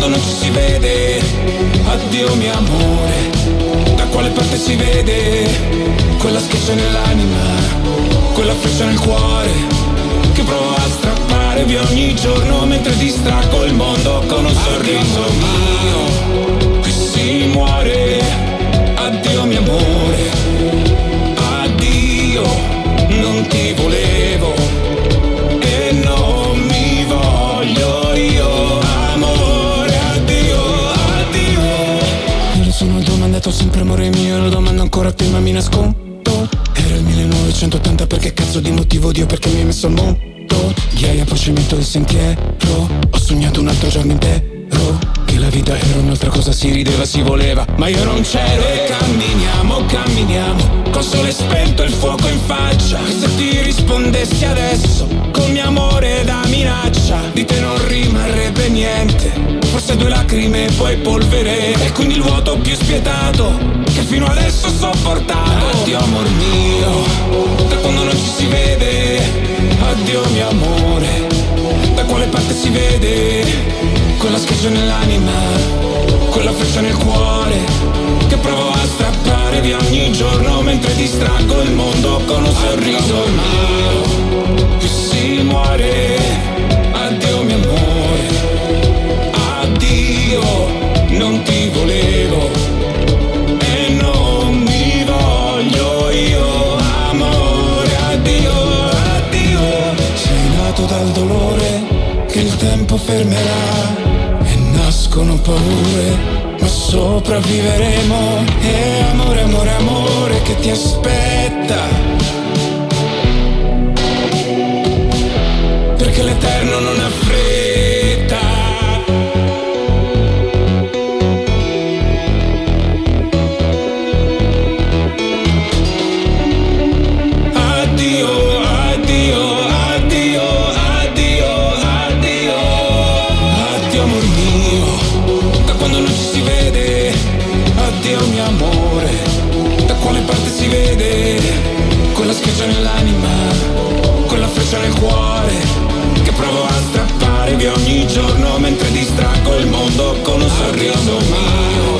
Q: quando non ci si vede. Addio mio amore Da quale parte si vede? Quella schiaccia nell'anima Quella freccia nel cuore Che provo a strappare via ogni giorno Mentre distraggo il mondo con un sorriso mio Qui si muore. Addio mio amore amore mio Lo domando ancora a te ma mi nascondo. Era il 1980 perché cazzo di motivo Dio perché mi hai messo al mondo Ghiaia poi cemento il sentiero Ho sognato un altro giorno intero la vita era un'altra cosa si rideva si voleva Ma io non c'ero e camminiamo camminiamo. Con sole spento e il fuoco in faccia Che se ti rispondessi adesso Col mio amore da minaccia Di te non rimarrebbe niente. Forse due lacrime e poi polvere E quindi il vuoto più spietato Che fino adesso ho sopportato. Addio amor mio Da quando non ci si vede. Addio mio amore Da quale parte si vede Quella schiaccia nell'anima Quella freccia nel cuore Che provo a strappare via ogni giorno Mentre distraggo il mondo con un sorriso. Mio Qui si muore. Addio mio amore. Addio Non ti volevo. E non mi voglio io Amore. Addio Addio. Sei nato dal dolore Che il tempo fermerà nascono paure ma sopravviveremo. E amore, amore, amore che ti aspetta. Perché l'eterno non ha fretta cuore Che provo a strappare via ogni giorno Mentre distraggo il mondo con un sorriso mio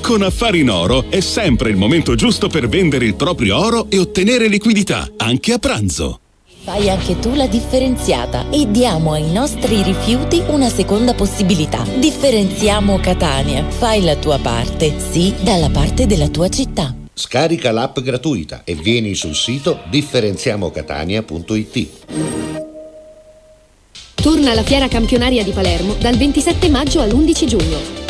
I: Con Affari in Oro è sempre il momento giusto per vendere il proprio oro e ottenere liquidità, anche a pranzo.
A: Fai anche tu la differenziata e diamo ai nostri rifiuti una seconda possibilità. Differenziamo Catania. Fai la tua parte, sì, dalla parte della tua città.
R: Scarica l'app gratuita e vieni sul sito differenziamocatania.it.
J: Torna la fiera campionaria di Palermo dal 27 maggio all'11 giugno.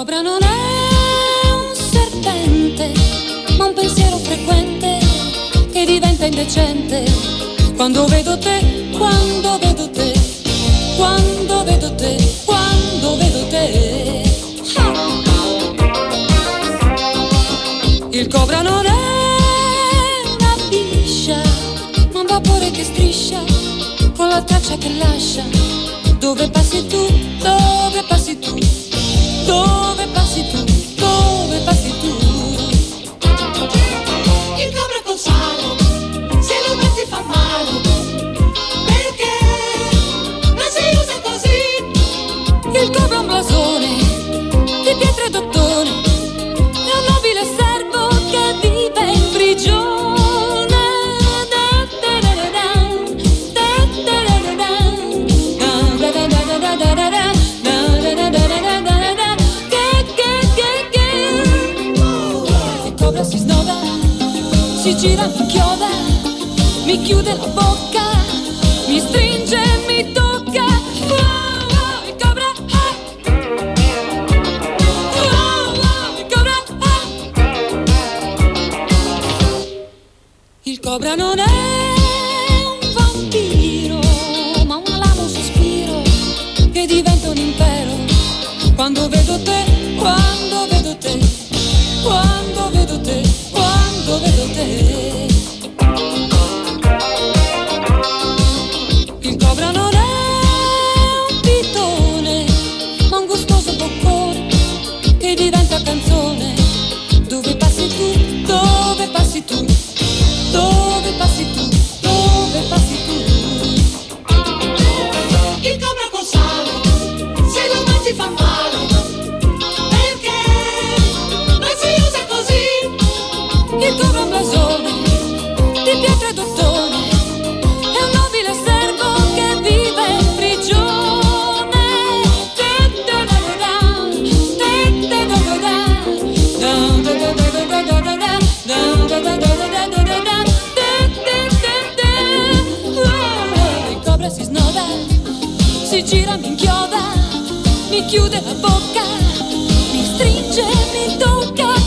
F: sopra non è un serpente, ma un pensiero frequente che diventa indecente. Quando vedo te, quando vedo te, quando vedo te, quando vedo te. Il cobra non è una biscia, ma un vapore che striscia con la traccia che lascia. Dove passi tu, dove passi tu. Gira, mi chioda, mi chiude la bocca, mi stringe, mi tocca. Cobra, il cobra, ah. Il cobra non è gira, mi inchioda, mi chiude la bocca, mi stringe, mi tocca. Ah.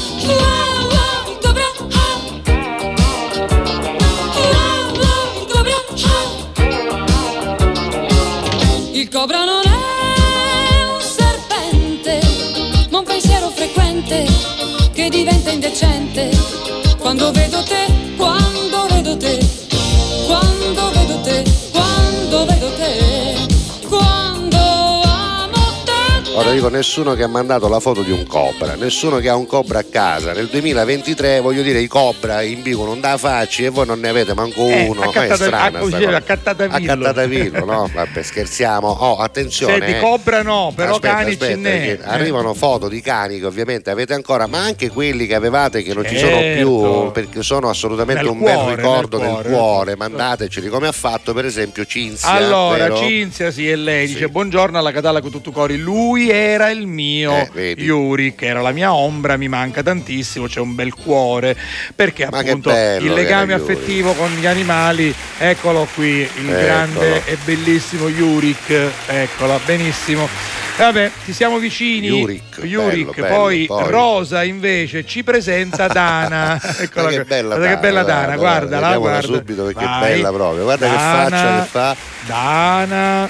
F: Il cobra non è un serpente, ma un pensiero frequente che diventa indecente. Quando vedo te,
C: dico nessuno che ha mandato la foto di un cobra, nessuno che ha un cobra a casa. Nel 2023 voglio dire i cobra imbigono da facci e voi non ne avete manco
D: Eh,
C: uno. Ma è
D: accattata-
C: strana
D: ah. Accattatavillo,
C: no? *laughs* Vabbè, scherziamo. Oh, attenzione.
D: Senti,
C: eh.
D: cobra no, però
C: Aspetta,
D: cani
C: aspetta,
D: ce n'è.
C: Arrivano foto di cani che ovviamente avete ancora, ma anche quelli che avevate che non ci sono
D: Certo.
C: più perché sono assolutamente
D: Nel
C: un bel
D: cuore,
C: ricordo
D: nel
C: nel
D: cuore.
C: cuore. Mandateceli come ha fatto per esempio Cinzia.
D: Allora,
C: vero?
D: Cinzia, sì, e lei dice: Buongiorno alla Catalla con tutto cori. Lui era il mio
C: Eh.
D: Yuri, che era la mia ombra, mi manca tantissimo. C'è un bel cuore. Perché
C: Ma che
D: appunto
C: bello
D: il
C: che
D: legame
C: era Yuri.
D: affettivo con gli animali, eccolo qui, il
C: Eccolo.
D: grande e bellissimo Yurik. Eccola, benissimo. Vabbè, ci siamo vicini.
C: Yurik,
D: Yurik.
C: bello, bello,
D: poi,
C: poi.
D: Rosa invece ci presenta Dana. *laughs* Eccola
C: che bella
D: guarda che bella Dana, guarda, la
C: vediamola
D: guarda.
C: subito perché
D: Vai.
C: è bella proprio. Guarda che
D: Dana,
C: faccia che fa.
D: Dana,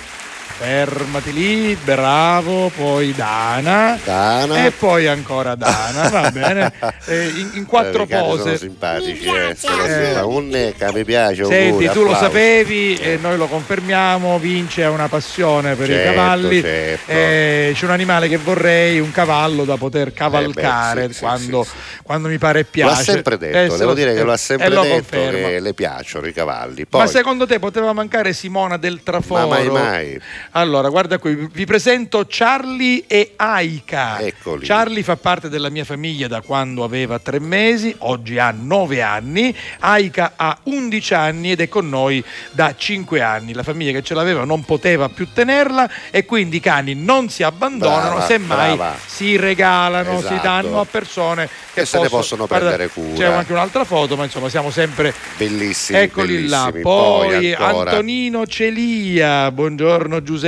D: fermati lì, bravo, poi Dana,
C: Dana.
D: e poi ancora Dana, va *laughs* bene, Eh, in, in quattro
C: Eh, i cani Sono
D: pose.
C: simpatici, eh,
D: Eh.
C: simpatici. un neca, mi piace.
D: Senti,
C: auguri,
D: tu lo
C: applausi.
D: sapevi e noi lo confermiamo, Vince ha una passione per i
C: Certo,
D: cavalli,
C: certo.
D: Eh, c'è un animale che vorrei, un cavallo da poter cavalcare
C: Eh beh, sì, sì,
D: quando,
C: sì,
D: quando mi pare
C: Lo
D: piace.
C: ha sempre detto,
D: Eh,
C: devo
D: lo-
C: dire che lo ha
D: eh,
C: sempre
D: e lo
C: detto
D: conferma.
C: che le piacciono i cavalli. Poi,
D: Ma secondo te poteva mancare Simona del Traforo?
C: Ma mai, mai.
D: Allora, guarda qui, vi presento Charlie e Aika.
C: Eccoli.
D: Charlie fa parte della mia famiglia da quando aveva tre mesi, oggi ha nove anni. Aika ha 11 anni ed è con noi da cinque anni. La famiglia che ce l'aveva non poteva più tenerla e quindi i cani non si abbandonano,
C: Brava,
D: semmai
C: brava.
D: si regalano, si
C: Esatto.
D: danno a persone che,
C: Che se ne possono
D: Guarda,
C: prendere cura.
D: C'è anche un'altra foto, ma insomma siamo sempre
C: bellissimi.
D: Eccoli là,
C: bellissimi.
D: poi
C: ancora.
D: Antonino Celia, buongiorno Giuseppe,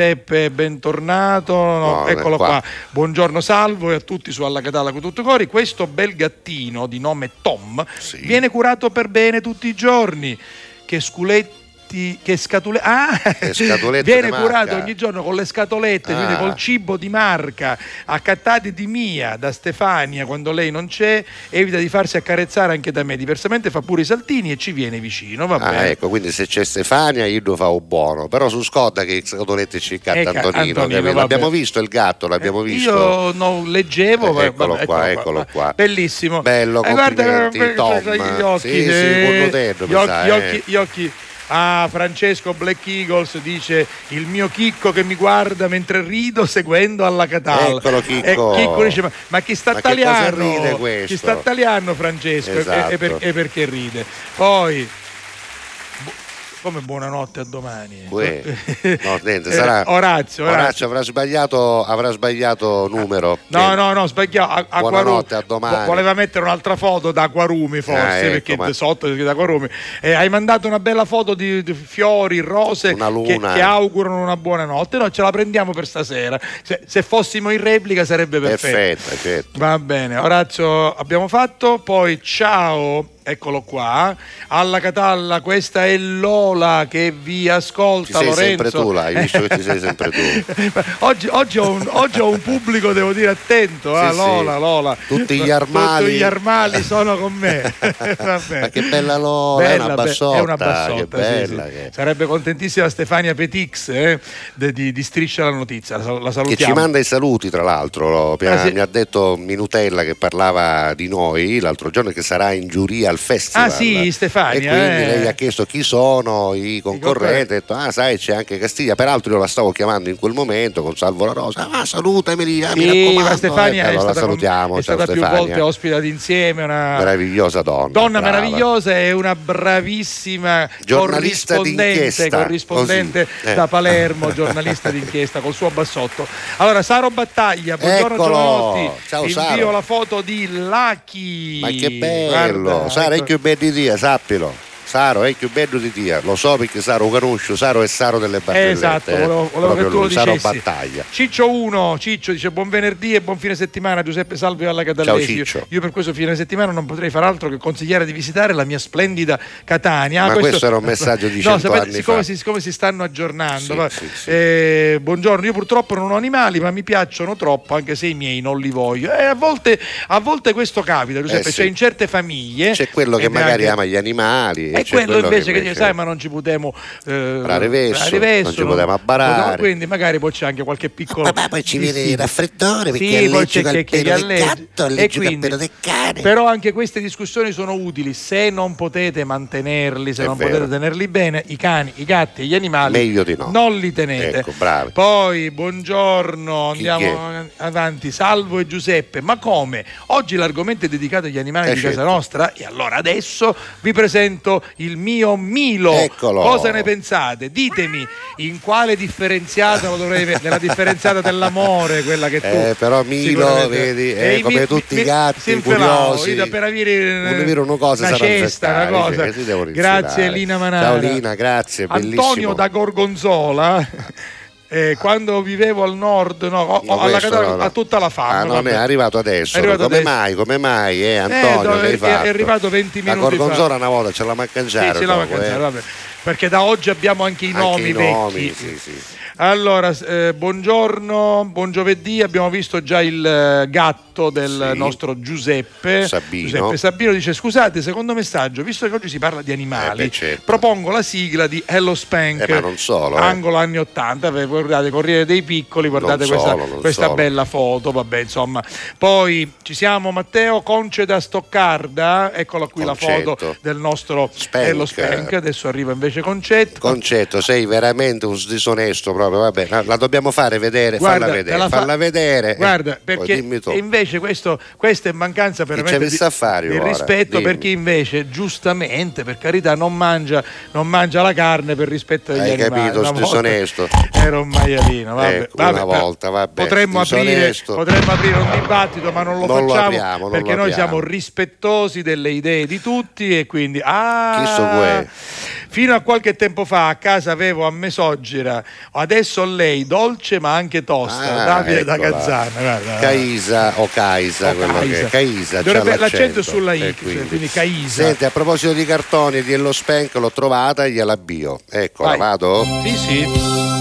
D: bentornato, No,
C: No,
D: eccolo
C: qua.
D: qua. buongiorno Salvo e a tutti su Alla Catalla con tutto cori, questo bel gattino di nome Tom viene curato per bene tutti i giorni. che sculetti che scatole ah, viene curato ogni giorno con le scatolette
C: Ah.
D: quindi col cibo di marca accattati di mia da Stefania quando lei non c'è evita di farsi accarezzare anche da me diversamente fa pure i saltini e ci viene vicino va
C: Ah, ecco, quindi se c'è Stefania io lo fa un buono, però su Scotta che scatolette ci catta
D: Ecco,
C: Antonino,
D: Antonino, vabbè.
C: l'abbiamo visto il gatto, l'abbiamo visto.
D: io non leggevo va-
C: Eccolo
D: vabbè,
C: qua,
D: eccolo
C: eccolo qua.
D: bellissimo
C: Bello,
D: Eh, guarda
C: Tom.
D: que- gli occhi
C: Sì, sì,
D: eh, gli
C: eh.
D: occhi- gli occhi Ah, Francesco Black Eagles dice il mio chicco che mi guarda mentre rido seguendo alla Catalla.
C: Eccolo, Chicco.
D: E Chicco dice: Ma, ma chi sta
C: Ma questo?
D: Chi sta tagliando Francesco? E-
C: Esatto.
D: E, per- e perché ride? Poi come buonanotte a domani.
C: Uè. No, niente, *laughs*
D: Eh,
C: sarà
D: Orazio, Orazio.
C: Orazio avrà sbagliato, avrà sbagliato numero.
D: No, no, no, sbagliato. A- Acquarumi.
C: Buonanotte, a domani.
D: Vo- Voleva mettere un'altra foto da Acquarumi, forse,
C: Ah, ecco,
D: perché
C: ma-
D: sotto da Acquarumi. Eh, hai mandato una bella foto di, di fiori, rose
C: Una
D: che,
C: luna.
D: che augurano una buona notte. Noi ce la prendiamo per stasera. Se, se fossimo in replica sarebbe perfetto.
C: Perfetto, certo.
D: Va bene, Orazio abbiamo fatto, poi ciao, eccolo qua, alla Catalla, questa è Lola che vi ascolta,
C: Ci sei
D: Lorenzo.
C: sempre tu, là, hai visto che ci sei sempre tu. *laughs*
D: oggi, oggi ho un, oggi ho un pubblico, devo dire, attento,
C: Sì,
D: Lola,
C: sì.
D: Lola.
C: Tutti gli armali.
D: Tutti gli armali sono con me. *laughs*
C: Ma che bella Lola, è
D: Bella,
C: una
D: be-
C: bassotta,
D: è una bassotta,
C: che bella
D: sì.
C: che-
D: Sarebbe contentissima Stefania Petix eh, di, di Striscia la Notizia, la, la
C: Che
D: salutiamo.
C: ci manda i saluti, tra l'altro. Mi ha,
D: Ah, sì.
C: mi ha detto Minutella che parlava di noi l'altro giorno che sarà in giuria al festival.
D: Ah, sì, Stefania,
C: E quindi
D: eh.
C: lei ha chiesto chi sono i concorrenti. Ha detto, ah, sai, c'è anche Castiglia. Peraltro io la stavo chiamando in quel momento con Salvo La Rosa. Ah, salutameli, ah, mi
D: Sì,
C: raccomando.
D: ma Stefania
C: Eh,
D: è
C: allora
D: stata, con-
C: salutiamo,
D: è stata più
C: Stefania.
D: volte ospitata insieme, una
C: Meravigliosa donna.
D: donna
C: brava.
D: meravigliosa e una bravissima
C: Giornalista
D: corrispondente,
C: d'inchiesta,
D: corrispondente
C: eh.
D: da Palermo, giornalista d'inchiesta col suo bassotto. Allora, Saro Battaglia, buongiorno
C: Eccolo.
D: Giovanotti.
C: Ciao,
D: Invio
C: Saro.
D: la foto di Lucky.
C: Ma che bello,
D: Guarda,
C: Saro è
D: ecco.
C: più bello di Dio, sappilo. Saro è più bello di Dio, lo so perché Saro conosco, Saro è Saro delle battaglie.
D: Esatto, volevo, volevo che tu lo
C: Saro
D: dicessi.
C: battaglia.
D: Ciccio 1, Ciccio dice buon venerdì e buon fine settimana Giuseppe Salve alla Catallesi. Io, io per questo fine settimana non potrei far altro che consigliare di visitare la mia splendida Catania.
C: Ma questo era un messaggio di *laughs*
D: no,
C: 100
D: sapete,
C: anni
D: siccome,
C: fa.
D: Si, siccome si stanno aggiornando.
C: Sì, sì, sì.
D: eh, buongiorno, io purtroppo non ho animali ma mi piacciono troppo anche se i miei non li voglio. E a volte, a volte questo capita Giuseppe,
C: Eh,
D: cioè in certe famiglie...
C: C'è quello che magari
D: anche-
C: ama gli animali
D: e
C: c'è
D: quello invece che dice,
C: invece-
D: sai, ma non ci potremo eh,
C: verso, non ci potevamo abbarare.
D: Quindi magari poi c'è anche qualche piccolo.
C: Ma poi ci viene il raffreddore perché
D: Sì, poi c'è che- che gli
C: gatto,
D: E quindi-
C: del cane.
D: Però anche queste discussioni sono utili se non potete mantenerli, se
C: È
D: non
C: vero.
D: potete tenerli bene, i cani, i gatti e gli animali
C: Meglio di no.
D: non li tenete.
C: Ecco, bravi.
D: Poi, buongiorno, andiamo avanti. Salvo e Giuseppe, ma come? Oggi l'argomento è dedicato agli animali
C: Eh,
D: di casa
C: certo.
D: nostra e allora adesso vi presento il mio Milo.
C: Eccolo.
D: Cosa ne pensate? Ditemi in quale differenziata lo dovrei mettere? Nella differenziata dell'amore, quella che tu.
C: Eh, però Milo, vedi,
D: E
C: è
D: i
C: come
D: mi-
C: tutti i gatti, curiosi.
D: io per avere
C: dire una cosa,
D: una cesta, una cosa.
C: cioè.
D: Grazie Lina Manara.
C: Ciao Lina, grazie, bellissimo.
D: Antonio da Gorgonzola. Eh, quando vivevo al nord, no,
C: No,
D: alla Catania,
C: no, no.
D: ha tutta la fama.
C: Ah, non
D: vabbè.
C: è arrivato adesso.
D: È arrivato
C: come
D: adesso.
C: mai? Come mai? Eh, Antonio,
D: dove-
C: che hai
D: è- è arrivato 20
C: La
D: minuti fa.
C: Gorgonzola una volta ce la mancangiare.
D: Sì, ce la mancangiare, vabbè. Perché da oggi abbiamo anche i
C: Anche
D: nomi
C: i nomi,
D: vecchi.
C: sì, sì.
D: Allora, eh, buongiorno, buon giovedì, abbiamo visto già il eh, gatto del
C: Sì.
D: nostro Giuseppe.
C: Sabino.
D: Giuseppe Sabino dice scusate, secondo messaggio, visto che oggi si parla di animali,
C: Eh, certo.
D: propongo la sigla di Hello Spank.
C: Eh, solo, eh.
D: Angolo anni 80, beh, guardate, Corriere dei Piccoli, guardate
C: Non
D: questa,
C: solo,
D: questa bella foto, vabbè, insomma. Poi ci siamo Matteo Conce da Stoccarda, eccola qui la
C: Concetto.
D: foto del nostro
C: Spank.
D: Hello Spank, adesso arriva invece Concetto.
C: Concetto, sei veramente un disonesto proprio, vabbè, la- la dobbiamo fare vedere,
D: Guarda,
C: falla vedere,
D: la fa-
C: falla vedere.
D: Guarda, perché
C: dimmi tu.
D: e invece questo, questa è mancanza veramente
C: avessi a fare
D: di rispetto
C: Dimmi.
D: per chi invece giustamente, per carità, non mangia, non mangia la carne per rispetto agli
C: Hai
D: animali.
C: capito, sto
D: volta
C: disonesto.
D: Era un maialino, vabbè,
C: Ecco,
D: vabbè,
C: una volta, vabbè,
D: Potremmo aprire, potremmo aprire un dibattito, ma non lo
C: Non lo
D: facciamo
C: apriamo, non
D: perché
C: lo
D: noi
C: apriamo.
D: siamo rispettosi delle idee di tutti e quindi ah,
C: Chi so?
B: Fino a qualche tempo fa a casa avevo a mesoggira, adesso lei dolce ma anche tosta.
C: Ah,
B: Davide da. Gazzana. guarda.
C: Caisa o Caisa,
B: O
C: quello
B: Caisa.
C: che Caisa. c'ha
B: Dovrebbe- l'accento
C: l'accento
B: è sulla I,
C: e
B: cioè, quindi Caisa.
C: Senti, a proposito di cartoni e di Ello Spank, l'ho trovata e gliela bio. Eccola,
B: Vai.
C: vado?
B: Sì, sì.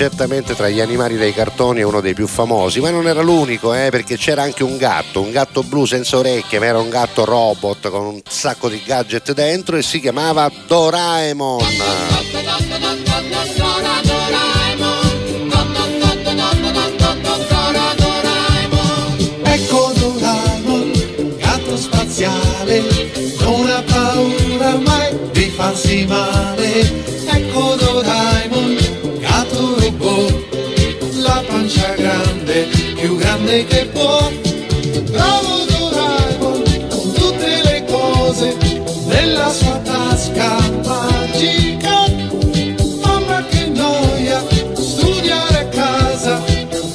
C: Certamente tra gli animali dei cartoni è uno dei più famosi, ma non era l'unico, eh, perché c'era anche un gatto, un gatto blu senza orecchie, ma era un gatto robot con un sacco di gadget dentro e si chiamava Doraemon.
S: Ecco Doraemon, gatto spaziale, non ha paura mai di farsi male. Grande che può. Bravo Doraemon, con tutte le cose nella sua tasca magica. Mamma che noia, studiare a casa,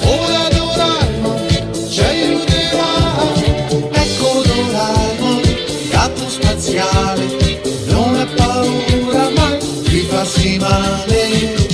S: ora Doraemon ci aiuterà. Ecco Doraemon, gatto spaziale, non ha paura mai di farsi male.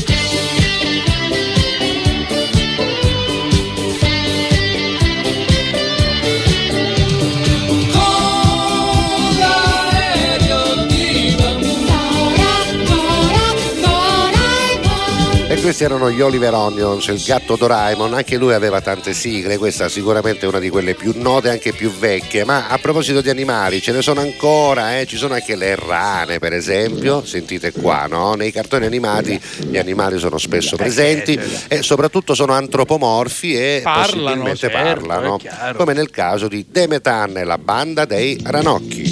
C: Questi erano gli Oliver Onions, il gatto Doraemon, anche lui aveva tante sigle, questa sicuramente è una di quelle più note anche più vecchie, ma a proposito di animali ce ne sono ancora, eh, ci sono anche le rane per esempio, sentite qua, no? nei cartoni animati gli animali sono spesso presenti e soprattutto sono antropomorfi e
B: Parlano,
C: possibilmente
B: certo,
C: parlano, come nel caso di Demetan e la banda dei Ranocchi.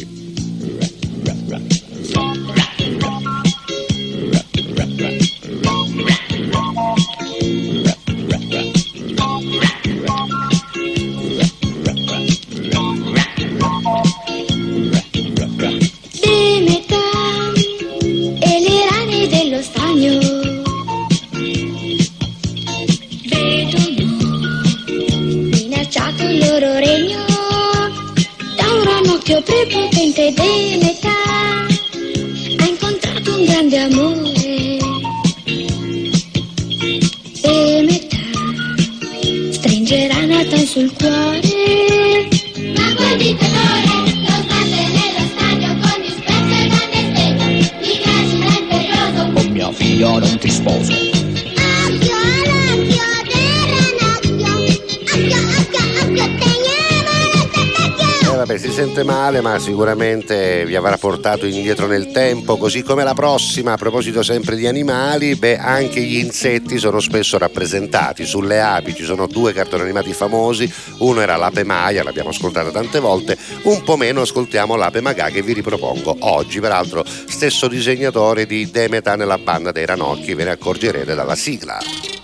C: Male, ma sicuramente vi avrà portato indietro nel tempo, così come la prossima, a proposito sempre di animali, beh, anche gli insetti sono spesso rappresentati. Sulle api ci sono due cartoni animati famosi, uno era l'ape maia, l'abbiamo ascoltata tante volte, un po' meno ascoltiamo l'ape magà che vi ripropongo oggi, peraltro stesso disegnatore di Demetan e la banda dei ranocchi, ve ne accorgerete dalla sigla.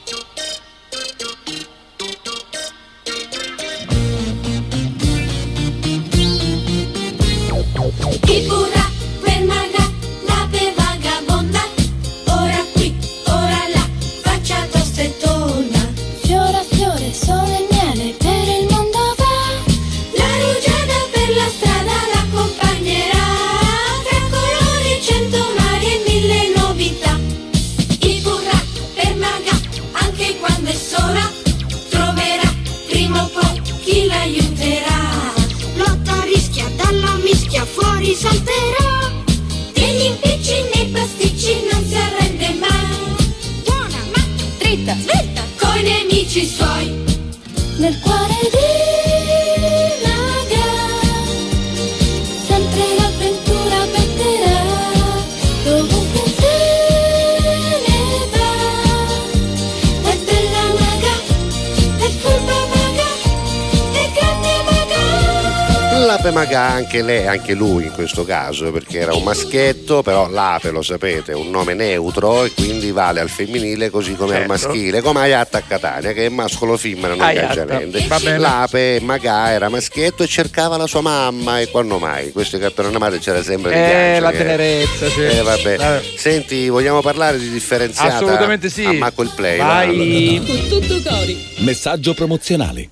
C: Anche lei, anche lui in questo caso, perché era un maschietto, però l'ape lo sapete è un nome neutro e quindi vale al femminile così come al
D: Certo.
C: maschile, come Ayatta a Catania, che è mascolo femmina, non cangialente. L'ape Maga era maschietto e cercava la sua mamma e quando mai? Questi cartoni animati c'era sempre di
D: Eh,
C: piangere,
D: la
C: eh.
D: tenerezza, sì.
C: Eh, vabbè.
D: Vabbè.
C: Senti, vogliamo parlare di differenziata?
D: Assolutamente sì.
C: A Macco il Play.
D: Vai.
B: Con tutto cori.
I: Messaggio promozionale.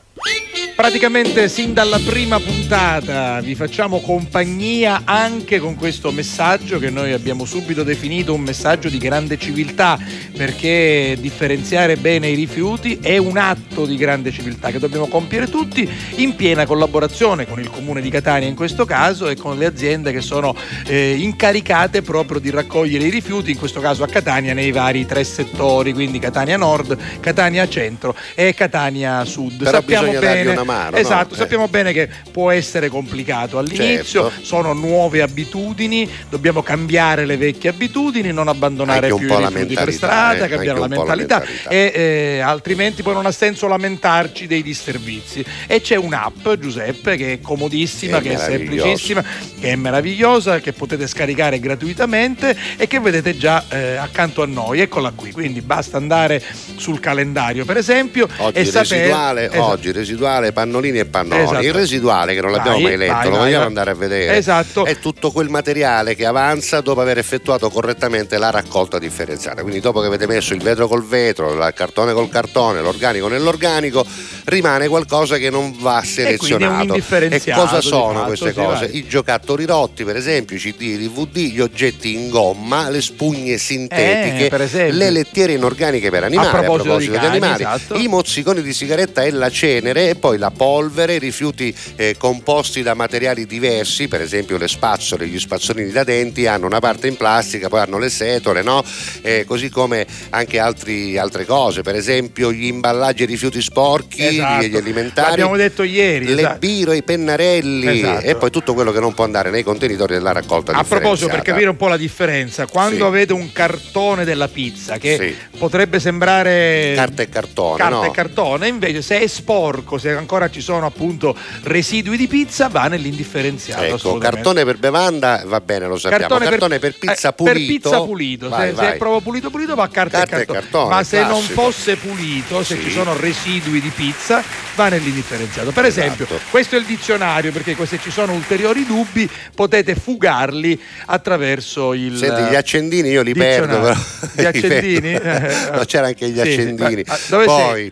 D: Praticamente sin dalla prima puntata vi facciamo compagnia anche con questo messaggio che noi abbiamo subito definito un messaggio di grande civiltà perché differenziare bene i rifiuti è un atto di grande civiltà che dobbiamo compiere tutti in piena collaborazione con il comune di Catania in questo caso e con le aziende che sono eh, incaricate proprio di raccogliere i rifiuti in questo caso a Catania nei vari tre settori quindi Catania Nord, Catania Centro e Catania Sud.
C: Però
D: sappiamo bene,
C: una mano, no?
D: esatto,
C: Eh.
D: sappiamo bene che può essere complicato all'inizio,
C: Certo.
D: sono nuove abitudini, dobbiamo cambiare le vecchie abitudini, non abbandonare
C: Anche
D: più i rifiuti per
C: mentalità,
D: strada,
C: eh,
D: cambiare la
C: po' la
D: mentalità,
C: mentalità.
D: e eh, altrimenti poi non ha senso lamentarci dei disservizi. E c'è un'app, Giuseppe, che è comodissima,
C: Che
D: che
C: è
D: semplicissima, che è meravigliosa, che potete scaricare gratuitamente e che vedete già eh, accanto a noi. Eccola qui, quindi basta andare sul calendario, per esempio,
C: Oggi
D: e sapere
C: residuale,
D: Esatto.
C: oggi residuale, pannolini e pannoni.
D: Esatto.
C: Il residuale che non l'abbiamo
D: Vai,
C: mai letto,
D: vai,
C: lo vogliamo andare a vedere.
D: Esatto.
C: È tutto quel materiale che avanza dopo aver effettuato correttamente la raccolta differenziata. Quindi dopo che avete messo il vetro col vetro, il cartone col cartone, l'organico nell'organico, rimane qualcosa che non va selezionato. E
D: indifferenziato,
C: cosa sono
D: fatto,
C: queste cose? I giocattoli rotti, per esempio, i CD, i DVD, gli oggetti in gomma, le spugne sintetiche,
D: Eh, per esempio.
C: le lettiere inorganiche per animali,
D: A proposito di
C: di
D: cani,
C: animali,
D: esatto.
C: i mozziconi di sigaretta e la cenere e poi la polvere, rifiuti eh, composti da materiali diversi, per esempio le spazzole, gli spazzolini da denti hanno una parte in plastica, poi hanno le setole, no? Eh, così come anche altri- altre cose, per esempio gli imballaggi e rifiuti sporchi,
D: Esatto.
C: gli alimentari.
D: L'abbiamo detto ieri.
C: Le
D: esatto.
C: biro, i pennarelli
D: Esatto.
C: e poi tutto quello che non può andare nei contenitori della raccolta
D: A proposito, per capire un po' la differenza, quando
C: Sì.
D: avete un cartone della pizza che
C: Sì.
D: potrebbe sembrare
C: Carta e cartone,
D: carta
C: no?
D: e cartone, invece se è sporco, se ancora ci sono appunto residui di pizza, va nell'indifferenziato.
C: Ecco, cartone per bevanda va bene, lo sappiamo. Cartone, per, pizza
D: eh,
C: pulito.
D: Per pizza pulito,
C: vai,
D: se, se
C: vai.
D: è proprio pulito pulito va carta,
C: Carta
D: e
C: e
D: cartone.
C: cartone,
D: Ma se non
C: classico.
D: fosse pulito, se
C: Sì.
D: ci sono residui di pizza, va nell'indifferenziato. Per esempio,
C: Esatto.
D: questo è il dizionario, perché se ci sono ulteriori dubbi potete fugarli attraverso il
C: Senti, gli accendini io li perdo, però.
D: Gli
C: Li
D: accendini? *laughs*
C: perdo.
D: Eh,
C: No, c'era anche gli
D: sì, sì.
C: accendini.
D: Ma- dove
C: Poi,
D: sei?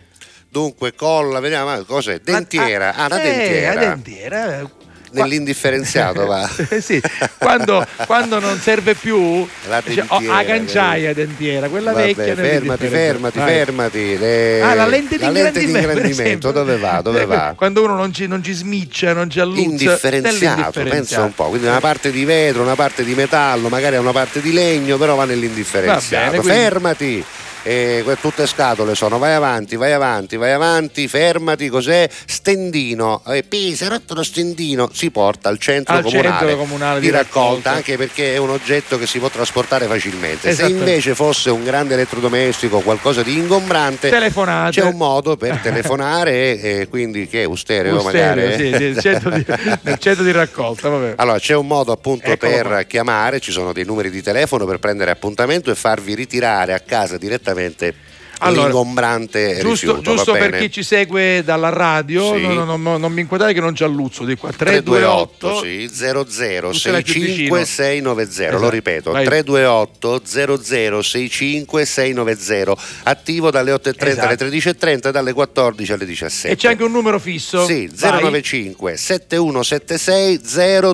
C: Dunque, colla, vediamo, ma cos'è? Dentiera. Ah, una
D: Eh,
C: dentiera.
D: la dentiera. eh,
C: Nell'indifferenziato va. *laughs*
D: sì, quando, quando non serve più
C: La
D: oh,
C: dentiera,
D: a canciaia dentiera, quella
C: Vabbè,
D: vecchia
C: fermati, fermati,
D: Vai.
C: fermati. Le-
D: Ah, la lente di
C: la lente di
D: ingrandimento,
C: dove va? Dove va? *laughs*
D: Quando uno non ci, non ci smiccia, non ci alluzza.
C: Indifferenziato, pensa un po', quindi una parte di vetro, una parte di metallo, magari una parte di legno, però va nell'indifferenziato.
D: Va bene, quindi-
C: Fermati! Eh, que- tutte scatole sono, vai avanti, vai avanti, vai avanti, fermati, cos'è? Stendino, eh, Pisa, rotto lo stendino, si porta al centro,
D: Al
C: comunale,
D: centro comunale
C: di
D: di
C: raccolta,
D: raccolta.
C: anche perché è un oggetto che si può trasportare facilmente. Se invece fosse un grande elettrodomestico, qualcosa di ingombrante,
D: Telefonate.
C: c'è un modo per telefonare e, e quindi che è un stereo,
D: Un stereo,
C: magari.
D: sì, sì, il centro di, nel centro di raccolta, vabbè.
C: Allora, c'è un modo appunto
D: Eccolo
C: per
D: qua.
C: chiamare, ci sono dei numeri di telefono per prendere appuntamento e farvi ritirare a casa direttamente Exactamente.
D: Allora,
C: l'ingombrante
D: Giusto,
C: rifiuto.
D: giusto per chi ci segue dalla radio,
C: Sì.
D: no, no, no, non mi inquadrare che non c'è alluzzo di qua.
C: 328
D: 328
C: sì, 00
D: Tu sei più
C: 65 690 lo
D: Esatto.
C: ripeto
D: Vai.
C: 328 00 65 690 attivo dalle 8.30
D: Esatto.
C: alle 13.30 e dalle 14 alle 17
D: E c'è anche un numero fisso?
C: Sì,
D: Vai.
C: 095 7176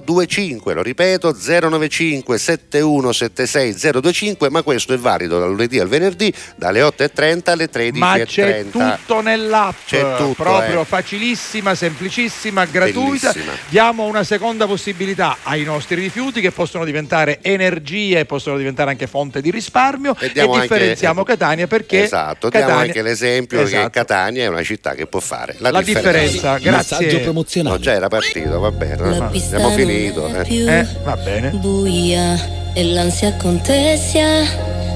C: 025, lo ripeto 095 7176 025, ma questo è valido dal lunedì al venerdì dalle 8.30 10.30 alle 13.30.
D: Ma c'è tutto nell'app,
C: C'è tutto,
D: proprio
C: eh.
D: facilissima, semplicissima, gratuita.
C: Bellissima.
D: Diamo una seconda possibilità ai nostri rifiuti che possono diventare energia e possono diventare anche fonte di risparmio e,
C: diamo anche-
D: differenziamo Catania perché
C: Esatto, diamo
D: Catania-
C: anche l'esempio che
D: Esatto.
C: Catania è una città che può fare la,
D: La differenza, grazie.
C: No, già era partito, va bene. No? Abbiamo finito. eh.
B: più
D: va bene.
B: buia e l'ansia contessa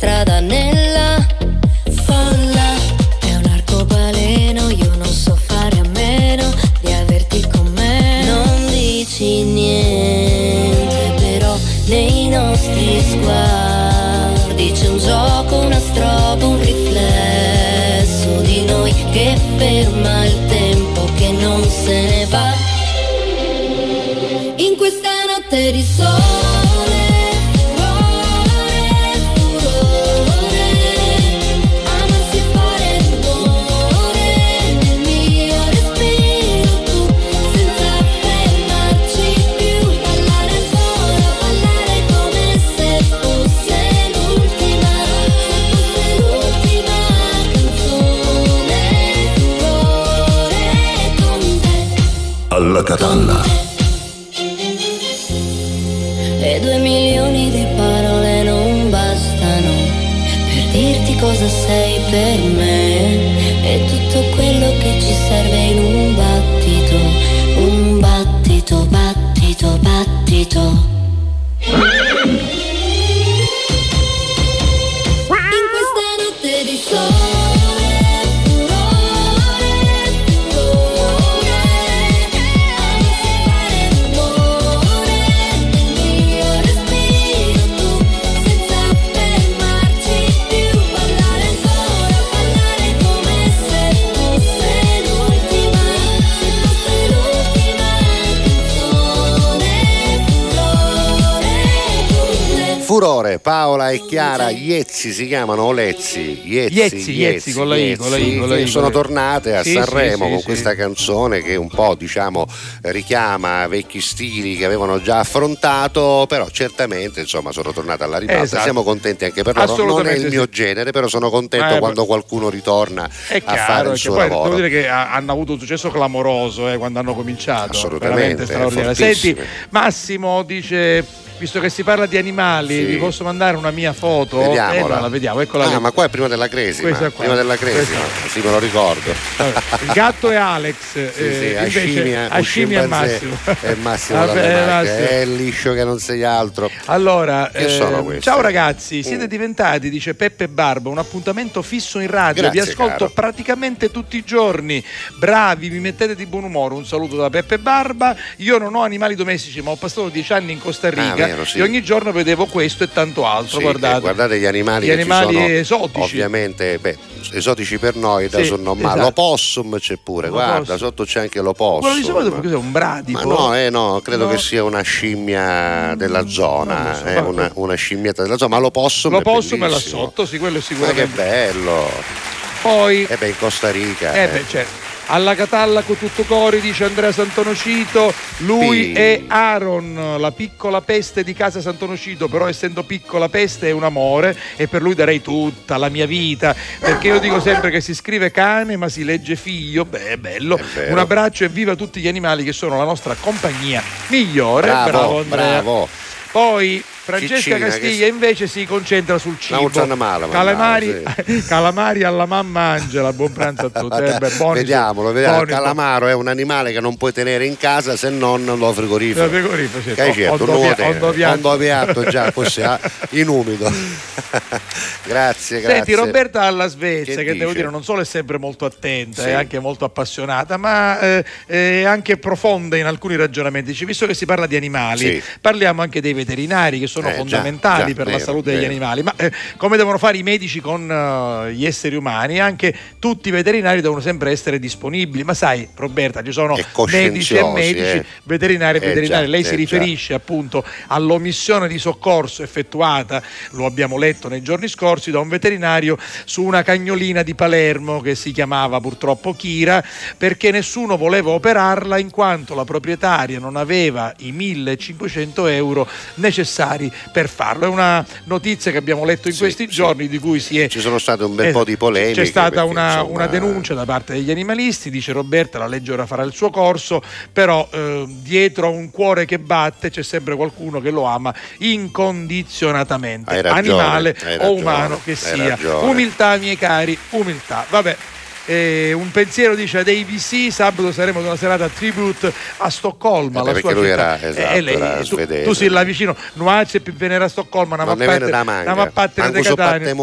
B: strada
H: Alla Catalla.
B: Furore,
C: Paola e Chiara Iezzi si chiamano o Lezzi? Iezzi,
D: Iezzi, Iezzi, con la I, con la I, con la I,
C: sono tornate a
D: Sì,
C: Sanremo
D: sì,
C: con
D: sì,
C: questa canzone che un po' diciamo richiama vecchi stili che avevano già affrontato, però certamente insomma sono tornate alla ribalta.
D: Esatto.
C: Siamo contenti anche per loro. Non è il mio
D: sì.
C: genere, però sono contento
D: Eh,
C: quando qualcuno ritorna
D: È
C: a
D: chiaro,
C: fare il suo
D: poi
C: lavoro.
D: devo dire che ha- hanno avuto un successo clamoroso eh, quando hanno cominciato.
C: Assolutamente.
D: Senti, Massimo dice. Visto che si parla di animali,
C: Sì.
D: vi posso mandare una mia foto?
C: Vediamola.
D: Eh, no, la vediamo, eccola
C: Ah,
D: lì.
C: ma qua è prima della
D: qua.
C: Prima della
D: Questa.
C: sì, me lo ricordo.
D: Il gatto è Alex, *laughs*
C: Sì, sì,
D: eh,
C: a
D: invece è Massimo. *laughs*
C: È Massimo
D: Vabbè,
C: è liscio che non sei altro.
D: Allora,
C: Che
D: eh,
C: sono queste?
D: ciao ragazzi, siete
C: Mm.
D: diventati, dice Peppe Barba, un appuntamento fisso in radio.
C: Grazie,
D: Vi ascolto
C: caro.
D: praticamente tutti i giorni. Bravi, mi mettete di buon umore. Un saluto da Peppe Barba. Io non ho animali domestici, ma ho passato dieci anni in Costa Rica
C: Ah, vero, sì.
D: e ogni giorno vedevo questo e tanto altro.
C: Sì,
D: guardate.
C: eh, guardate gli animali,
D: Gli animali
C: sono,
D: esotici.
C: Ovviamente, beh, esotici per noi da
D: Sì,
C: sonnomare.
D: esatto.
C: L'opossum c'è pure,
D: L'opossum.
C: guarda, sotto c'è anche l'opossum.
D: Quello di solito cos'è? Un bradipo?
C: Ma no, eh, no, credo
D: No.
C: che sia una scimmia della zona,
D: Non lo so,
C: eh, una, una scimmietta della zona, ma l'opossum,
D: L'opossum
C: è
D: è là sotto, sì, quello è
C: Ma che
D: sicuramente.
C: bello!
D: Poi
C: E beh, in Costa Rica.
D: Eh
C: eh.
D: beh, certo. Alla Catalla con tutto cori, dice Andrea Santonocito. Lui è Aaron, la piccola peste di casa Santonocito, però essendo piccola peste è un amore e per lui darei tutta la mia vita, perché io dico sempre che si scrive cane ma si legge figlio, beh è bello.
C: vero.
D: un abbraccio e viva tutti gli animali che sono la nostra compagnia migliore.
C: Bravo,
D: Andrea.
C: bravo.
D: Poi Francesca
C: Ciccina, che
D: Castiglia invece si concentra sul cibo.
C: male, ma
D: calamari, *laughs* calamari alla mamma Angela, buon pranzo a tutti. Eh, beh,
C: Vediamolo, vediamo. Il calamaro è un animale che non puoi tenere in casa se non lo frigorifero.
D: Lo frigorifero, certo.
C: Che certo, non lo tenere.
D: ondo piatto.
C: Già, *laughs* così, ah, in umido. grazie, *laughs* grazie.
D: Senti, Roberta alla Svezia,
C: Che
D: che, devo dire non solo è sempre molto attenta,
C: Sì.
D: è anche molto appassionata, ma eh, è anche profonda in alcuni ragionamenti. Visto che si parla di animali,
C: Sì.
D: parliamo anche dei veterinari che sono
C: Eh, già,
D: fondamentali
C: già,
D: per la
C: vero,
D: salute degli
C: vero.
D: animali. Ma eh, come devono fare i medici con eh, gli esseri umani, anche tutti i veterinari devono sempre essere disponibili. Ma sai, Roberta, ci sono medici e medici,
C: eh.
D: veterinari e
C: Eh,
D: veterinari.
C: già,
D: Lei si
C: eh, già.
D: riferisce appunto all'omissione di soccorso effettuata, lo abbiamo letto nei giorni scorsi, da un veterinario su una cagnolina di Palermo che si chiamava purtroppo Kira, perché nessuno voleva operarla in quanto la proprietaria non aveva i 1500 euro necessari per farlo. È una notizia che abbiamo letto in questi giorni di cui si è
C: Ci sono state un bel
D: eh,
C: po' di polemiche.
D: C'è stata
C: perché,
D: una,
C: insomma,
D: una denuncia da parte degli animalisti, dice Roberta, la legge ora farà il suo corso, però eh, dietro a un cuore che batte c'è sempre qualcuno che lo ama incondizionatamente,
C: ragione,
D: animale o umano che sia.
C: ragione.
D: Umiltà, miei cari, umiltà. Vabbè. Eh, un pensiero dice ad ABC sabato saremo ad una serata tribute a Stoccolma
C: Eh,
D: la
C: perché
D: sua
C: lui
D: città.
C: era- esatto,
D: Eh, lei-
C: era
D: tu, tu sei là vicino Nuace per venire a Stoccolma una
C: Non ne viene da manca. Manco so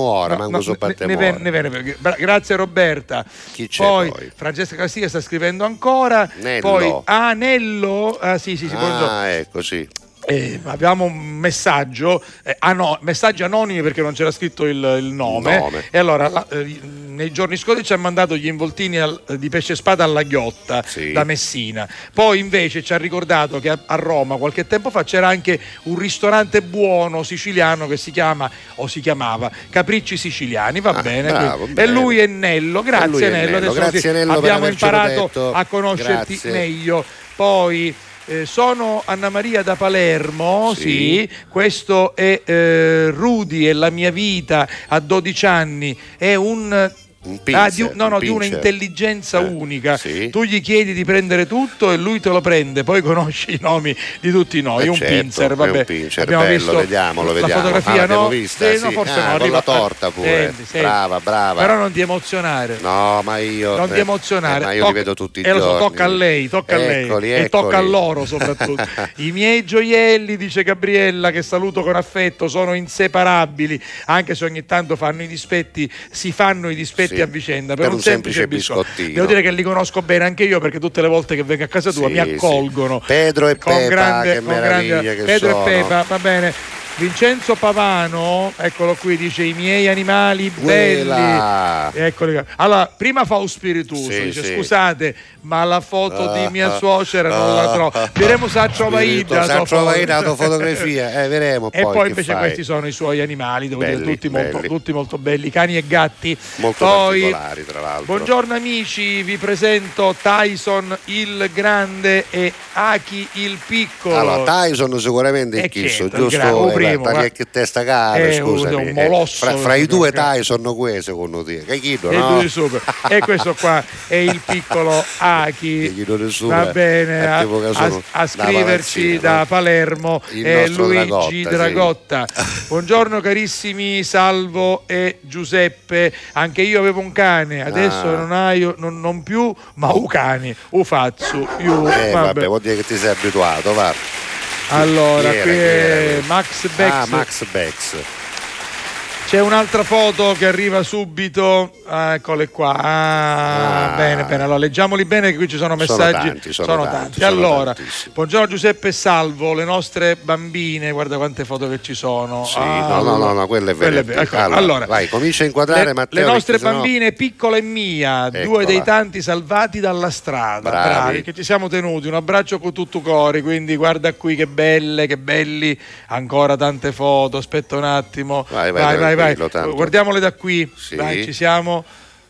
C: ora,
D: ne- ne, ven-
C: ora.
D: ne bra- grazie Roberta
C: Chi c'è
D: poi,
C: poi?
D: Francesca Castiglia sta scrivendo ancora
C: Nello.
D: poi ah Nello ah sì sì sì buongiorno.
C: Ah, ecco, sì.
D: Eh, abbiamo un messaggio, eh, ano- messaggi anonimi perché non c'era scritto il, il nome.
C: Nome.
D: E allora la- eh, nei giorni scorsi ci ha mandato gli involtini al- di pesce spada alla ghiotta da Messina. Poi invece ci ha ricordato che a, a Roma qualche tempo fa c'era anche un ristorante buono siciliano che si chiama o si chiamava Capricci Siciliani. Va bene.
C: bravo, bene.
D: E lui è Nello. Grazie
C: è
D: Nello.
C: Nello. Grazie,
D: sì,
C: Nello,
D: abbiamo imparato
C: detto.
D: a conoscerti
C: Grazie.
D: meglio. Poi eh, sono Anna Maria da Palermo, sì,
C: Sì.
D: questo è eh, Rudy e la mia vita a 12 anni, è un...
C: Un
D: ah, di, no, no,
C: un
D: di una
C: pincher.
D: intelligenza
C: Eh,
D: unica.
C: sì.
D: Tu gli chiedi di prendere tutto e lui te lo prende, poi *laughs* conosci i nomi di tutti noi.
C: Eh,
D: un
C: certo,
D: pinzer,
C: è
D: vabbè.
C: un pincher,
D: Abbiamo
C: bello,
D: visto
C: vediamolo,
D: la
C: vediamo.
D: fotografia,
C: Ah,
D: no?
C: vista,
D: Sì, no, forse
C: Ah,
D: no, arriva-
C: la torta pure.
D: Senti, senti.
C: Brava, brava.
D: Però non ti emozionare.
C: No, ma io.
D: Non ti
C: eh,
D: emozionare.
C: eh, ma io
D: Tocca-
C: li vedo tutti i
D: eh, lo so,
C: giorni.
D: tocca a lei, tocca a lei.
C: Eccoli,
D: E tocca a
C: eccoli.
D: loro soprattutto. *laughs* I miei gioielli, dice Gabriella, che saluto con affetto, sono inseparabili, anche se ogni tanto fanno i dispetti, si fanno i dispetti
C: Sì,
D: a vicenda. Per,
C: per
D: un
C: un
D: semplice,
C: semplice
D: biscotto.
C: biscottino.
D: Devo dire che li conosco bene anche io perché tutte le volte che vengo a casa tua
C: Sì,
D: mi accolgono.
C: sì. Pedro e
D: con
C: Pepa,
D: grande,
C: che
D: con grande-
C: che
D: Pedro
C: sono.
D: e Pepa, va bene. Vincenzo Pavano, eccolo qui, dice i miei animali belli. Eccoli. Allora, prima fa un spiritoso,
C: Sì,
D: dice
C: sì.
D: scusate, ma la foto di *laughs* mia
C: Ah,
D: suocera non la
C: ah,
D: trovo.
C: ah,
D: Vedremo se ha trova
C: Spirito,
D: Ida.
C: se trova Ida, la fotografia, *laughs* eh, vedremo
D: E
C: poi
D: poi invece
C: fai.
D: questi sono i suoi animali, devo dire,
C: Belli,
D: tutti molto,
C: belli.
D: tutti molto belli, cani e gatti.
C: Molto
D: poi,
C: particolari, tra l'altro.
D: Buongiorno amici, vi presento Tyson il grande e Aki il piccolo.
C: Allora, Tyson sicuramente è chi
D: certo,
C: giusto?
D: Il gra- o
C: Eh,
D: primo,
C: tagli
D: ma-
C: che testa cara,
D: È un-
C: scusami.
D: un
C: eh.
D: molosso,
C: fra, fra i due
D: proprio.
C: Tyson qui, secondo te? Che chiedo,
D: E
C: no?
D: due. E questo qua è il piccolo *laughs* Aki. Va bene, a, a-
C: sono
D: a scriverci da
C: no?
D: Palermo è Luigi
C: Dragotta, sì.
D: Buongiorno carissimi Salvo e Giuseppe. Anche io avevo un cane, adesso
C: Ah.
D: non hai non, non più, ma un cane, Ufazzu. Io,
C: Eh, vabbè.
D: vabbè.
C: vuol dire che ti sei abituato, va.
D: Allora,
C: era?
D: Max Bex.
C: Ah, Max Bex.
D: C'è un'altra foto che arriva subito, ah, eccole qua. Ah,
C: Ah.
D: Bene, bene. Allora leggiamoli bene che qui ci sono
C: Sono
D: messaggi.
C: tanti, sono tanti, sono
D: Allora, buongiorno Giuseppe Salvo, le nostre bambine, guarda quante foto che ci sono.
C: Sì,
D: Ah,
C: no, no, no, no, quello è
D: quelle ecco,
C: allora,
D: allora,
C: vai, comincia a inquadrare
D: le,
C: Matteo.
D: le nostre bambine piccola e mia, due
C: Eccola.
D: dei tanti salvati dalla strada,
C: Bravi.
D: bravi, che ci siamo tenuti, un abbraccio con tutto cuore, quindi guarda qui che belle, che belli, ancora tante foto, aspetta un attimo,
C: Vai, vai,
D: vai, vai,
C: tranquillo, tanto.
D: guardiamole da qui,
C: Sì.
D: Dai, ci siamo.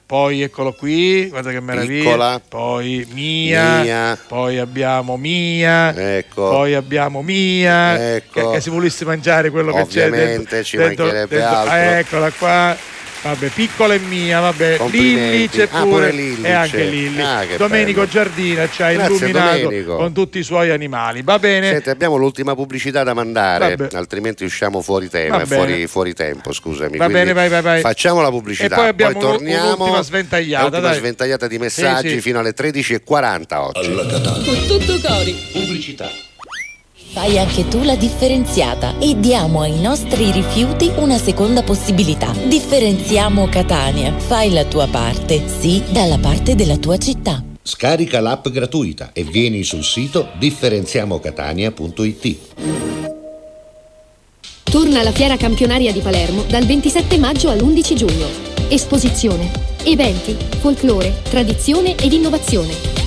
D: Poi eccolo qui, guarda che meraviglia.
C: Piccola.
D: Poi Mia,
C: Mia.
D: poi abbiamo Mia,
C: Ecco.
D: poi abbiamo Mia,
C: Ecco.
D: che, che se volessi mangiare quello che c'è
C: Ovviamente
D: dentro,
C: ci
D: dentro-
C: mancherebbe
D: dentro-
C: altro.
D: ah, eccola qua. Vabbè, piccola e mia, vabbè. Lilli c'è
C: Ah,
D: pure,
C: pure Lilli
D: e anche
C: c'è.
D: Lilli.
C: Ah,
D: Domenico
C: bello.
D: Giardina ci ha
C: Grazie,
D: illuminato
C: Domenico.
D: con tutti i suoi animali. Va bene?
C: Senti, abbiamo l'ultima pubblicità da mandare,
D: Vabbè.
C: altrimenti usciamo fuori tema, fuori, fuori tempo, scusami.
D: Va
C: Quindi
D: bene, vai, vai, vai.
C: Facciamo la pubblicità,
D: E poi abbiamo un-
C: torniamo.
D: un'ultima sventagliata, dai.
C: sventagliata di messaggi
D: Sì, sì.
C: fino alle 13.40 oggi.
B: Con tutto cori.
C: Pubblicità.
A: Fai anche tu la differenziata e diamo ai nostri rifiuti una seconda possibilità. Differenziamo Catania. Fai la tua parte, sì, dalla parte della tua città.
R: Scarica l'app gratuita e vieni sul sito differenziamocatania.it.
J: Torna la fiera campionaria di Palermo dal 27 maggio all'11 giugno. Esposizione, eventi, folklore, tradizione ed innovazione.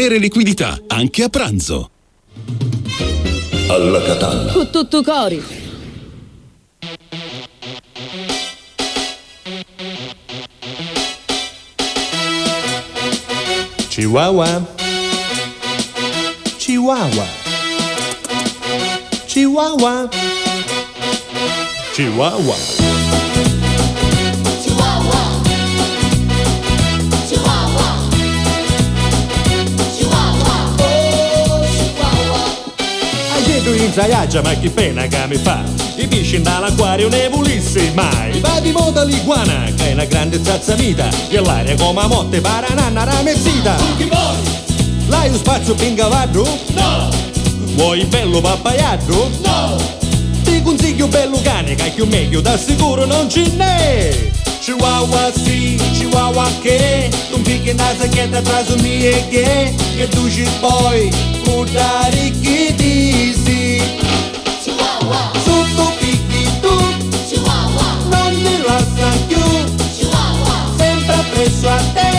I: liquidità, anche a pranzo.
H: Alla Catalla.
B: Con tutto cori.
T: Chihuahua. Chihuahua. Chihuahua. Chihuahua. Dietro in zaiaggia ma che pena che mi fa I pesci dall'acquario ne volessi mai Va di moda l'iguana che è una grande zazzamita E l'aria come a motte parananna ramezzita L'hai un spazio pingavardo? No! Vuoi bello pappaiardo? No! Ti consiglio bello cane che più meglio da sicuro non ce n'è Chihuahua sì, Chihuahua che Non picchi na sacchetta atrás mie che Che tu ci puoi mutare chi dici Chihuahua. Sotto picchi tu. Chihuahua. Non ti lascia più Chihuahua. Sempre appresso a te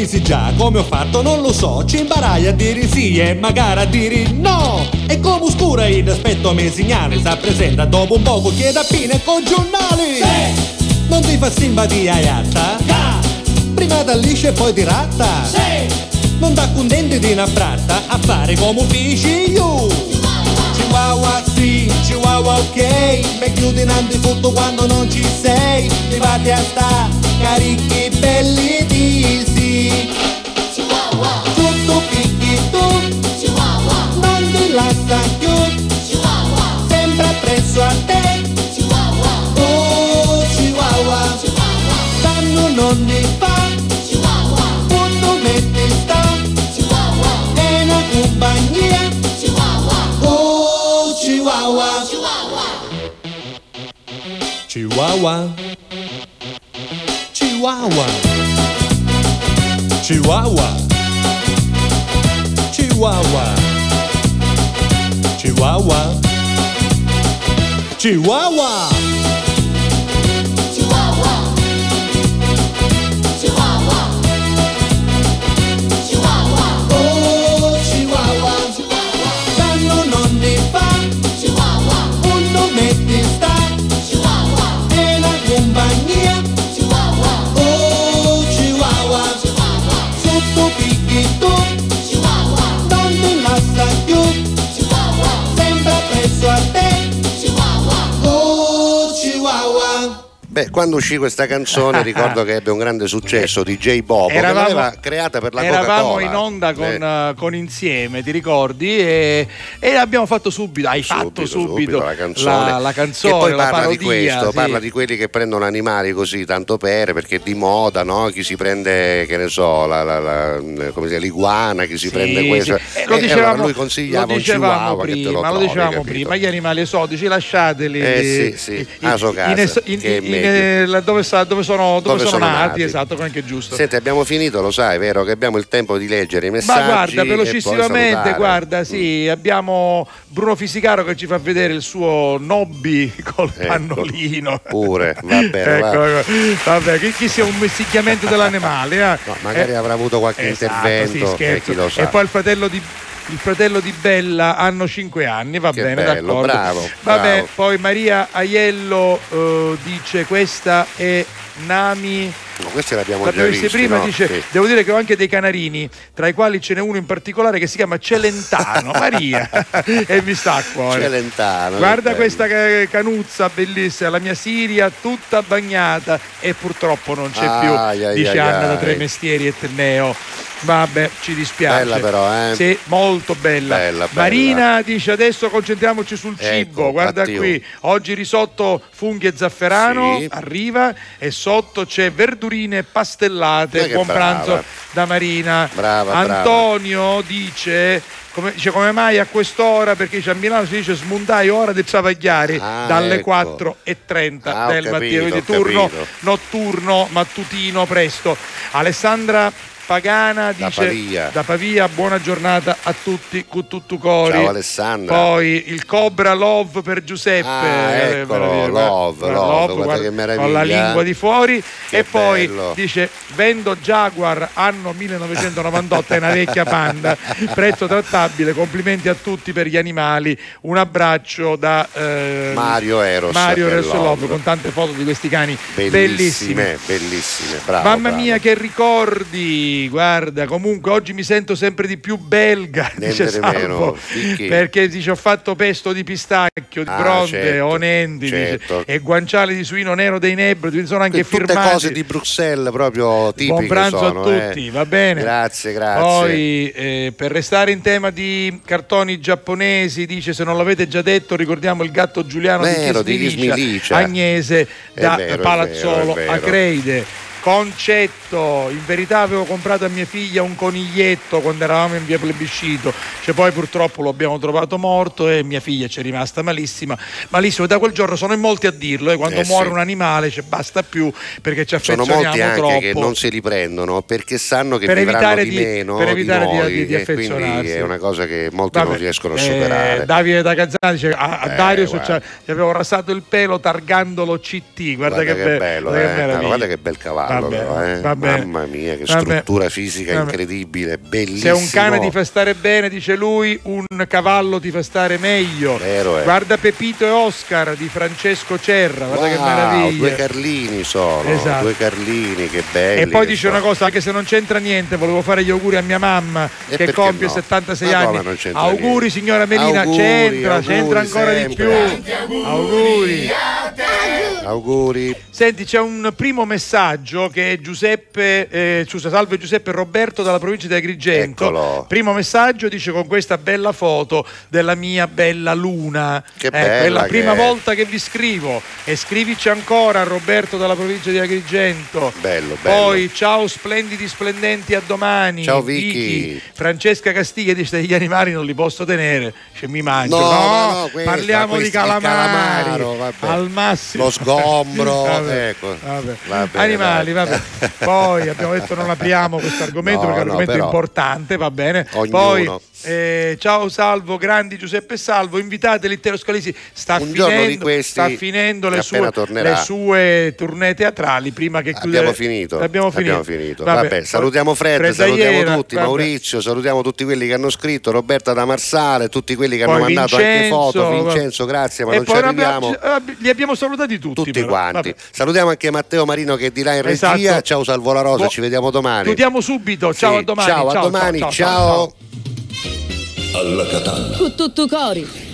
T: Mese già come ho fatto non lo so. Ci imparai a dire sì e magari a dire no. E come oscura il aspetto mi segnale Sta presente dopo un poco chiede appena con giornali. Non ti fa simpatia iatta? Prima da liscia e poi di ratta. Non da contenti di una bratta A fare come dici io. Chihuahua sì, Chihuahua ok. Mi chiudi in antifutto quando non ci sei. Mi fate a sta carichi belli disi Chihuahua. Chihuahua. Chihuahua. Chihuahua. Quando metti sta Chihuahua È
C: Beh, quando uscì questa canzone *laughs* ricordo che ebbe un grande successo di J. Bobo che
D: Eravamo-
C: l'aveva creata per la
D: Eravamo
C: Coca-Cola.
D: in onda con,
C: Eh,
D: eh, con Insieme, ti ricordi? E, e abbiamo fatto subito, hai fatto subito,
C: la canzone,
D: la, la canzone,
C: che poi
D: la
C: parla
D: parodia.
C: di questo,
D: sì.
C: parla di quelli che prendono animali così tanto per, perché è di moda, no? Chi si prende, che ne so, la, la- si chiama, l'iguana, chi si
D: Sì,
C: prende questo.
D: sì. Eh,
C: E
D: lo
C: allora
D: dicevamo,
C: lui consigliava
D: lo
C: un chihuahua che te
D: prima,
C: lo
D: lo
C: trovi,
D: dicevamo
C: capito?
D: prima, gli animali esotici lasciateli
C: Eh, sì, sì, a sua casa,
D: in in-
C: che
D: dove, sa- dove sono, dove
C: Dove
D: sono
C: sono
D: nati,
C: nati.
D: esatto, anche giusto.
C: Senti, abbiamo finito, lo sai, vero? Che abbiamo il tempo di leggere i messaggi.
D: Ma guarda,
C: e
D: velocissimamente, guarda, sì, abbiamo Bruno Fisicaro che ci fa vedere il suo nobby col
C: Ecco.
D: pannolino.
C: Pure, va *laughs* bene,
D: Ecco,
C: va.
D: ecco. vabbè, chi, chi sia un mesticchiamento dell'animale. eh?
C: magari
D: Eh,
C: avrà avuto qualche
D: esatto,
C: intervento,
D: sì,
C: eh, chi lo sa.
D: E poi il fratello di il fratello di Bella hanno 5 anni, va
C: Che
D: bene,
C: bello,
D: d'accordo.
C: bravo,
D: Vabbè,
C: bravo.
D: poi Maria Aiello eh, dice questa è Nami
C: No, questi l'abbiamo già
D: L'abbiamo visto
C: visti,
D: prima,
C: no?
D: dice,
C: Sì.
D: devo dire che ho anche dei canarini, tra i quali ce n'è uno in particolare che si chiama Celentano, *laughs* Maria, e mi sta a cuore.
C: Celentano,
D: Guarda questa ca- canuzza bellissima, la mia Siria tutta bagnata e purtroppo non c'è
C: Ai,
D: più,
C: ai,
D: dice
C: ai,
D: Anna da
C: ai.
D: Tre Mestieri e Tenneo. Vabbè, ci dispiace.
C: Bella però, eh?
D: Sì, molto bella.
C: Bella, bella.
D: Marina dice adesso concentriamoci sul
C: Ecco,
D: cibo. Guarda
C: io-
D: qui, oggi risotto funghi e zafferano
C: Sì.
D: arriva e sotto c'è verdurine pastellate. Buon
C: brava.
D: pranzo da Marina.
C: Brava, brava.
D: Antonio dice come, dice come mai a quest'ora perché a Milano si dice smuntai ora di travagliare
C: Ah,
D: dalle
C: ecco.
D: 4.30
C: Ah,
D: del
C: capito,
D: mattino quindi turno notturno mattutino presto Alessandra Pagana
C: Da
D: dice
C: Pavia.
D: da Pavia buona giornata a tutti con tutto cori
C: Ciao, Alessandra.
D: poi il Cobra Love per Giuseppe
C: Ah,
D: Eh,
C: eccolo,
D: meraviglia,
C: love,
D: guarda,
C: love, guarda che
D: con la
C: meraviglia.
D: lingua di fuori
C: Che
D: e poi
C: bello.
D: dice vendo Jaguar anno 1998 è una vecchia panda *laughs* prezzo trattabile complimenti a tutti per gli animali un abbraccio da eh,
C: Mario Eros
D: Mario Eros
C: Love.
D: Love con tante foto di questi cani bellissimi
C: Bellissime, bellissime, bravo.
D: Mamma
C: bravo.
D: mia che ricordi, guarda, comunque oggi mi sento sempre di più belga,
C: Niente
D: dice
C: di meno.
D: Salvo,
C: chi?
D: perché dice ho fatto pesto di pistacchio, di
C: Ah,
D: bronze,
C: certo,
D: onendi dice,
C: certo.
D: e guanciale di suino nero dei Nebro, quindi sono anche
C: Tutte
D: firmati.
C: cose di Bruxelles proprio tipiche
D: Buon pranzo
C: sono,
D: a
C: eh.
D: tutti, va bene.
C: Grazie, grazie.
D: Poi eh, per restare in tema di cartoni giapponesi, dice se non l'avete già detto, ricordiamo il gatto Giuliano
C: Vero,
D: di Chismilicia. Agnese
C: È
D: da
C: vero,
D: Palazzolo
C: vero,
D: a. Creide. Concetto, in verità avevo comprato a mia figlia un coniglietto quando eravamo in via plebiscito, cioè poi purtroppo lo abbiamo trovato morto e mia figlia ci è rimasta malissima, malissimo. Da quel giorno sono in molti a dirlo, eh, quando
C: Eh,
D: muore
C: sì.
D: un animale cioè, basta più perché ci
C: Sono
D: affezioniamo
C: molti anche
D: troppo.
C: che non se li prendono perché sanno che
D: Per
C: vivranno di,
D: di-
C: meno
D: per evitare di-
C: noi,
D: di- di affezionarsi.
C: è una cosa che molti
D: Vabbè,
C: non riescono a
D: eh,
C: superare.
D: Davide da Gazzana dice a, a
C: Eh,
D: Dario
C: guarda.
D: gli avevo rasato il pelo targandolo CT guarda, che, be-
C: bello,
D: guarda che
C: eh. guarda che bel cavallo,
D: Vabbè,
C: però, eh.
D: vabbè.
C: mamma mia, che
D: Vabbè.
C: struttura fisica incredibile,
D: se
C: bellissimo.
D: un cane ti fa stare bene dice lui un cavallo ti fa stare meglio
C: Vero, eh.
D: guarda Pepito e Oscar di Francesco Cerra guarda che
C: Wow,
D: meraviglia
C: due Carlini sono,
D: Esatto.
C: due Carlini, che belli.
D: e poi
C: che
D: dice
C: sono.
D: una cosa, anche se non c'entra niente, volevo fare gli auguri a mia mamma
C: E
D: che compie
C: no?
D: 76
C: Ma come
D: anni. Auguri
C: niente?
D: signora Melina,
C: Auguri,
D: c'entra,
C: auguri
D: c'entra ancora di più.
C: sempre.
D: Auguri.
C: Auguri.
D: Senti, c'è un primo messaggio che è Giuseppe, eh, scusa, salve Giuseppe Roberto dalla provincia di Agrigento.
C: Eccolo.
D: Primo messaggio dice con questa bella foto della mia bella luna.
C: Che
D: Ecco,
C: bella
D: è la
C: che
D: prima
C: è.
D: volta che vi scrivo e scrivici ancora Roberto dalla provincia di Agrigento.
C: Bello, bello.
D: Poi ciao splendidi splendenti a domani.
C: Ciao, Vicky.
D: Francesca Castiglia dice gli animali non li posso tenere, cioè, mi mangio.
C: No,
D: No,
C: no, no, questa,
D: parliamo di calamari.
C: calamaro,
D: al massimo.
C: Lo sgombro, *laughs*
D: Vabbè,
C: ecco.
D: vabbè.
C: Va bene,
D: Animali, vabbè. Poi abbiamo detto non apriamo questo argomento
C: No,
D: perché è un
C: no,
D: argomento
C: però
D: importante, va bene.
C: ognuno.
D: Poi eh, ciao Salvo, grandi Giuseppe Salvo, invitate l'intero Scalisi. Sta
C: Un
D: finendo,
C: questi,
D: sta finendo le sue, le sue tournée teatrali prima che chiudere.
C: Abbiamo finito.
D: Abbiamo finito.
C: Abbiamo finito.
D: Vabbè.
C: Vabbè, salutiamo Fred,
D: Fred
C: salutiamo
D: Aiera,
C: tutti,
D: vabbè.
C: Maurizio, salutiamo tutti quelli che hanno scritto, Roberta da Marsale, tutti quelli che
D: Poi
C: hanno mandato anche
D: Vincenzo,
C: foto. Vincenzo, grazie, ma non ci arriviamo.
D: abbiamo- eh, li abbiamo salutati tutti.
C: Tutti
D: però.
C: quanti.
D: Vabbè.
C: Salutiamo anche Matteo Marino che è di là in regia.
D: Esatto.
C: Ciao Salvo La Rosa,
D: Bu-
C: ci vediamo domani.
D: Chiudiamo subito. Ciao
C: Sì,
D: a domani.
C: Ciao, a domani, ciao.
H: Alla Catalla.
B: Con tutto cori.